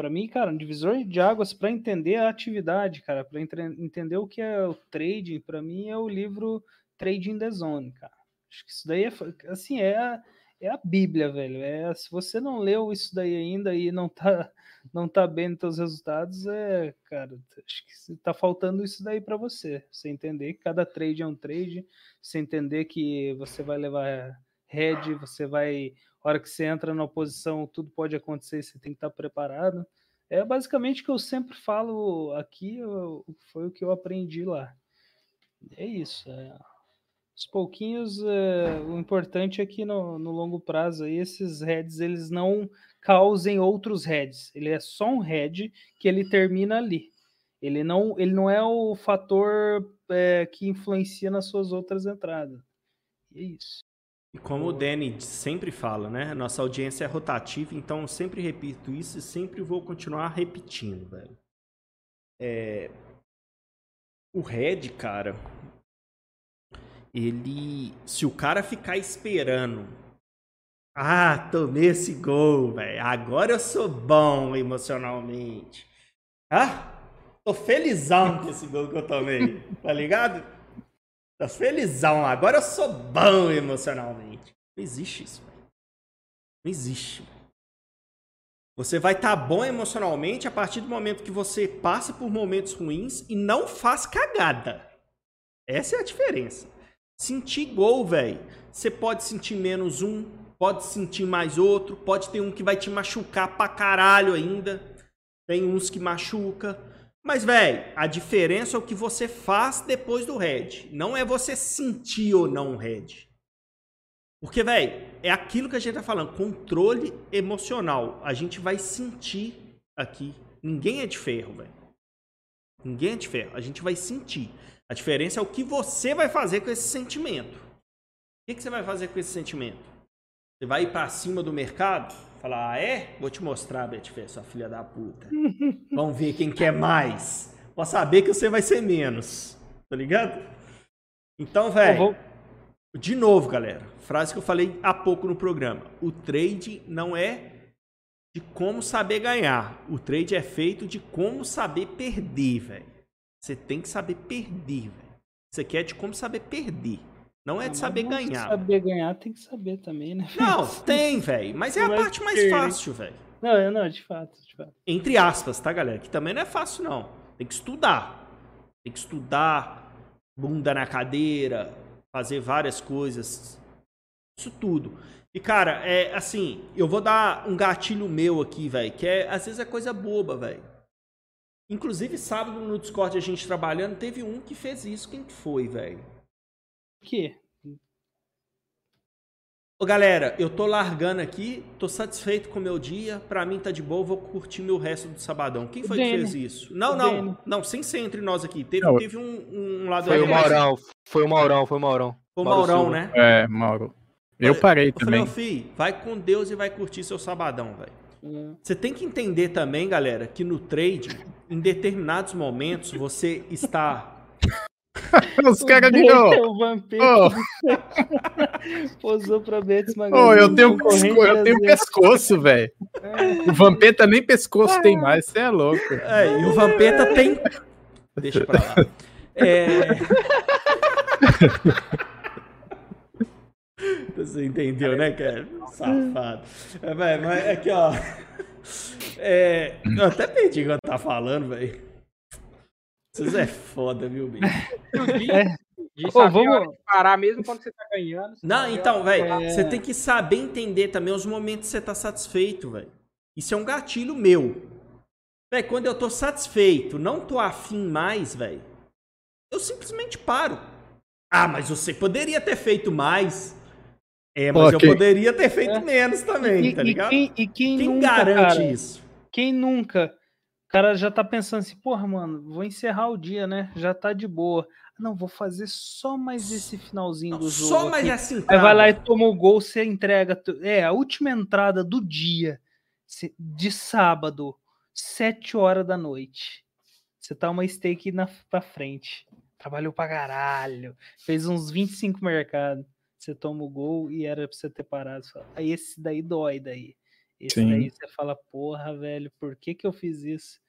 para mim, cara, um divisor de águas para entender a atividade, cara, para entender o que é o trading, para mim é o livro Trading the Zone, cara. Acho que isso daí é assim, é a, é a Bíblia, velho. É, se você não leu isso daí ainda e não tá não tá bem nos seus resultados, é, cara, acho que tá faltando isso daí para você. Você entender que cada trade é um trade, você entender que você vai levar head, você vai hora que você entra na oposição, tudo pode acontecer, você tem que estar preparado. É basicamente o que eu sempre falo aqui, eu, foi o que eu aprendi lá. É isso. É. Os pouquinhos, é, o importante é que no, no, longo prazo aí, esses heads eles não causem outros heads. Ele é só um head que ele termina ali. Ele não, ele não é o fator é, que influencia nas suas outras entradas. E é isso. E como o Danny sempre fala, né? Nossa audiência é rotativa, então eu sempre repito isso e sempre vou continuar repetindo, velho. É... O Red, cara, ele. Se o cara ficar esperando. Ah, tomei esse gol, velho. Agora eu sou bom emocionalmente. Ah, tô felizão com esse gol que eu tomei, tá ligado? Tô felizão, agora eu sou bom emocionalmente. Não existe isso, velho. Não existe. Você vai estar tá bom emocionalmente a partir do momento que você passa por momentos ruins e não faz cagada. Essa é a diferença. Sentir gol, velho. Você pode sentir menos um, pode sentir mais outro, pode ter um que vai te machucar pra caralho ainda. Tem uns que machuca. Mas, velho, a diferença é o que você faz depois do head. Não é você sentir ou não o head. Porque, velho, é aquilo que a gente tá falando, controle emocional. A gente vai sentir aqui. Ninguém é de ferro, velho. Ninguém é de ferro. A gente vai sentir. A diferença é o que você vai fazer com esse sentimento. O que, que você vai fazer com esse sentimento? Você vai ir pra cima do mercado? Falar, ah, é? Vou te mostrar, Betfair, sua filha da puta. Vamos ver quem quer mais. Pode saber que você vai ser menos. Tá ligado? Então, velho. De novo, galera. Frase que eu falei há pouco no programa. O trade não é de como saber ganhar. O trade é feito de como saber perder, velho. Você tem que saber perder, velho. Você quer de como saber perder. Não é Ah, de saber não ganhar. Saber ganhar tem que saber também, né? Não, tem, velho. Mas é a parte mais fácil, velho. Não, é- não, de fato, de fato. Entre aspas, tá, galera? Que também não é fácil, não. Tem que estudar. Tem que estudar, bunda na cadeira, fazer várias coisas. Isso tudo. E, cara, é assim, eu vou dar um gatilho meu aqui, velho, que é, às vezes é coisa boba, velho. Inclusive, sábado no Discord a gente trabalhando, teve um que fez isso. Quem que foi, velho? O quê? Ô, galera, eu tô largando aqui, tô satisfeito com o meu dia, pra mim tá de boa, vou curtir meu resto do sabadão. Quem foi que Dene. fez isso? Não, não, Dene. não, sem ser entre nós aqui. Teve, Não. teve um, um lado Foi o mas- Maurão, foi o Maurão, foi o Maurão. Foi o Maurão, né? É, Mauro. Eu Falei- parei Eu falei, também. ô, fi, vai com Deus e vai curtir seu sabadão, velho. Hum, Você tem que entender também, galera, que no trade, em determinados momentos, você está. Os caras de novo. é o vampiro Ô, posou pra Betis Magazine. eu tenho, concorrente eu tenho pescoço, velho. O Vampeta nem pescoço tem mais, você é louco. É, e o Vampeta tem. Deixa pra lá. É. Você entendeu, né, cara? Safado. É, mas, mas aqui, ó. É, eu até perdi o que eu tava falando, velho. Vocês é foda, viu, bicho? De Ô, saber a vamos- hora de parar mesmo quando você tá ganhando. você Não, então, velho, É. você tem que saber entender também os momentos que você tá satisfeito, velho. Isso é um gatilho meu. Velho, quando eu tô satisfeito, não tô afim mais, velho, eu simplesmente paro. Ah, mas você poderia ter feito mais. É, mas Ok. eu poderia ter feito É. menos também, E, tá e ligado? quem, e quem, Quem nunca, garante cara, isso? Quem nunca? O cara já tá pensando assim, porra, mano, vou encerrar o dia, né? Já tá de boa. Não, vou fazer só mais esse finalzinho Não, do jogo. só mais aqui. assim, Aí vai lá e toma o gol, você entrega. É, a última entrada do dia, de sábado, 7 horas da noite. Você tá uma stake na, pra frente. Trabalhou pra caralho. Fez uns 25 mercados. Você toma o gol e era pra você ter parado. Aí esse daí dói daí. Esse Sim. daí você fala, porra, velho, por que que eu fiz isso?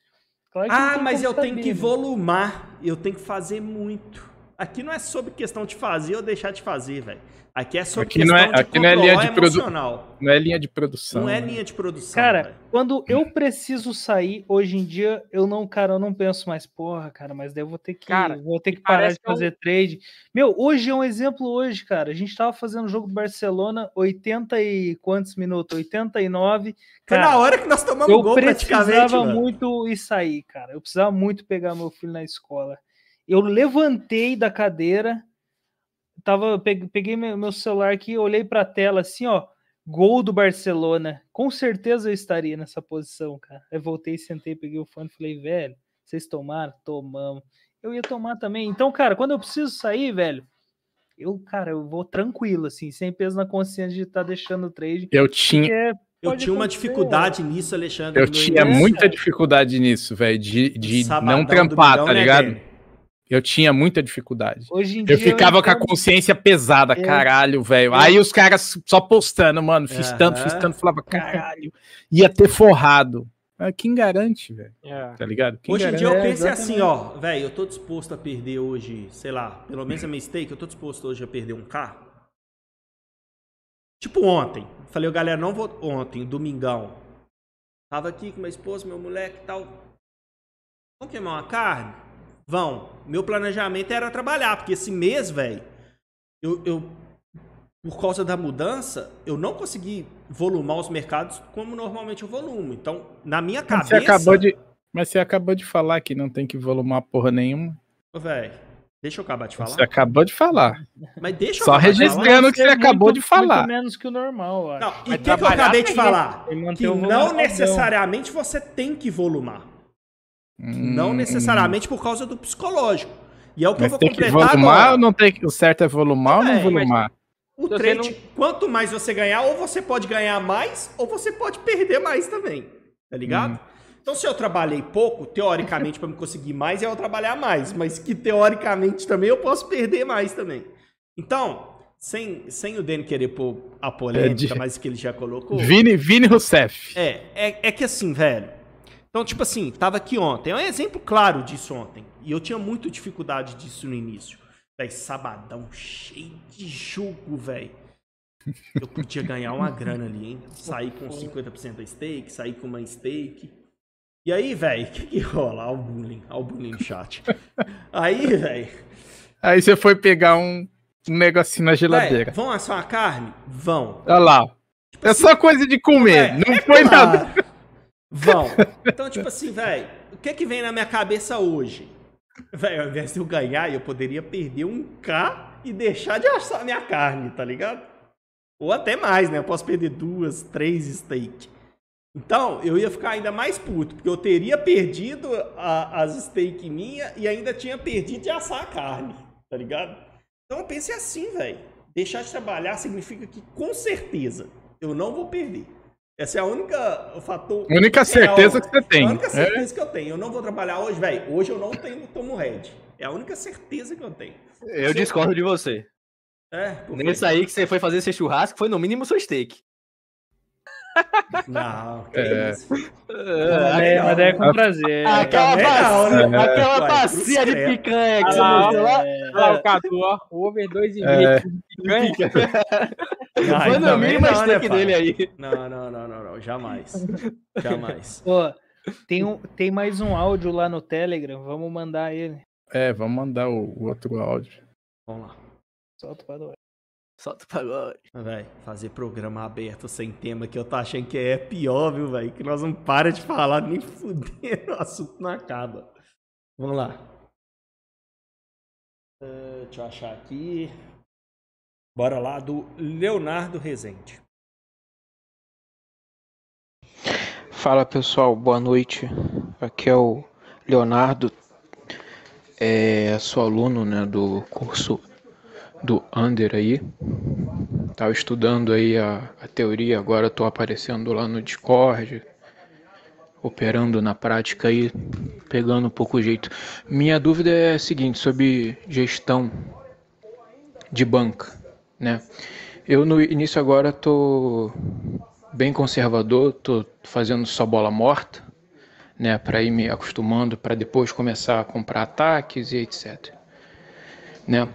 Claro que Ah, mas eu tenho que né? volumar. Eu tenho que fazer muito. Aqui não é sobre questão de fazer ou deixar de fazer, velho. Aqui é sobre Aqui questão não é- de aqui não é linha de produ- emocional. Não é linha de produção. Não é né? linha de produção. Cara, velho. quando eu preciso sair, hoje em dia, eu não, cara, eu não penso mais, porra, cara, mas daí eu vou ter que, Cara, vou ter que parar de que é um- fazer trade. Meu, hoje é um exemplo hoje, cara. A gente tava fazendo o jogo do Barcelona, 80 e quantos minutos? 89. Foi Cara, na hora que nós tomamos eu gol praticamente, precisava mano. muito ir sair, cara. Eu precisava muito pegar meu filho na escola. Eu levantei da cadeira, tava, pe- peguei meu, meu celular aqui, olhei pra tela assim, ó, gol do Barcelona. Com certeza eu estaria nessa posição, cara. Aí voltei, sentei, peguei o fone e falei, velho, vocês tomaram? Tomamos. Eu ia tomar também. Então, cara, quando eu preciso sair, velho, eu, cara, eu vou tranquilo, assim, sem peso na consciência de estar deixando o trade. Eu tinha, Eu pode tinha uma dificuldade nisso, Alexandre. eu tinha início. muita dificuldade nisso, velho, de, de Sabadão, não trampar, tá né, ligado? Dene? Eu tinha muita dificuldade. Hoje em dia Eu ficava com a consciência pesada, É. caralho, velho. É. Aí os caras só postando, mano, fiz tanto, fiz tanto, falava, caralho, ia ter forrado. Ah, Quem garante, velho? É. Tá ligado? Quem Hoje em dia eu É, penso exatamente. assim, ó, velho, eu tô disposto a perder hoje, sei lá, pelo menos a minha stake, eu tô disposto hoje a perder um K. Tipo ontem. Falei, galera, não vou ontem, domingão. Tava aqui com minha esposa, meu moleque e tal. Vamos queimar uma carne? Vão. Meu planejamento era trabalhar, porque esse mês, velho, eu, eu, por causa da mudança, eu não consegui volumar os mercados como normalmente eu volumo. Então, na minha cabeça. Você acabou de, mas você acabou de falar que não tem que volumar porra nenhuma. Ô, velho, deixa eu acabar de falar. Você acabou de falar. Mas deixa eu Só registrando o que você É acabou muito- de falar. Muito menos que o normal, eu acho. Não, e o que, que eu acabei de falar? Que não necessariamente você tem que volumar. Não Hum, necessariamente por causa do psicológico. E é o que eu Mas vou tem que completar volumar agora. ou não tem que. O certo é volumar ou não É, volumar? O trade, quanto mais você ganhar, ou você pode ganhar mais, ou você pode perder mais também. Tá ligado? Hum. Então, se eu trabalhei pouco, teoricamente, para me conseguir mais, é eu trabalhar mais. Mas que teoricamente também eu posso perder mais também. Então, sem, sem o Dani querer pôr a polêmica, de- mas que ele já colocou. Vini, Vini Rousseff. É, é, é que assim, velho. Então, tipo assim, tava aqui ontem. É um exemplo claro disso ontem. E eu tinha muita dificuldade disso no início. Véi, sabadão cheio de jogo, velho. Eu podia ganhar uma grana ali, hein? Sair com 50% da stake, sair com uma stake. E aí, velho, o que, que rola? Olha o bullying, olha o bullying no chat. Aí, velho. Aí você foi pegar um, um negocinho na geladeira. Vão assar uma carne? Vão. Olha lá. É só coisa de comer. É, não é foi claro. nada. Vão. Então, tipo assim, velho, o que que vem na minha cabeça hoje? Velho, ao invés de eu ganhar, eu poderia perder um K e deixar de assar minha carne, tá ligado? Ou até mais, né? Eu posso perder duas, três steak. Então, eu ia ficar ainda mais puto, porque eu teria perdido a- as steak minha e ainda tinha perdido de assar a carne, tá ligado? Então eu pensei assim, velho. Deixar de trabalhar significa que, com certeza, eu não vou perder. Essa é a única o fator. A única certeza que você tem. É a única É. certeza que eu tenho. Eu não vou trabalhar hoje, velho. Hoje eu não tenho tomo red. É a única certeza que eu tenho. Eu discordo de você. É, porque... Nesse aí que você foi fazer esse churrasco, foi no mínimo seu steak. Não, que É. isso. Mas é, mas é com prazer. Aquela, não, bacia, né? aquela Ué, bacia de cruz picanha que você Ah, mostrou lá. É, lá o Cadu, ó. O over 2,5 É. de picanha. Não, Foi no mínimo a né, dele aí. Não, não, não, não, não. Jamais. Jamais. Pô, tem, um, tem mais um áudio lá no Telegram, vamos mandar ele. É, vamos mandar o, o outro áudio. Vamos lá. Solta para o Solta o pagode. Véi, fazer programa aberto sem tema que eu tô achando que é pior, viu, velho? Que nós não para de falar nem fudendo, o assunto não acaba. Vamos lá. Eh, deixa eu achar aqui. Bora lá, do Leonardo Rezende. Fala pessoal, boa noite. Aqui é o Leonardo, é, sou aluno né, do curso do Under aí. Tava estudando aí a, a teoria, agora estou aparecendo lá no Discord, operando na prática aí, pegando um pouco o jeito. Minha dúvida é a seguinte, sobre gestão de banca, né? Eu no início agora tô bem conservador, tô fazendo só bola morta, né, para ir me acostumando, para depois começar a comprar ataques e etc. Né?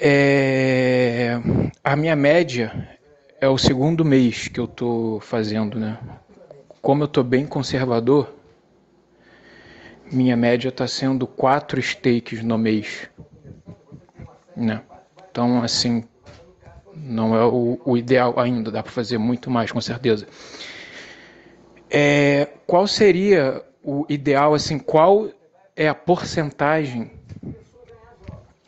É, a minha média é o segundo mês que eu tô fazendo, né? Como eu tô bem conservador, minha média está sendo quatro stakes no mês, né? Então, assim, não é o, o ideal ainda, dá para fazer muito mais, com certeza. É, qual seria o ideal, assim, qual é a porcentagem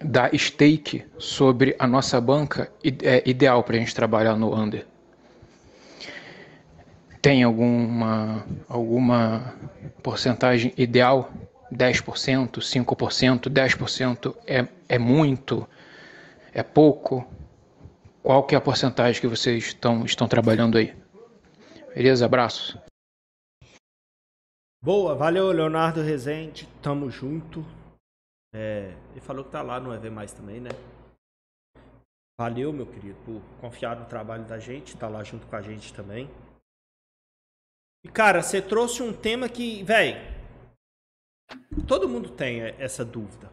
da stake sobre a nossa banca é, ideal para a gente trabalhar no under? Tem alguma, alguma porcentagem ideal? 10%, 5%, 10% é, é muito? É pouco? Qual que é a porcentagem que vocês estão, estão trabalhando aí? Beleza? Abraço. Boa, valeu, Leonardo Rezende. Tamo junto. É, ele falou que tá lá no EV Mais também, né? Valeu, meu querido, por confiar no trabalho da gente, tá lá junto com a gente também. E, cara, você trouxe um tema que, velho, todo mundo tem essa dúvida.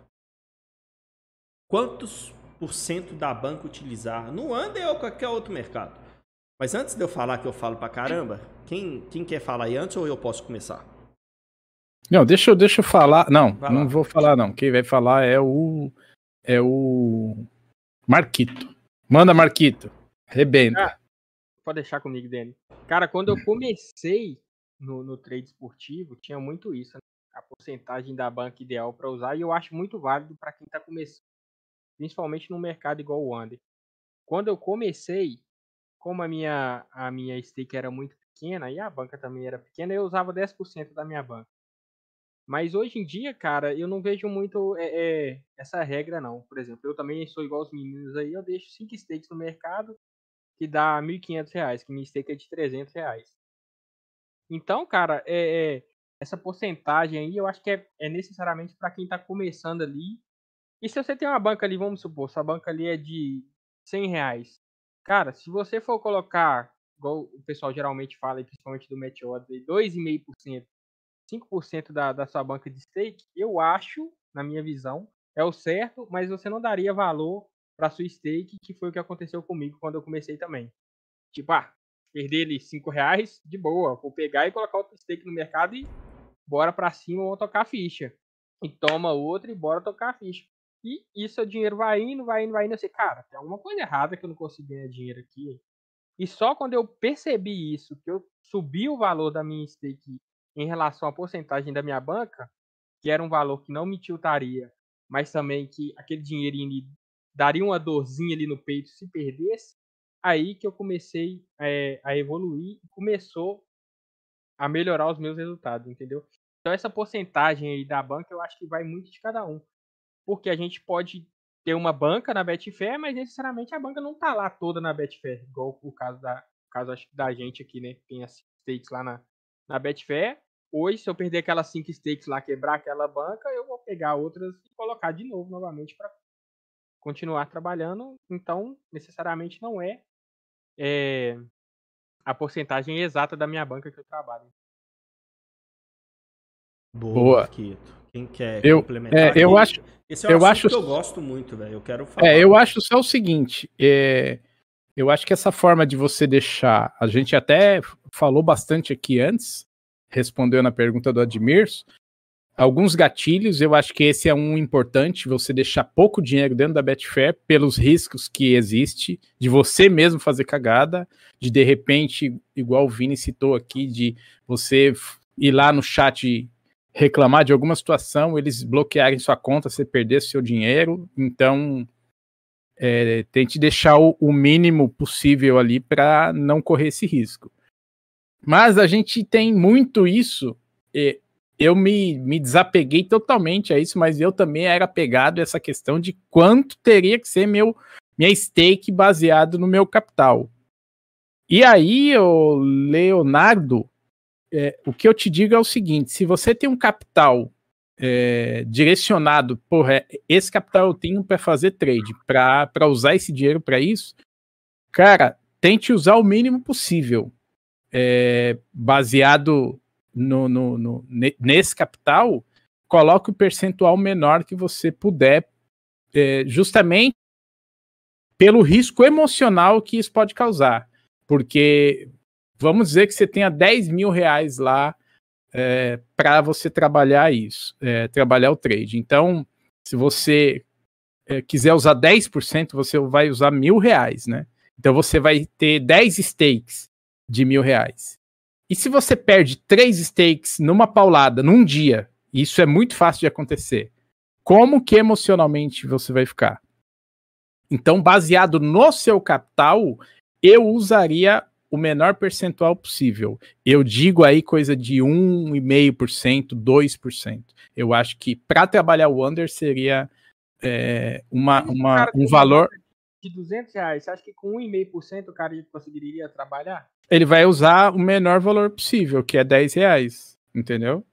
Quantos por cento da banca utilizar no Under ou qualquer outro mercado? Mas antes de eu falar que eu falo pra caramba, quem, quem quer falar aí antes ou eu posso começar? Não, deixa eu, deixa eu falar. Não, Vai lá. não vou falar, não. Quem vai falar é o. É o. Marquito. Manda, Marquito. Rebenta. Ah, pode deixar comigo, Dani. Cara, quando eu comecei no, no trade esportivo, tinha muito isso. Né? A porcentagem da banca ideal para usar, e eu acho muito válido para quem está começando, principalmente no mercado igual o Under. Quando eu comecei, como a minha, a minha stake era muito pequena e a banca também era pequena, eu usava 10% da minha banca. Mas hoje em dia, cara, eu não vejo muito é, é, essa regra, não. Por exemplo, eu também sou igual os meninos aí, eu deixo 5 stakes no mercado, que dá R$ 1.500, que minha stake é de 300 reais. Então, cara, é, é, essa porcentagem aí eu acho que é, é necessariamente para quem está começando ali. E se você tem uma banca ali, vamos supor, sua banca ali é de 100 reais. Cara, se você for colocar, igual o pessoal geralmente fala, principalmente do Odds, 2,5%, 5% da, da sua banca de stake, eu acho, na minha visão, é o certo, mas você não daria valor para sua stake, que foi o que aconteceu comigo quando eu comecei também. Tipo, ah, perder ali 5 reais, de boa, vou pegar e colocar outro stake no mercado e bora para cima, vou tocar a ficha. E toma outro e bora tocar a ficha. E isso o dinheiro vai indo, vai indo, vai indo. Eu sei, cara, tem alguma coisa errada que eu não consigo ganhar dinheiro aqui. E só quando eu percebi isso, que eu subi o valor da minha stake em relação à porcentagem da minha banca, que era um valor que não me tiltaria, mas também que aquele dinheirinho daria uma dorzinha ali no peito se perdesse, aí que eu comecei é, a evoluir e começou a melhorar os meus resultados, entendeu? Então essa porcentagem aí da banca eu acho que vai muito de cada um. Porque a gente pode ter uma banca na Betfair, mas necessariamente a banca não tá lá toda na Betfair, igual o caso da, caso acho, da gente aqui, né? Tem as stakes lá na, na Betfair. Hoje, se eu perder aquelas 5 stakes lá, quebrar aquela banca, eu vou pegar outras e colocar de novo novamente para continuar trabalhando. Então, necessariamente não é, é, a porcentagem exata da minha banca que eu trabalho. Boa. Quem quer Eu- complementar? é, eu aqui? acho- Esse é um eu acho- que eu gosto muito, velho. Eu quero falar. É, eu acho só o seguinte, é, eu acho que essa forma de você deixar, a gente até falou bastante aqui antes, respondeu na pergunta do Admir, alguns gatilhos, eu acho que esse é um importante, você deixar pouco dinheiro dentro da Betfair pelos riscos que existe, de você mesmo fazer cagada, de de repente, igual o Vini citou aqui, de você ir lá no chat reclamar de alguma situação, eles bloquearem sua conta, você perder seu dinheiro, então é, tente deixar o, o mínimo possível ali para não correr esse risco. Mas a gente tem muito isso. eu me, me desapeguei totalmente a isso, mas eu também era apegado a essa questão de quanto teria que ser meu minha stake baseado no meu capital. E aí, o Leonardo, é, o que eu te digo é o seguinte: se você tem um capital é, direcionado, porra, esse capital eu tenho para fazer trade, para usar esse dinheiro para isso, cara, tente usar o mínimo possível, é, baseado no, no, no, ne- nesse capital, coloque o percentual menor que você puder, é, justamente pelo risco emocional que isso pode causar, porque vamos dizer que você tenha 10 mil reais lá é, para você trabalhar isso, é, trabalhar o trade. Então, se você é, quiser usar 10%, você vai usar mil reais, né? Então você vai ter 10 stakes de mil reais. E se você perde três stakes numa paulada, num dia, isso é muito fácil de acontecer. Como que emocionalmente você vai ficar? Então, baseado no seu capital, eu usaria o menor percentual possível. Eu digo aí coisa de 1,5%, 2%. Eu acho que para trabalhar o under seria é, uma, uma- um valor. De 200 reais, você acha que com 1,5% o cara conseguiria trabalhar? Ele vai usar o menor valor possível, que é 10 reais. Entendeu?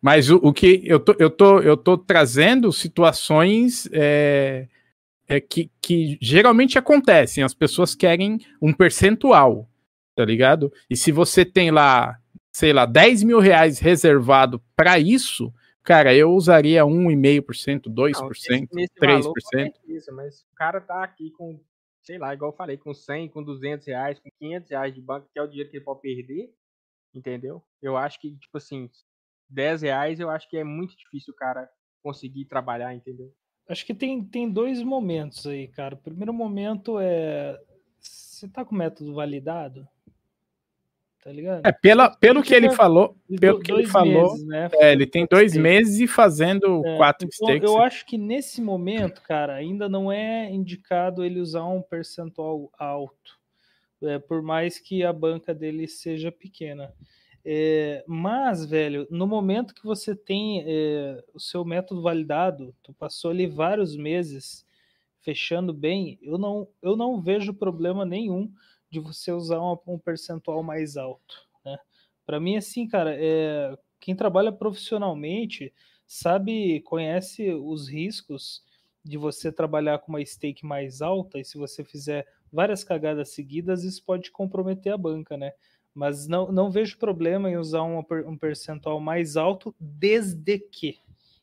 Mas o, o que eu tô, eu, tô, eu tô trazendo situações é, é que, que geralmente acontecem. As pessoas querem um percentual, tá ligado? E se você tem lá, sei lá, 10 mil reais reservado para isso, cara, eu usaria 1,5%, 2%. Não, nesse, nesse 3%. valor, com certeza, mas o cara tá aqui com, sei lá, igual eu falei, com 100, com 200 reais, com 500 reais de banco, que é o dinheiro que ele pode perder, entendeu? Eu acho que, tipo assim, 10 reais eu acho que é muito difícil o cara conseguir trabalhar, entendeu? Acho que tem, tem dois momentos aí, cara. O primeiro momento é. Você tá com o método validado? Tá ligado? É, pela, pelo que ele falou, pelo do- que ele falou, meses, né? é, ele tem dois meses fazendo É, quatro então. Eu acho que nesse momento, cara, ainda não é indicado ele usar um percentual alto, é, por mais que a banca dele seja pequena. É, mas, velho, no momento que você tem é, o seu método validado, tu passou ali vários meses fechando bem, eu não, eu não vejo problema nenhum de você usar uma- um percentual mais alto, né? Para mim, assim, cara, é, quem trabalha profissionalmente sabe, conhece os riscos de você trabalhar com uma stake mais alta e se você fizer várias cagadas seguidas, isso pode comprometer a banca, né? Mas não, não vejo problema em usar per- um percentual mais alto, desde que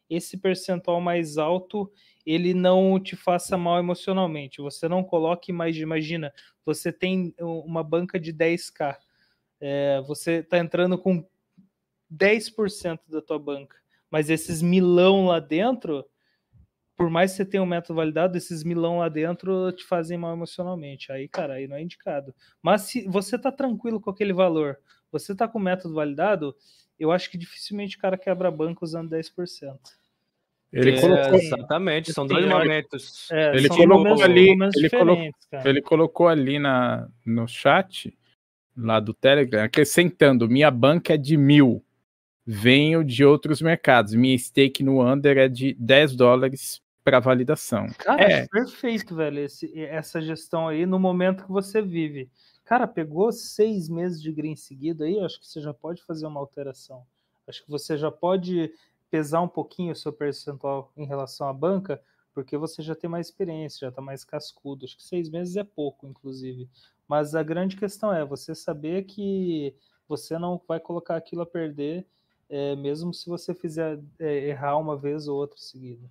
esse percentual mais alto ele não te faça mal emocionalmente. Você não coloque mais, imagina, você tem um- uma banca de 10k, é, você está entrando com 10% da tua banca, mas esses milão lá dentro, por mais que você tenha um método validado, esses milão lá dentro te fazem mal emocionalmente. Aí, cara, aí não é indicado. Mas se você tá tranquilo com aquele valor, você tá com o método validado, eu acho que dificilmente o cara quebra a banca usando 10%. Ele É, colocou, Exatamente, são dois momentos. É, Ele são colocou momentos- ali- momentos ele colocou- ele colocou ali na, no chat, lá do Telegram, acrescentando, minha banca é de mil, venho de outros mercados, minha stake no Under é de 10 dólares para validação. Cara, É. perfeito, velho, esse- essa gestão aí no momento que você vive. Cara, pegou seis meses de green seguido aí, acho que você já pode fazer uma alteração. Acho que você já pode pesar um pouquinho o seu percentual em relação à banca, porque você já tem mais experiência, já está mais cascudo. Acho que seis meses é pouco, inclusive. Mas a grande questão é você saber que você não vai colocar aquilo a perder, é, mesmo se você fizer é, errar uma vez ou outra seguida.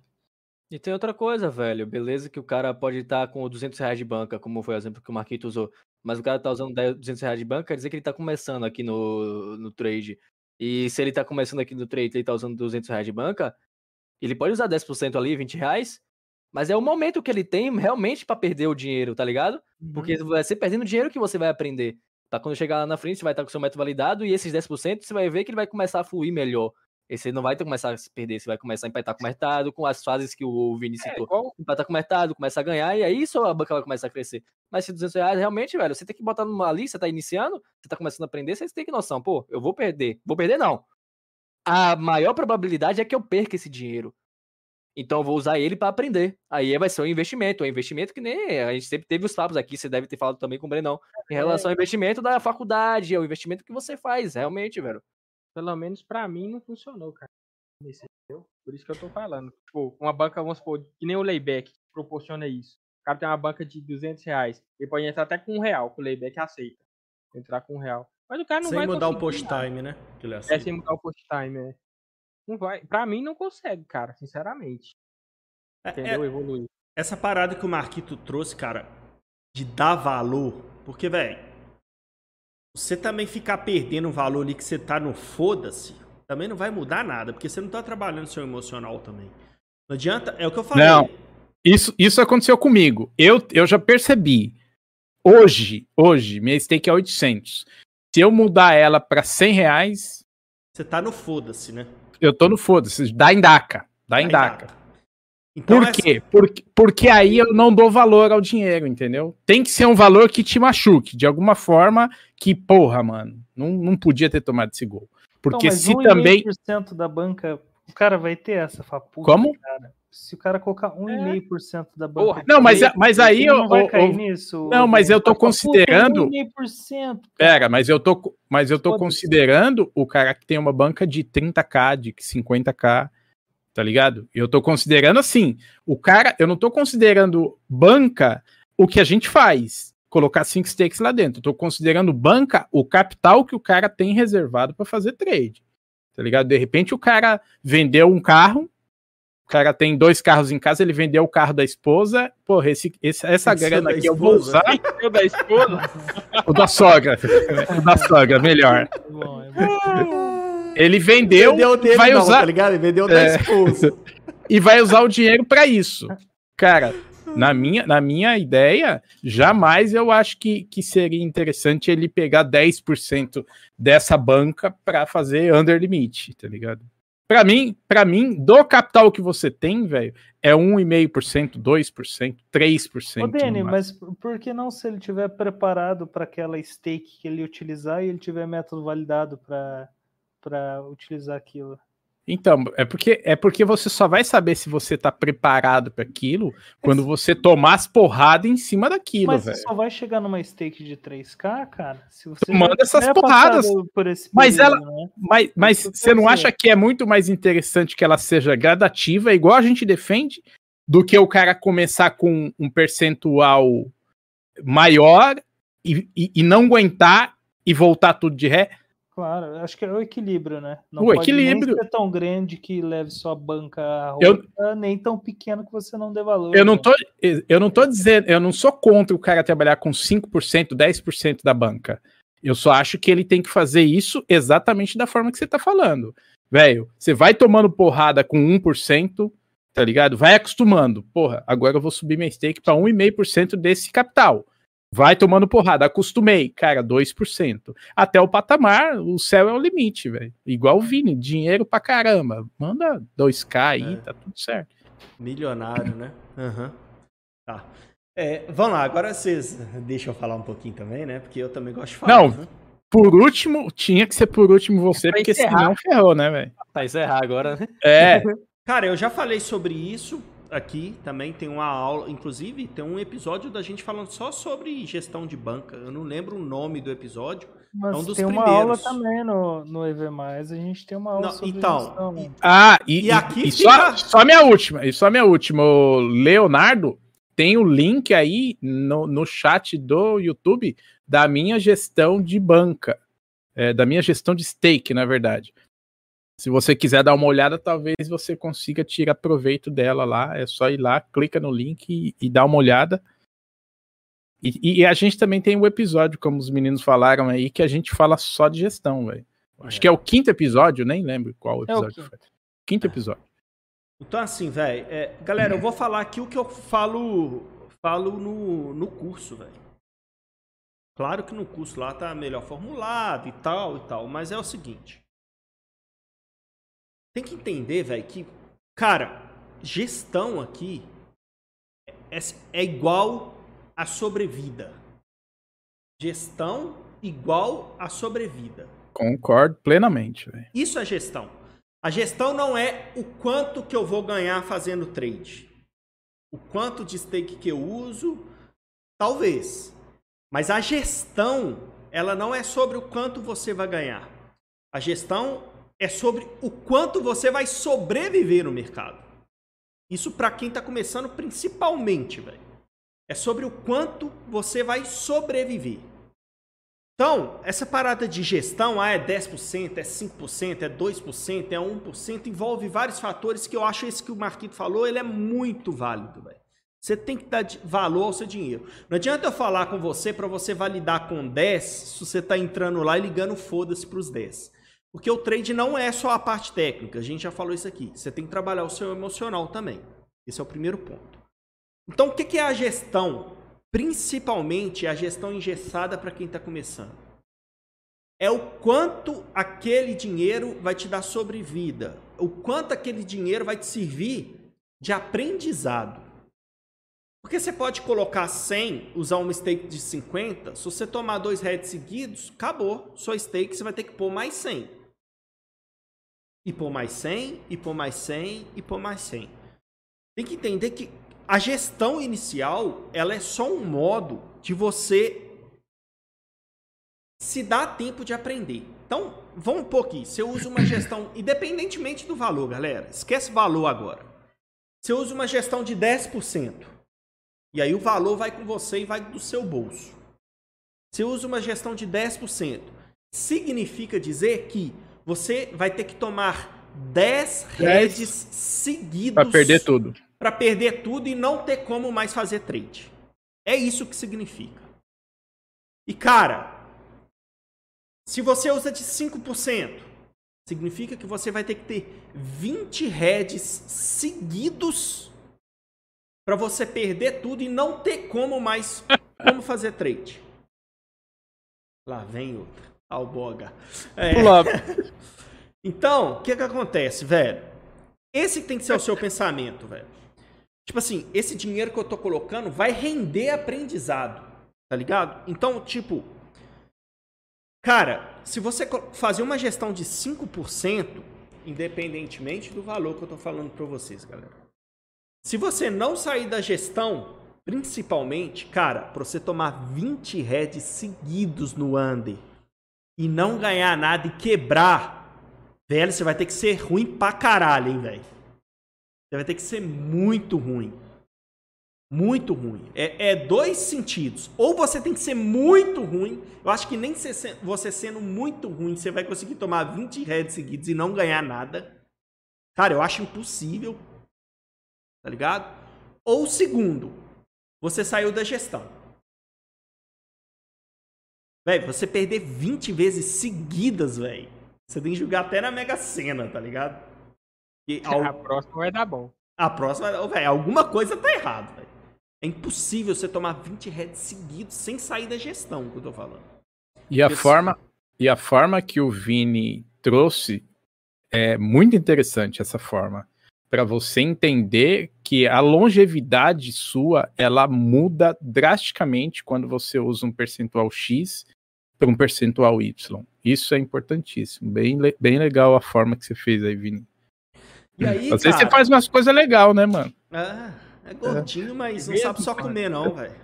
E tem outra coisa, velho. Beleza que o cara pode estar com 200 reais de banca, como foi o exemplo que o Marquito usou. Mas o cara tá usando 10, 200 reais de banca, quer dizer que ele tá começando aqui no, no trade. E se ele tá começando aqui no trade e ele tá usando 200 reais de banca, ele pode usar 10% ali, 20 reais. Mas é o momento que ele tem realmente pra perder o dinheiro, tá ligado? Porque vai ser perdendo dinheiro que você vai aprender. Tá? Quando chegar lá na frente, você vai estar com seu método validado e esses 10% você vai ver que ele vai começar a fluir melhor. E você não vai ter começar a se perder, você vai começar a empatar com o mercado, com as fases que o Vini É, citou. igual, Empatar com o mercado, começa a ganhar, e aí sua banca vai começar a crescer. Mas se 200 reais, realmente, velho, você tem que botar numa você tá iniciando, você tá começando a aprender, você tem que noção, pô, eu vou perder. Vou perder, não. A maior probabilidade é que eu perca esse dinheiro. Então eu vou usar ele para aprender. Aí vai ser um investimento. É um investimento que nem. A gente sempre teve os papos aqui, você deve ter falado também com o Brenão. Em relação ao investimento da faculdade, é o investimento que você faz, realmente, velho. Pelo menos pra mim, não funcionou, cara. Entendeu? Por isso que eu tô falando. Tipo, uma banca, vamos supor, que nem o layback proporciona isso. O cara tem uma banca de 200 reais. Ele pode entrar até com um real, que o layback aceita. Entrar com um real. Mas o cara não Sem vai mudar o post nada. time, né? Que ele É, sem mudar o post time, é. Não vai. Pra mim, não consegue, cara, sinceramente. É- é- Entendeu? Evoluir. essa parada que o Marquito trouxe, cara, de dar valor. Porque, velho, você também ficar perdendo o valor ali que você tá no foda-se, também não vai mudar nada, porque você não tá trabalhando seu emocional também. Não adianta, é o que eu falei. Não. Isso, isso aconteceu comigo. Eu, eu já percebi. Hoje, hoje, minha stake é 800. Se eu mudar ela para 100 reais, Você tá no foda-se, né? eu tô no foda-se. Dá em DACA. Dá em DACA. dá. Então, Por essa- quê? Porque, porque aí eu não dou valor ao dinheiro, entendeu? Tem que ser um valor que te machuque, de alguma forma que, porra, mano, não, não podia ter tomado esse gol. Porque Então, mas se também. 1,5% da banca, o cara vai ter essa faputa. Como? Cara. Se o cara colocar 1,5% da banca. Porra, Não, mas, mas aí eu. não vai eu- cair eu- nisso. Não, mas eu tô considerando- 1,5%. cara. Pera, mas eu tô, mas eu tô considerando o cara que tem uma banca de 30k, de 50k, tá ligado? Eu tô considerando assim, o cara, eu não tô considerando banca o que a gente faz, colocar cinco stakes lá dentro. Tô considerando banca o capital que o cara tem reservado pra fazer trade. Tá ligado? De repente o cara vendeu um carro, o cara tem dois carros em casa, ele vendeu o carro da esposa, porra, esse, esse- essa grana aqui eu vou usar Eu da esposa. o da sogra. o da sogra, melhor. É bom, é bom. Ele vendeu, Vendeu dele, vai não, usar. tá ligado? Ele vendeu da É. esposa. e vai usar o dinheiro para isso. Cara, na minha, na minha ideia, jamais eu acho que, que seria interessante ele pegar 10% dessa banca para fazer under limit, tá ligado? Para mim, para mim, do capital que você tem, velho, é 1,5%, 2%, 3%. Ô, Dani, mas por que não se ele tiver preparado para aquela stake que ele utilizar e ele tiver método validado para utilizar aquilo? Então, é porque é porque você só vai saber se você tá preparado para aquilo quando você tomar as porradas em cima daquilo, Mas velho. você só vai chegar numa stake de 3K, cara, se você essas porradas. Por esse Mas período, né? Mas, mas você não acha que é muito mais interessante que ela seja gradativa, igual a gente defende, do que o cara começar com um percentual maior e, e- e não aguentar e voltar tudo de ré? Claro, acho que é o equilíbrio, né? Não O pode equilíbrio. nem ser tão grande que leve sua banca Eu- nem tão pequeno que você não dê valor. Eu não né? tô, eu não tô dizendo, eu não sou contra o cara trabalhar com 5%, 10% da banca. Eu só acho que ele tem que fazer isso exatamente da forma que você tá falando. Velho, você vai tomando porrada com 1%, tá ligado? Vai acostumando. Porra, agora eu vou subir minha stake para 1,5% desse capital. Vai tomando porrada, acostumei, cara, 2%. Até o patamar, o céu é o limite, velho. Igual o Vini, dinheiro pra caramba. Manda 2k aí, É. tá tudo certo. Milionário, né? Aham. Tá. É, vamos lá, agora vocês deixam eu falar um pouquinho também, né? Porque eu também gosto de falar. Não, né? Por último, tinha que ser por último você, porque encerrar. senão ferrou, né, velho? Pra encerrar agora, né? É, Cara, eu já falei sobre isso aqui também. Tem uma aula, inclusive, tem um episódio da gente falando só sobre gestão de banca. Eu não lembro o nome do episódio. Mas é um dos tem uma primeiros. aula também no, no EV+, a gente tem uma aula Não, sobre então, gestão, né? Ah, e, E e- aqui e só, fica- só minha última, e só minha última. O Leonardo tem o link aí no, no chat do YouTube da minha gestão de banca. é, da minha gestão de stake, na verdade. Se você quiser dar uma olhada, talvez você consiga tirar proveito dela lá. É só ir lá, clica no link e, e dá uma olhada. E, e a gente também tem o episódio, como os meninos falaram aí, que a gente fala só de gestão, velho. Acho que é o quinto episódio, nem lembro qual episódio quinto. foi. Quinto episódio. Então, assim, velho, é, galera, eu vou falar aqui o que eu falo, falo no, no curso, velho. Claro que no curso lá tá melhor formulado e tal e tal, mas é o seguinte. Tem que entender, velho, que, cara, gestão aqui é, é igual a sobrevida. Gestão igual a sobrevida. Concordo plenamente, velho. Isso é gestão. A gestão não é o quanto que eu vou ganhar fazendo trade. O quanto de stake que eu uso, talvez. Mas a gestão, ela não é sobre o quanto você vai ganhar. A gestão é sobre o quanto você vai sobreviver no mercado. Isso para quem está começando principalmente, velho. É sobre o quanto você vai sobreviver. Então, essa parada de gestão, ah, é 10%, é 5%, é 2%, é 1%, envolve vários fatores que eu acho esse que o Marquito falou, ele é muito válido, velho. Você tem que dar valor ao seu dinheiro. Não adianta eu falar com você para você validar com 10 se você tá entrando lá e ligando foda-se pros 10. Porque o trade não é só a parte técnica, a gente já falou isso aqui. Você tem que trabalhar o seu emocional também. Esse é o primeiro ponto. Então, o que é a gestão? Principalmente a gestão engessada para quem está começando. É o quanto aquele dinheiro vai te dar sobrevida. O quanto aquele dinheiro vai te servir de aprendizado. Porque você pode colocar 100, usar uma stake de 50. Se você tomar dois heads seguidos, acabou. Sua stake você vai ter que pôr mais 100. E pôr mais 100, e pôr mais 100, e pôr mais 100. Tem que entender que a gestão inicial, ela é só um modo de você se dar tempo de aprender. Então, vamos um pouquinho. Você usa uma gestão, independentemente do valor, galera. Esquece valor agora. Você usa uma gestão de 10%. E aí o valor vai com você e vai do seu bolso. Você usa uma gestão de 10%. Significa dizer que você vai ter que tomar 10 heads seguidos Pra perder tudo. para perder tudo e não ter como mais fazer trade. É isso que significa. E cara, se você usa de 5%, significa que você vai ter que ter 20 heads seguidos para você perder tudo e não ter como mais como fazer trade. Lá vem outra. Alboga. É. Então, o que que acontece, velho? Esse tem que ser o seu pensamento, velho. Tipo assim, esse dinheiro que eu tô colocando vai render aprendizado, tá ligado? Então, tipo, cara, se você fazer uma gestão de 5%, independentemente do valor que eu tô falando pra vocês, galera. Se você não sair da gestão, principalmente, cara, pra você tomar 20 heads seguidos no under e não ganhar nada e quebrar, velho, você vai ter que ser ruim pra caralho, hein, velho. Você vai ter que ser muito ruim. Muito ruim. É, é dois sentidos. Ou você tem que ser muito ruim. Eu acho que nem você sendo muito ruim, você vai conseguir tomar 20 heads seguidos e não ganhar nada. Cara, eu acho impossível. Tá ligado? Ou segundo, você saiu da gestão. Velho, você perder 20 vezes seguidas, velho. Você tem que jogar até na Mega Sena, tá ligado? E A al- próxima vai dar bom. a próxima, velho, alguma coisa tá errado, velho. É impossível você tomar 20 heads seguidos sem sair da gestão, que eu tô falando. E a forma e a forma que o Vini trouxe é muito interessante essa forma para você entender que a longevidade sua ela muda drasticamente quando você usa um percentual X para um percentual Y. Isso é importantíssimo. Bem, bem legal a forma que você fez aí, Vini. E aí, Às vezes cara, você faz umas coisas legais, né, mano? Ah, é gordinho, mas não Mesmo, sabe só comer, não, velho.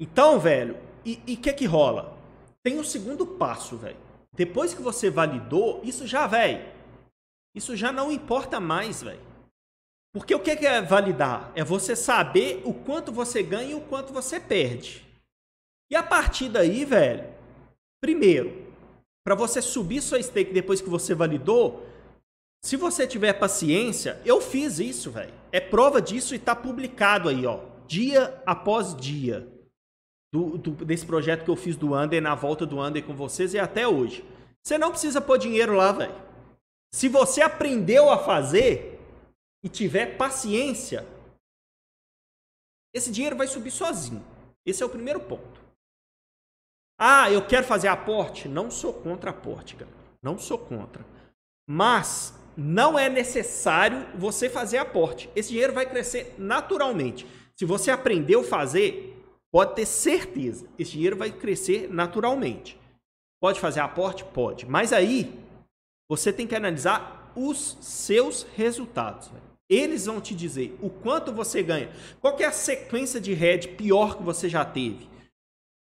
Então, velho, e o que que rola? Tem o segundo passo, velho. Depois que você validou, isso já, velho, isso já não importa mais, velho. Porque o que é validar? É você saber o quanto você ganha e o quanto você perde. E a partir daí, velho, primeiro, para você subir sua stake depois que você validou, se você tiver paciência, eu fiz isso, velho. É prova disso e tá publicado aí, ó. Dia após dia. Do, do- desse projeto que eu fiz do Under, na volta do Under com vocês e até hoje. Você não precisa pôr dinheiro lá, velho. Se você aprendeu a fazer e tiver paciência, esse dinheiro vai subir sozinho. Esse é o primeiro ponto. Ah, eu quero fazer aporte? Não sou contra aporte, galera. Não sou contra. Mas não é necessário você fazer aporte. Esse dinheiro vai crescer naturalmente. Se você aprendeu a fazer, pode ter certeza. Esse dinheiro vai crescer naturalmente. Pode fazer aporte? Pode. Mas aí, você tem que analisar os seus resultados. Eles vão te dizer o quanto você ganha. Qual é a sequência de head pior que você já teve.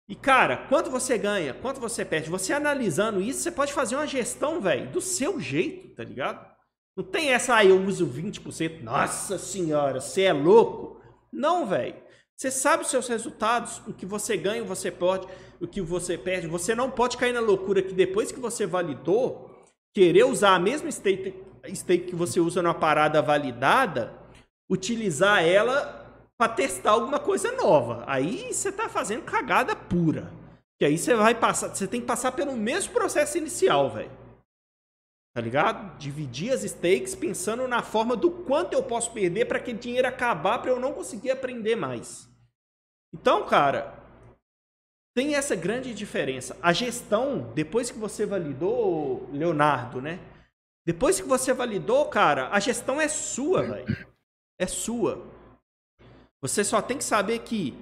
E cara, quanto você ganha, quanto você perde, você analisando isso, você pode fazer uma gestão, velho, do seu jeito, tá ligado? Não tem essa, ah, eu uso 20%. Nossa senhora, você é louco? Não, velho. Você sabe os seus resultados, o que você ganha, o que você pode, o que você perde. Você não pode cair na loucura que depois que você validou, querer usar a mesma stake, stake que você usa numa parada validada, utilizar ela para testar alguma coisa nova. Aí você tá fazendo cagada pura. Que aí você vai passar, você tem que passar pelo mesmo processo inicial, velho. Tá ligado? Dividir as stakes pensando na forma do quanto eu posso perder para aquele dinheiro acabar para eu não conseguir aprender mais. Então, cara, tem essa grande diferença. A gestão, depois que você validou, Leonardo, né? Depois que você validou, cara, a gestão é sua, velho. É sua. Você só tem que saber que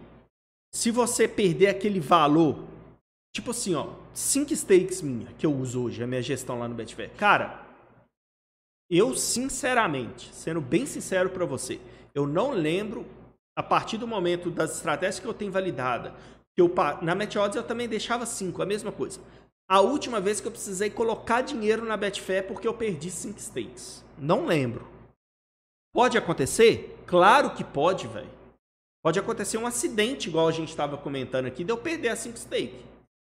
se você perder aquele valor, tipo assim, ó, 5 stakes minha que eu uso hoje, a minha gestão lá no Betfair. Cara, eu sinceramente, sendo bem sincero pra você, eu não lembro a partir do momento das estratégias que eu tenho validada, eu na MetOdds eu também deixava 5, a mesma coisa. A última vez que eu precisei colocar dinheiro na Betfair porque eu perdi 5 stakes. Não lembro. Pode acontecer? Claro que pode, velho. Pode acontecer um acidente, igual a gente estava comentando aqui, de eu perder a 5 stake.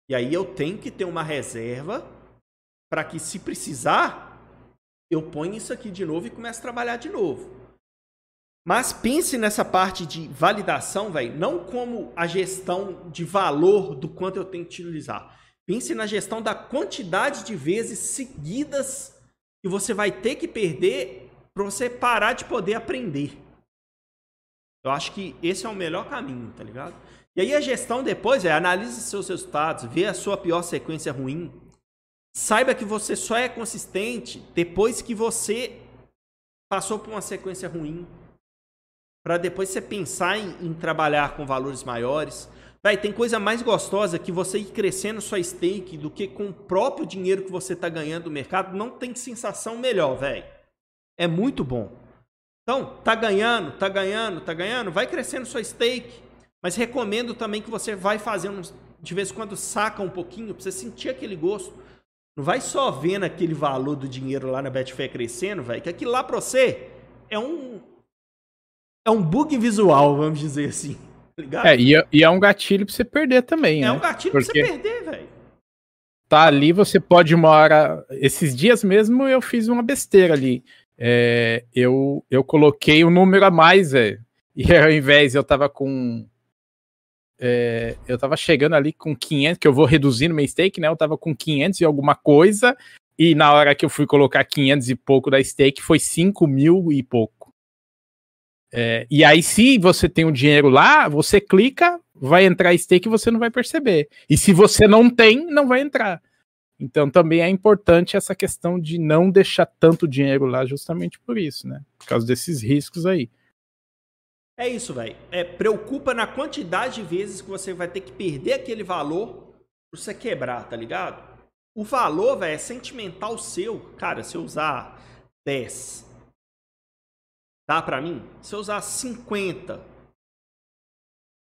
E aí eu tenho que ter uma reserva para que, se precisar, eu ponho isso aqui de novo e comece a trabalhar de novo. Mas pense nessa parte de validação, velho, não como a gestão de valor do quanto eu tenho que utilizar. Pense na gestão da quantidade de vezes seguidas que você vai ter que perder para você parar de poder aprender. Eu acho que esse é o melhor caminho, tá ligado? E aí a gestão depois é analise seus resultados, vê a sua pior sequência ruim. Saiba que você só é consistente depois que você passou por uma sequência ruim. Para depois você pensar em, em, trabalhar com valores maiores. Vai, tem coisa mais gostosa que você ir crescendo sua stake do que com o próprio dinheiro que você está ganhando no mercado. Não tem sensação melhor, velho. É muito bom. Então, tá ganhando, tá ganhando, tá ganhando, vai crescendo sua stake. Mas recomendo também que você vai fazendo, de vez em quando, saca um pouquinho, para você sentir aquele gosto. Não vai só vendo aquele valor do dinheiro lá na Betfair crescendo, velho, que aquilo lá para você é um é um bug visual, vamos dizer assim. Tá ligado? É, e é, e é um gatilho para você perder também, é né? É um gatilho Porque... pra você perder, velho. Tá ali, você pode uma hora. Esses dias mesmo eu fiz uma besteira ali. É, eu, eu coloquei um número a mais, velho. E ao invés eu tava com é, eu tava chegando ali com 500, que eu vou reduzindo meu stake, né? Eu tava com 500 e alguma coisa, e na hora que eu fui colocar 500 e pouco da stake, foi 5 mil e pouco. É, e aí, se você tem o um dinheiro lá, você clica, vai entrar stake e você não vai perceber. E se você não tem, não vai entrar. Então também é importante essa questão de não deixar tanto dinheiro lá, justamente por isso, né? Por causa desses riscos aí. É isso, velho. É, preocupa na quantidade de vezes que você vai ter que perder aquele valor pra você quebrar, tá ligado? O valor, velho, é sentimental seu. Cara, se eu usar 10, dá pra mim? Se eu usar 50,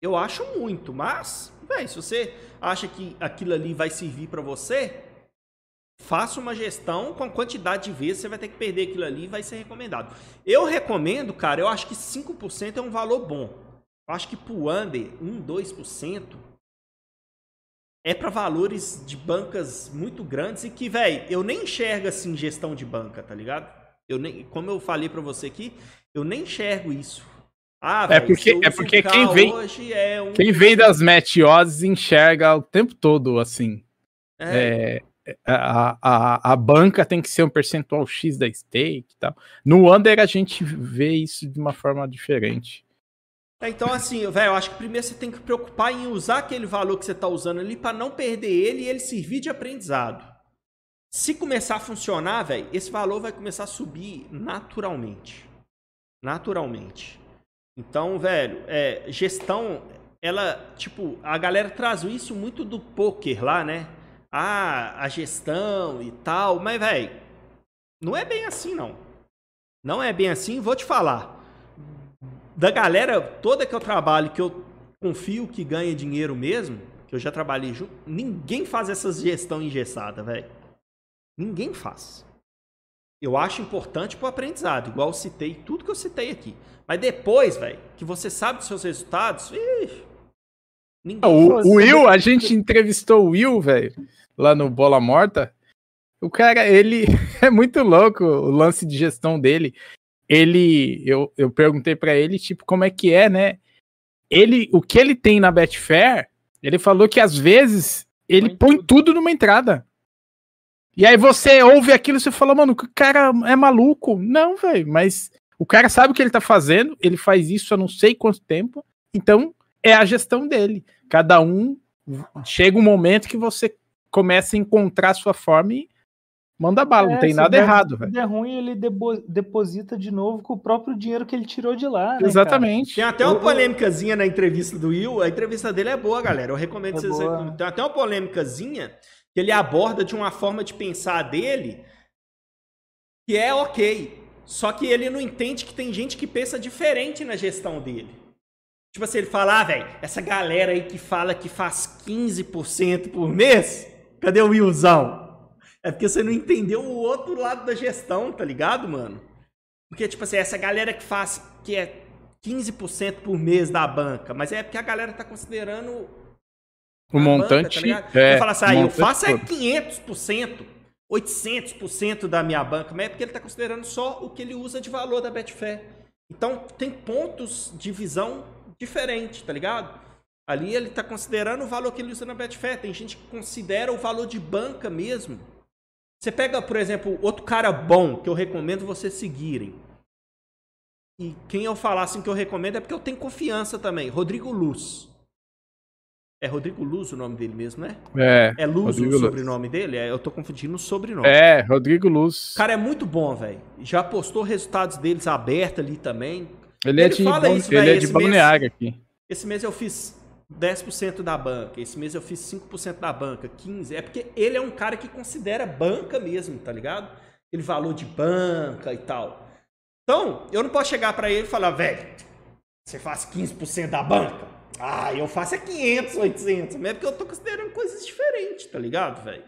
eu acho muito, mas, velho, se você acha que aquilo ali vai servir para você, faça uma gestão com a quantidade de vezes você vai ter que perder aquilo ali e vai ser recomendado. Eu recomendo, cara, eu acho que 5% é um valor bom. Eu acho que pro under, 1, 2% é para valores de bancas muito grandes e que, velho, eu nem enxergo assim gestão de banca, tá ligado? Eu nem, como eu falei para você aqui, eu nem enxergo isso. Ah, é porque, é porque quem vem, é um... quem vem das odds enxerga o tempo todo assim. É. É, a, a, a banca tem que ser um percentual X da stake e tal. No Under a gente vê isso de uma forma diferente. É, então, assim, velho, eu acho que primeiro você tem que preocupar em usar aquele valor que você está usando ali para não perder ele e ele servir de aprendizado. Se começar a funcionar, velho, esse valor vai começar a subir naturalmente. Naturalmente. Então, velho, é, gestão, ela, tipo, a galera traz isso muito do poker lá, né? ah, a gestão e tal, mas, velho, não é bem assim, não. Não é bem assim, vou te falar. Da galera toda que eu trabalho, que eu confio que ganha dinheiro mesmo, que eu já trabalhei junto, ninguém faz essa gestão engessada, velho. Ninguém faz. Eu acho importante pro aprendizado, igual eu citei tudo que eu citei aqui. Mas depois, velho, que você sabe dos seus resultados, ih, ninguém o, o Will, a gente entrevistou o Will, velho lá no Bola Morta, o cara, ele é muito louco o lance de gestão dele. Ele, eu, eu perguntei para ele, tipo, como é que é, né? Ele, o que ele tem na Betfair, ele falou que às vezes ele põe, põe tudo. tudo numa entrada. E aí você ouve aquilo e você fala, mano, o cara é maluco. Não, velho, mas o cara sabe o que ele tá fazendo, ele faz isso há não sei quanto tempo, então é a gestão dele. Cada um chega um momento que você começa a encontrar a sua forma e manda bala, é, não tem nada der, errado. Se der ruim, ele deposita de novo com o próprio dinheiro que ele tirou de lá. Né, Exatamente. Tem até uma polêmicazinha na entrevista do Will. A entrevista dele é boa, galera. Eu recomendo é vocês. Boa. Tem até uma polêmicazinha que ele aborda de uma forma de pensar dele que é ok. Só que ele não entende que tem gente que pensa diferente na gestão dele. Tipo assim, ele fala, ah, velho, essa galera aí que fala que faz 15% por mês, Cadê o Willzão? É porque você não entendeu o outro lado da gestão, tá ligado, mano? Porque, tipo assim, essa galera que faz, que é 15% por mês da banca, mas é porque a galera tá considerando o montante. Banca, tá é, fala assim, ah, eu faço é 500%, 800% da minha banca, mas é porque ele tá considerando só o que ele usa de valor da Betfair. Então, tem pontos de visão diferentes, tá ligado? Ali ele está considerando o valor que ele usa na Betfair. Tem gente que considera o valor de banca mesmo. Você pega, por exemplo, outro cara bom que eu recomendo vocês seguirem. E quem eu falar assim que eu recomendo é porque eu tenho confiança também. Rodrigo Luz. É Rodrigo Luz o nome dele mesmo, né? É. É Luz Rodrigo o Luz. sobrenome dele? É, eu tô confundindo o sobrenome. É, Rodrigo Luz. O cara é muito bom, velho. Já postou resultados deles abertos ali também. ele é ele de, fala Bal- isso, ele véi, é de balneário aqui. Esse mês eu fiz 10% da banca. Esse mês eu fiz 5% da banca, 15%. É porque ele é um cara que considera banca mesmo, tá ligado? Aquele valor de banca e tal. Então, eu não posso chegar pra ele e falar, velho, você faz 15% da banca? Ah, eu faço é 500, 800. Mas é porque eu tô considerando coisas diferentes, tá ligado, velho?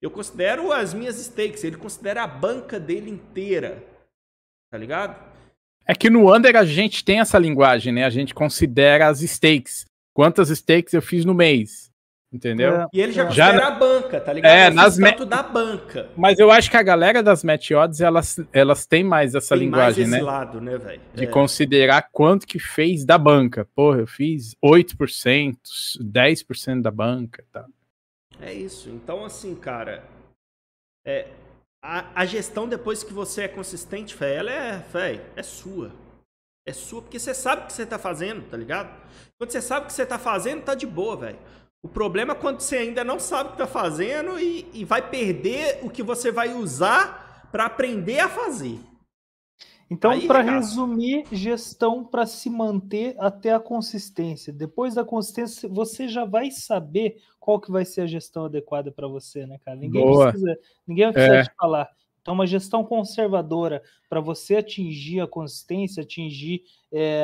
Eu considero as minhas stakes, ele considera a banca dele inteira, tá ligado? É que no Under a gente tem essa linguagem, né? A gente considera as stakes. Quantas stakes eu fiz no mês. Entendeu? É, E ele já Já considera a banca, tá ligado? É, fiz nas me- da banca. Mas eu acho que a galera das match odds, elas, elas têm mais essa Tem mais linguagem, esse né? lado, né, velho? De É. considerar quanto que fez da banca. Porra, eu fiz 8%, 10% da banca e tal. É isso. Então, assim, cara, é, a, a gestão depois que você é consistente, fé, ela é, fé, é sua. É sua porque você sabe o que você tá fazendo, tá ligado? Quando você sabe o que você tá fazendo, tá de boa, velho. O problema é quando você ainda não sabe o que tá fazendo e, e vai perder o que você vai usar pra aprender a fazer. Então, para resumir, gestão para se manter até a consistência. Depois da consistência, você já vai saber qual que vai ser a gestão adequada para você, né, cara? Ninguém Boa. precisa, ninguém vai precisar É. te falar. Então, uma gestão conservadora para você atingir a consistência, atingir é,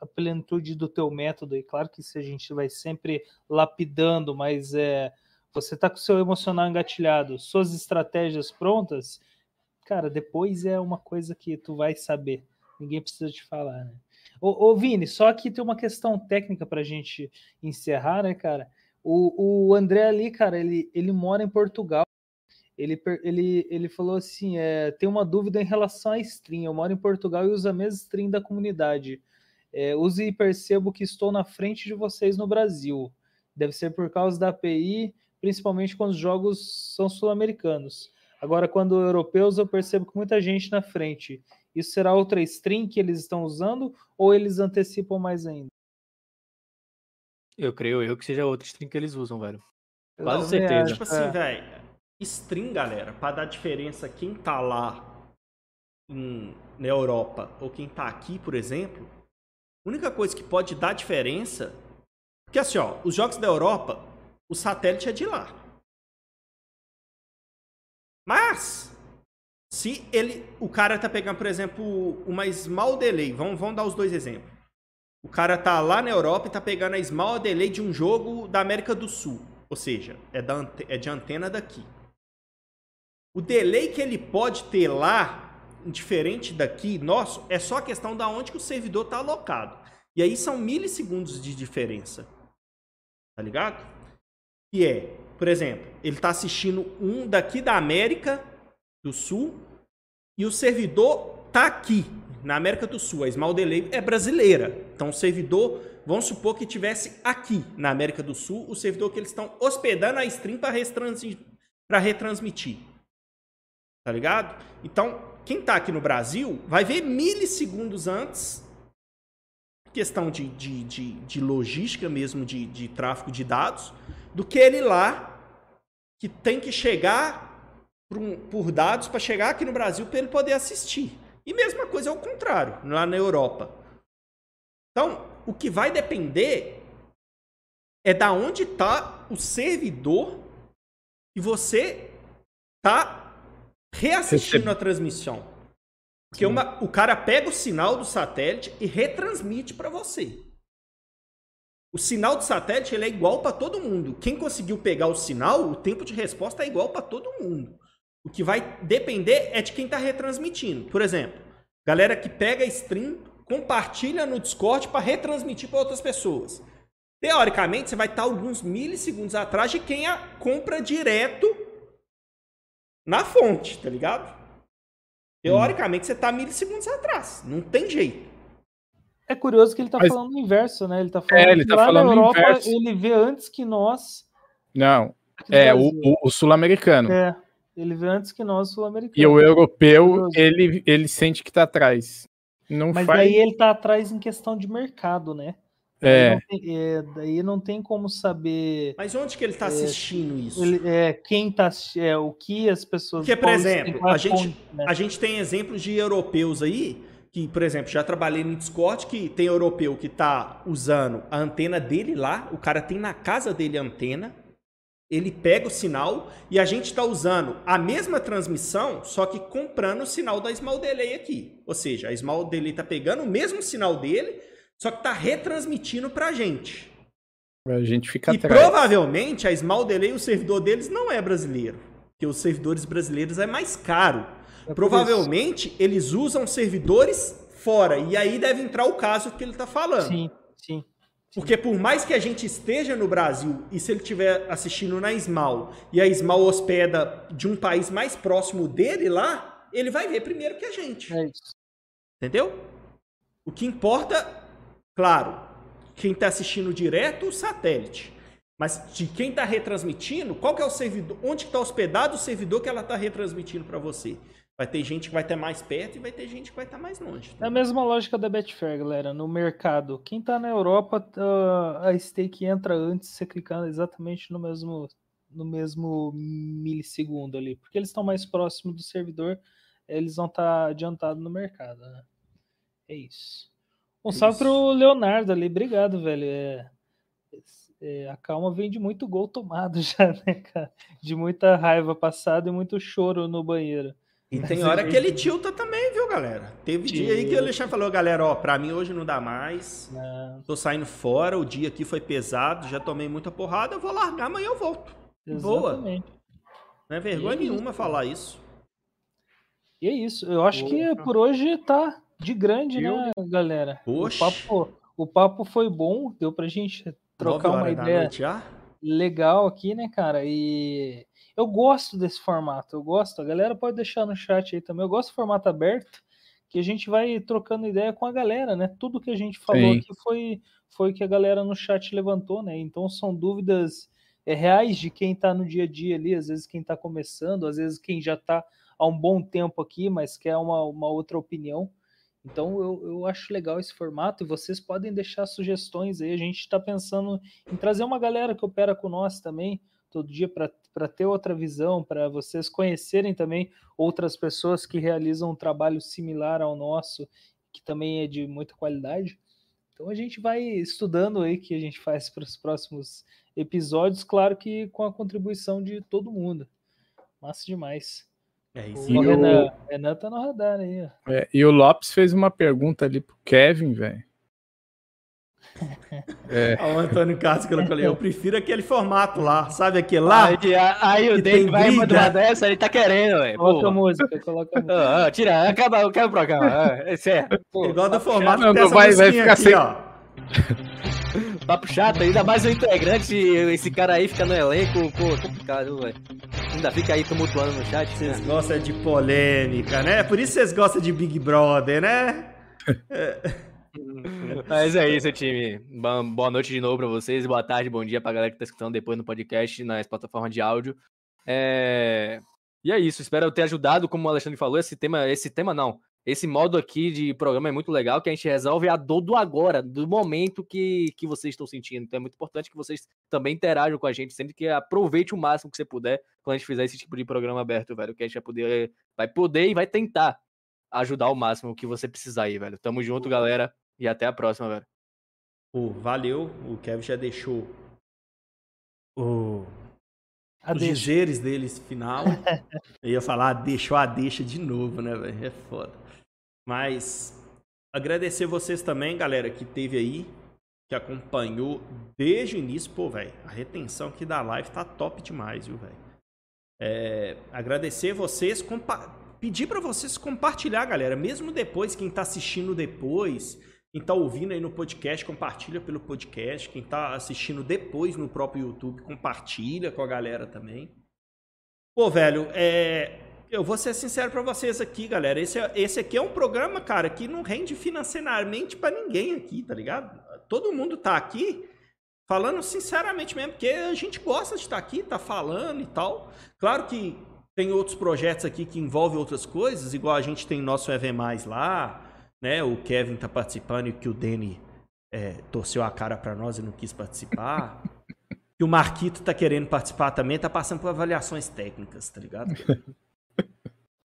a plenitude do teu método. E claro que isso a gente vai sempre lapidando, mas é, você tá com o seu emocional engatilhado, suas estratégias prontas, cara, depois é uma coisa que tu vai saber. Ninguém precisa te falar, né? Ô, ô Vini, só que tem uma questão técnica pra gente encerrar, né, cara? O, o André ali, cara, ele, ele mora em Portugal. Ele, ele, ele falou assim: é, tem uma dúvida em relação à stream. Eu moro em Portugal e uso a mesma stream da comunidade. É, use e percebo que estou na frente de vocês no Brasil. Deve ser por causa da API, principalmente quando os jogos são sul-americanos. Agora, quando europeus, eu percebo que muita gente na frente. Isso será outra stream que eles estão usando ou eles antecipam mais ainda? Eu creio eu que seja outra stream que eles usam, velho. Quase também certeza. Tipo assim, é. velho, stream, galera, pra dar diferença quem tá lá em- na Europa ou quem tá aqui, por exemplo, a única coisa que pode dar diferença. Porque assim, ó, os jogos da Europa, o satélite é de lá. Mas, se ele. O cara tá pegando, por exemplo, uma small delay. Vamos, vamos dar os dois exemplos. O cara tá lá na Europa e tá pegando a small delay de um jogo da América do Sul. Ou seja, é, da é de antena daqui. O delay que ele pode ter lá, diferente daqui, nosso, é só a questão da onde que o servidor está alocado. E aí são milissegundos de diferença. Tá ligado? Que é, por exemplo, ele está assistindo um daqui da América do Sul e o servidor tá aqui, na América do Sul. A Small Delay é brasileira. Então o servidor, vamos supor que tivesse aqui, na América do Sul, o servidor que eles estão hospedando a stream para retransmitir. Tá ligado? Então, quem tá aqui no Brasil vai ver milissegundos antes, questão de, de, de, de logística mesmo, de, de tráfego de dados, do que ele lá, que tem que chegar por, um- por dados para chegar aqui no Brasil para ele poder assistir. E mesma coisa é o contrário, lá na Europa. Então, o que vai depender é da onde está o servidor e você tá reassistindo a transmissão. Porque uma- o cara pega o sinal do satélite e retransmite para você. O sinal do satélite ele é igual para todo mundo. Quem conseguiu pegar o sinal, o tempo de resposta é igual para todo mundo. O que vai depender é de quem está retransmitindo. Por exemplo, galera que pega a stream, compartilha no Discord para retransmitir para outras pessoas. Teoricamente, você vai estar alguns milissegundos atrás de quem a compra direto na fonte, tá ligado? Teoricamente, você tá milissegundos atrás. Não tem jeito. É curioso que ele tá Mas- falando o inverso, né? Ele tá falando É, ele que tá lá falando na o Europa inverso. ele vê antes que nós. Não, é o, o- o sul-americano. É, ele vê antes que nós, sul-americanos. E o europeu, Curioso. ele, ele sente que tá atrás. Não Mas faz. daí ele tá atrás em questão de mercado, né? É, Daí não tem, é, daí não tem como saber Mas onde que ele tá assistindo isso? ele- é, quem tá assisti- é, o que as pessoas. Porque, por exemplo, é a gente- fonte, né? A gente tem exemplos de europeus aí, que, por exemplo, já trabalhei no Discord, que tem europeu que tá usando a antena dele lá, o cara tem na casa dele a antena, ele pega o sinal e a gente tá usando a mesma transmissão, só que comprando o sinal da Small Delay aqui. Ou seja, a Small Delay tá pegando o mesmo sinal dele, só que tá retransmitindo pra gente. a gente fica E atrás. provavelmente a Small Delay, o servidor deles não é brasileiro. Porque os servidores brasileiros é mais caro. É Provavelmente eles usam servidores fora. E aí deve entrar o caso que ele está isso. falando. Sim, sim. Porque por mais que a gente esteja no Brasil e se ele estiver assistindo na Small e a Small hospeda de um país mais próximo dele lá, ele vai ver primeiro que a gente. É isso. Entendeu? O que importa, claro, quem está assistindo direto, o satélite. Mas de quem está retransmitindo, qual que é o servidor, onde está hospedado o servidor que ela está retransmitindo para você? Vai ter gente que vai estar mais perto e vai ter gente que vai estar mais longe. É a mesma lógica da Betfair, galera. No mercado, quem tá na Europa, tá- a stake entra antes, você clicando exatamente no mesmo, no mesmo milissegundo ali. Porque eles estão mais próximos do servidor, eles vão estar adiantados no mercado, né? É isso. Um É salve pro Leonardo ali. Obrigado, velho. É, é, a calma vem de muito gol tomado já, né, cara? De muita raiva passada e muito choro no banheiro. E tem hora que ele tilta também, viu, galera? Teve dia aí que o Alexandre falou, galera, ó, pra mim hoje não dá mais. né? Tô saindo fora, o dia aqui foi pesado, já tomei muita porrada, eu vou largar, amanhã eu volto. Boa. Exatamente. Não é vergonha E é isso. nenhuma falar isso. E é isso. Eu acho que Opa. por hoje tá de grande, Viu? né, galera? O papo, o papo foi bom, deu pra gente trocar uma ideia noite já? legal aqui, né, cara? E eu gosto desse formato, eu gosto. A galera pode deixar no chat aí também. Eu gosto do formato aberto, que a gente vai trocando ideia com a galera, né? Tudo que a gente falou Sim. aqui foi foi o que a galera no chat levantou, né? Então são dúvidas é, reais de quem tá no dia a dia ali, às vezes quem tá começando, às vezes quem já tá há um bom tempo aqui, mas quer uma, uma outra opinião. Então eu, eu acho legal esse formato e vocês podem deixar sugestões aí. A gente está pensando em trazer uma galera que opera com nós também todo dia para ter outra visão, para vocês conhecerem também outras pessoas que realizam um trabalho similar ao nosso, que também é de muita qualidade. Então a gente vai estudando aí que a gente faz para os próximos episódios, claro que com a contribuição de todo mundo. Massa demais. É O isso. E o- Renan, Renan tá no radar aí, ó. É, e o Lopes fez uma pergunta ali pro Kevin, velho. É, O Antônio Castro colocou ali, eu prefiro aquele formato lá, sabe aquele lá? Aí, aí o Dave vai briga. mandar uma dessa, ele tá querendo, velho. Coloca a música, coloca a música. Ah, tira, acaba, acaba o programa. Ah, é sério. Pô, Igual do formato Não, que tem não essa vai- vai ficar aqui, sem- ó. Papo chato, ainda mais o integrante, esse cara aí fica no elenco, pô, complicado, velho. Ainda fica aí tumultuando no chat. Vocês Né? gostam de polêmica, né? Por isso vocês gostam de Big Brother, né? Mas é isso, time. Boa noite de novo pra vocês, boa tarde, bom dia pra galera que tá escutando depois no podcast, nas plataformas de áudio. É... E é isso, espero ter ajudado, como o Alexandre falou, esse tema, esse tema não. Esse modo aqui de programa é muito legal, que a gente resolve a dor do agora, do momento que, que vocês estão sentindo. Então é muito importante que vocês também interajam com a gente, sempre que aproveite o máximo que você puder quando a gente fizer esse tipo de programa aberto, velho. Que a gente vai poder, vai poder e vai tentar ajudar o máximo que você precisar aí, velho. Tamo junto, galera, e até a próxima, velho. Pô, valeu. O Kevin já deixou o... A os deixa. dizeres deles final. Eu ia falar, deixou a deixa de novo, né, velho? É foda. Mas agradecer vocês também, galera, que teve aí, que acompanhou desde o início. Pô, velho, a retenção aqui da live tá top demais, viu, velho? É, agradecer vocês, pedir pra vocês compartilhar, galera. Mesmo depois, quem tá assistindo depois, quem tá ouvindo aí no podcast, compartilha pelo podcast. Quem tá assistindo depois no próprio YouTube, compartilha com a galera também. Pô, velho, é... eu vou ser sincero pra vocês aqui, galera. Esse, é- esse aqui é um programa, cara, que não rende financeiramente pra ninguém aqui, tá ligado? Todo mundo tá aqui falando sinceramente mesmo, porque a gente gosta de estar aqui, tá falando e tal. Claro que tem outros projetos aqui que envolvem outras coisas, igual a gente tem nosso EV Mais lá, né? O Kevin tá participando e que o Danny é, torceu a cara pra nós e não quis participar. E o Marquito tá querendo participar também, tá passando por avaliações técnicas, tá ligado?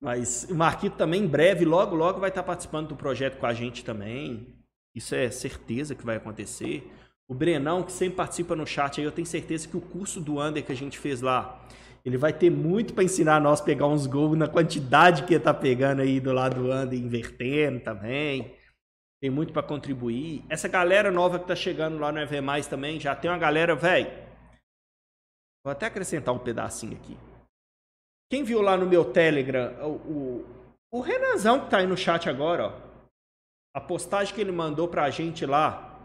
Mas o Marquito também, em breve, logo, logo vai estar participando do projeto com a gente também. Isso é certeza que vai acontecer. O Brenão, que sempre participa no chat aí, eu tenho certeza que o curso do Under que a gente fez lá, ele vai ter muito para ensinar nós a pegar uns gols na quantidade que ele tá pegando aí do lado do Under, invertendo também. Tem muito para contribuir. Essa galera nova que tá chegando lá no EV Mais também, já tem uma galera, velho. Vou até acrescentar um pedacinho aqui. Quem viu lá no meu Telegram, o, o, o Renanzão que tá aí no chat agora, ó. A postagem que ele mandou pra gente lá,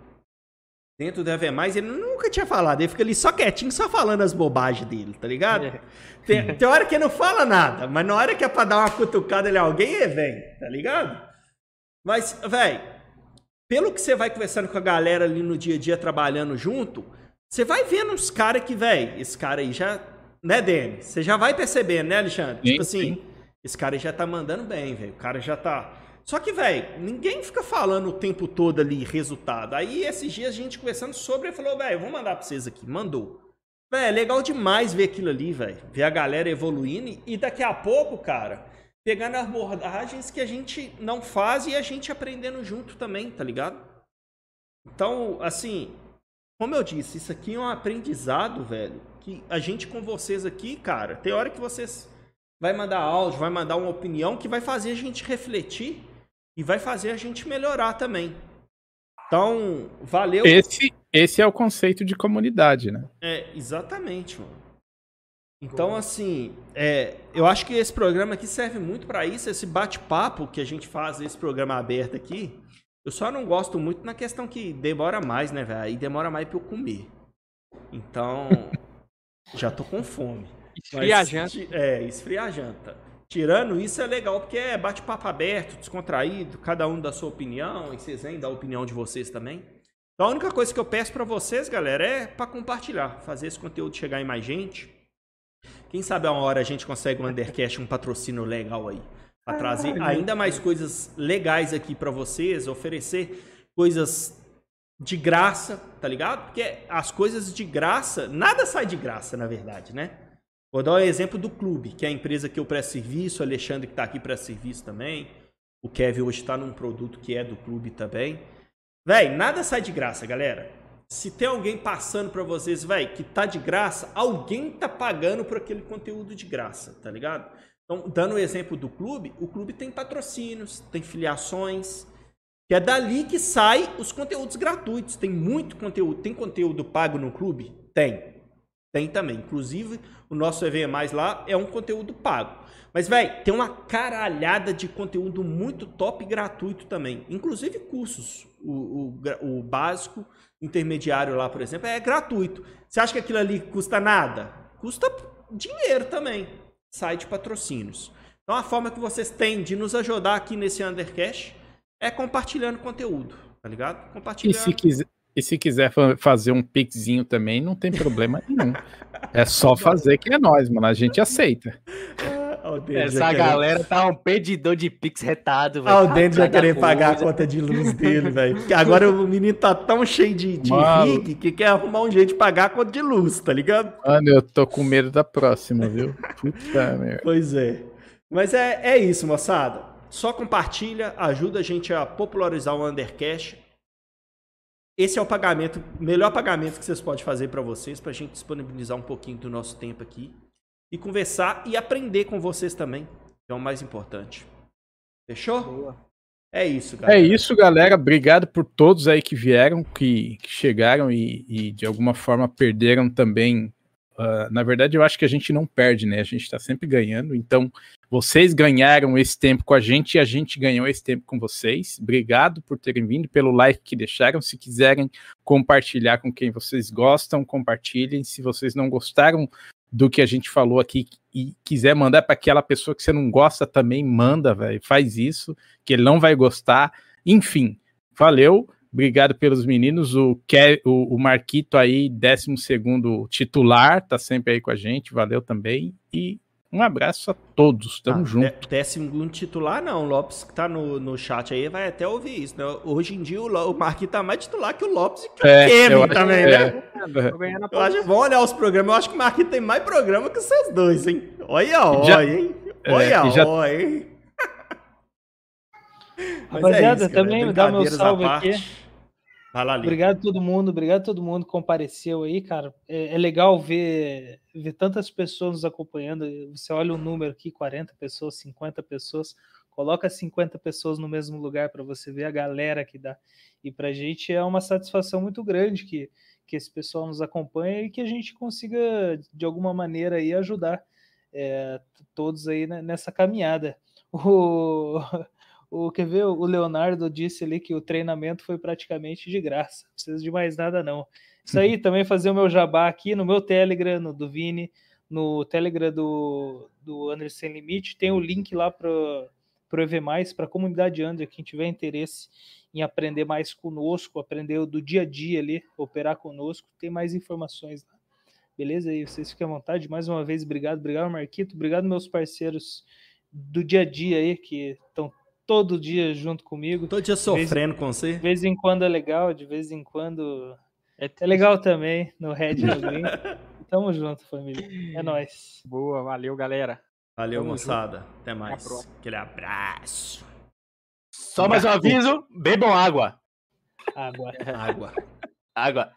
dentro do EV Mais, ele nunca tinha falado. Ele fica ali só quietinho, só falando as bobagens dele, tá ligado? É. Tem, tem hora que ele não fala nada, mas na hora que é pra dar uma cutucada, ele alguém, ele vem, tá ligado? Mas, velho, pelo que você vai conversando com a galera ali no dia a dia trabalhando junto, você vai vendo uns caras que, velho, esse cara aí já. Né, Dani? Você já vai percebendo, né, Alexandre? Sim, tipo assim, sim. esse cara já tá mandando bem, velho. O cara já tá. Só que, velho, ninguém fica falando o tempo todo ali resultado. Aí, esses dias, a gente conversando sobre, ele falou, velho, vou mandar pra vocês aqui. Mandou. Velho, é legal demais ver aquilo ali, velho. Ver a galera evoluindo e daqui a pouco, cara, pegando as abordagens que a gente não faz e a gente aprendendo junto também, tá ligado? Então, assim, como eu disse, isso aqui é um aprendizado, velho, que a gente com vocês aqui, cara, tem hora que vocês vai mandar áudio, vai mandar uma opinião que vai fazer a gente refletir e vai fazer a gente melhorar também. Então, valeu. Esse, esse é o conceito de comunidade, né? É, exatamente, mano. Então, assim, é, eu acho que esse programa aqui serve muito pra isso, esse bate-papo que a gente faz, esse programa aberto aqui. Eu só não gosto muito na questão que demora mais, né, velho? Aí demora mais pra eu comer. Então, já tô com fome. Esfria a Mas, janta. ti- É, esfria a janta. Tirando isso, é legal, porque é bate-papo aberto, descontraído, cada um dá sua opinião, e vocês vêm dar a opinião de vocês também. Então, a única coisa que eu peço pra vocês, galera, é pra compartilhar, fazer esse conteúdo chegar em mais gente. Quem sabe a uma hora a gente consegue um Undercast, um patrocínio legal aí. Pra trazer ainda mais coisas legais aqui pra vocês, oferecer coisas de graça, tá ligado? Porque as coisas de graça, nada sai de graça, na verdade, né? Vou dar um exemplo do clube, que é a empresa que eu presto serviço, o Alexandre que tá aqui presta serviço também. O Kevin hoje tá num produto que é do clube também. Véi, nada sai de graça, galera. Se tem alguém passando pra vocês, véi, que tá de graça, alguém tá pagando por aquele conteúdo de graça, tá ligado? Então, dando o exemplo do clube, o clube tem patrocínios, tem filiações, que é dali que sai os conteúdos gratuitos. Tem muito conteúdo. Tem conteúdo pago no clube? Tem. Tem também. Inclusive, o nosso EV Mais lá é um conteúdo pago. Mas, velho, tem uma caralhada de conteúdo muito top e gratuito também. Inclusive cursos. O, o, o básico, intermediário lá, por exemplo, é gratuito. Você acha que aquilo ali custa nada? Custa dinheiro também. Sai de patrocínios. Então, a forma que vocês têm de nos ajudar aqui nesse Undercash é compartilhando conteúdo, tá ligado? E Compartilhando. se quiser, e se quiser fa- fazer um pixinho também, não tem problema nenhum. É só fazer que é nós, mano. A gente aceita. O Denis já Essa querendo- galera tá um pedidor de pix retado, velho. Ah, o Denis já querer pagar a conta de luz dele, velho. Porque agora o menino tá tão cheio de, de Mano. rig que quer arrumar um jeito de pagar a conta de luz, tá ligado? Mano, eu tô com medo da próxima, viu? Puta merda. Pois é. Mas é, é isso, moçada. Só compartilha, ajuda a gente a popularizar o Undercash. Esse é o pagamento, melhor pagamento que vocês podem fazer para vocês, pra gente disponibilizar um pouquinho do nosso tempo aqui e conversar e aprender com vocês também, que é o mais importante. Fechou? É isso, galera. É isso, galera. Obrigado por todos aí que vieram, que, que chegaram e, e de alguma forma perderam também. Ah, na verdade, eu acho que a gente não perde, né? A gente tá sempre ganhando. Então, vocês ganharam esse tempo com a gente e a gente ganhou esse tempo com vocês. Obrigado por terem vindo, pelo like que deixaram. Se quiserem compartilhar com quem vocês gostam, compartilhem. Se vocês não gostaram do que a gente falou aqui e quiser mandar para aquela pessoa que você não gosta também, manda, velho. Faz isso, que ele não vai gostar. Enfim, valeu. Obrigado pelos meninos. O, Ke o, o Marquito aí, 12 titular, tá sempre aí com a gente. Valeu também. E um abraço a todos. Tamo Ah, junto. dé- Décimo segundo titular, não. O Lopes, que tá no, no chat aí, vai até ouvir isso, né? Hoje em dia o, Lo- o Marquinhos tá mais titular que o Lopes e que o É, Kevin eu acho- também, é. né? Tô ganhando a Eu acho, vamos olhar os programas. Eu acho que o Marquinhos tem mais programa que vocês dois, hein? Olha, olha, hein? é, Olha, olha, hein? Mas Rapaziada, isso, cara, também me dá meu salve aqui. Vai lá, Lito. Obrigado a todo mundo, obrigado a todo mundo que compareceu aí, cara. É, é legal ver, ver tantas pessoas nos acompanhando. Você olha o número aqui, 40 pessoas, 50 pessoas. Coloca 50 pessoas no mesmo lugar para você ver a galera que dá. E pra gente é uma satisfação muito grande que, que esse pessoal nos acompanha e que a gente consiga, de alguma maneira, aí, ajudar é, todos aí ne- nessa caminhada. O, o, quer ver? O Leonardo disse ali que o treinamento foi praticamente de graça. Não precisa de mais nada, não. Isso aí também fazer o meu jabá aqui no meu Telegram, no do Vini, no Telegram do, do Under Sem Limite. Tem o link lá para o EV, para a comunidade Under, quem tiver interesse em aprender mais conosco, aprender do dia a dia ali, operar conosco, tem mais informações lá. Beleza? E vocês fiquem à vontade. Mais uma vez, obrigado, obrigado, Marquito. Obrigado, meus parceiros do dia a dia aí, que estão todo dia junto comigo. Todo dia sofrendo com você. De vez em quando é legal, de vez em quando É, é legal também, no Red Green. Tamo junto, família. É nóis. Boa, valeu, galera. Valeu, Tamo moçada. Até mais. próxima. Aquele abraço. Só mais um aviso: bebam água. Água. Água. Água.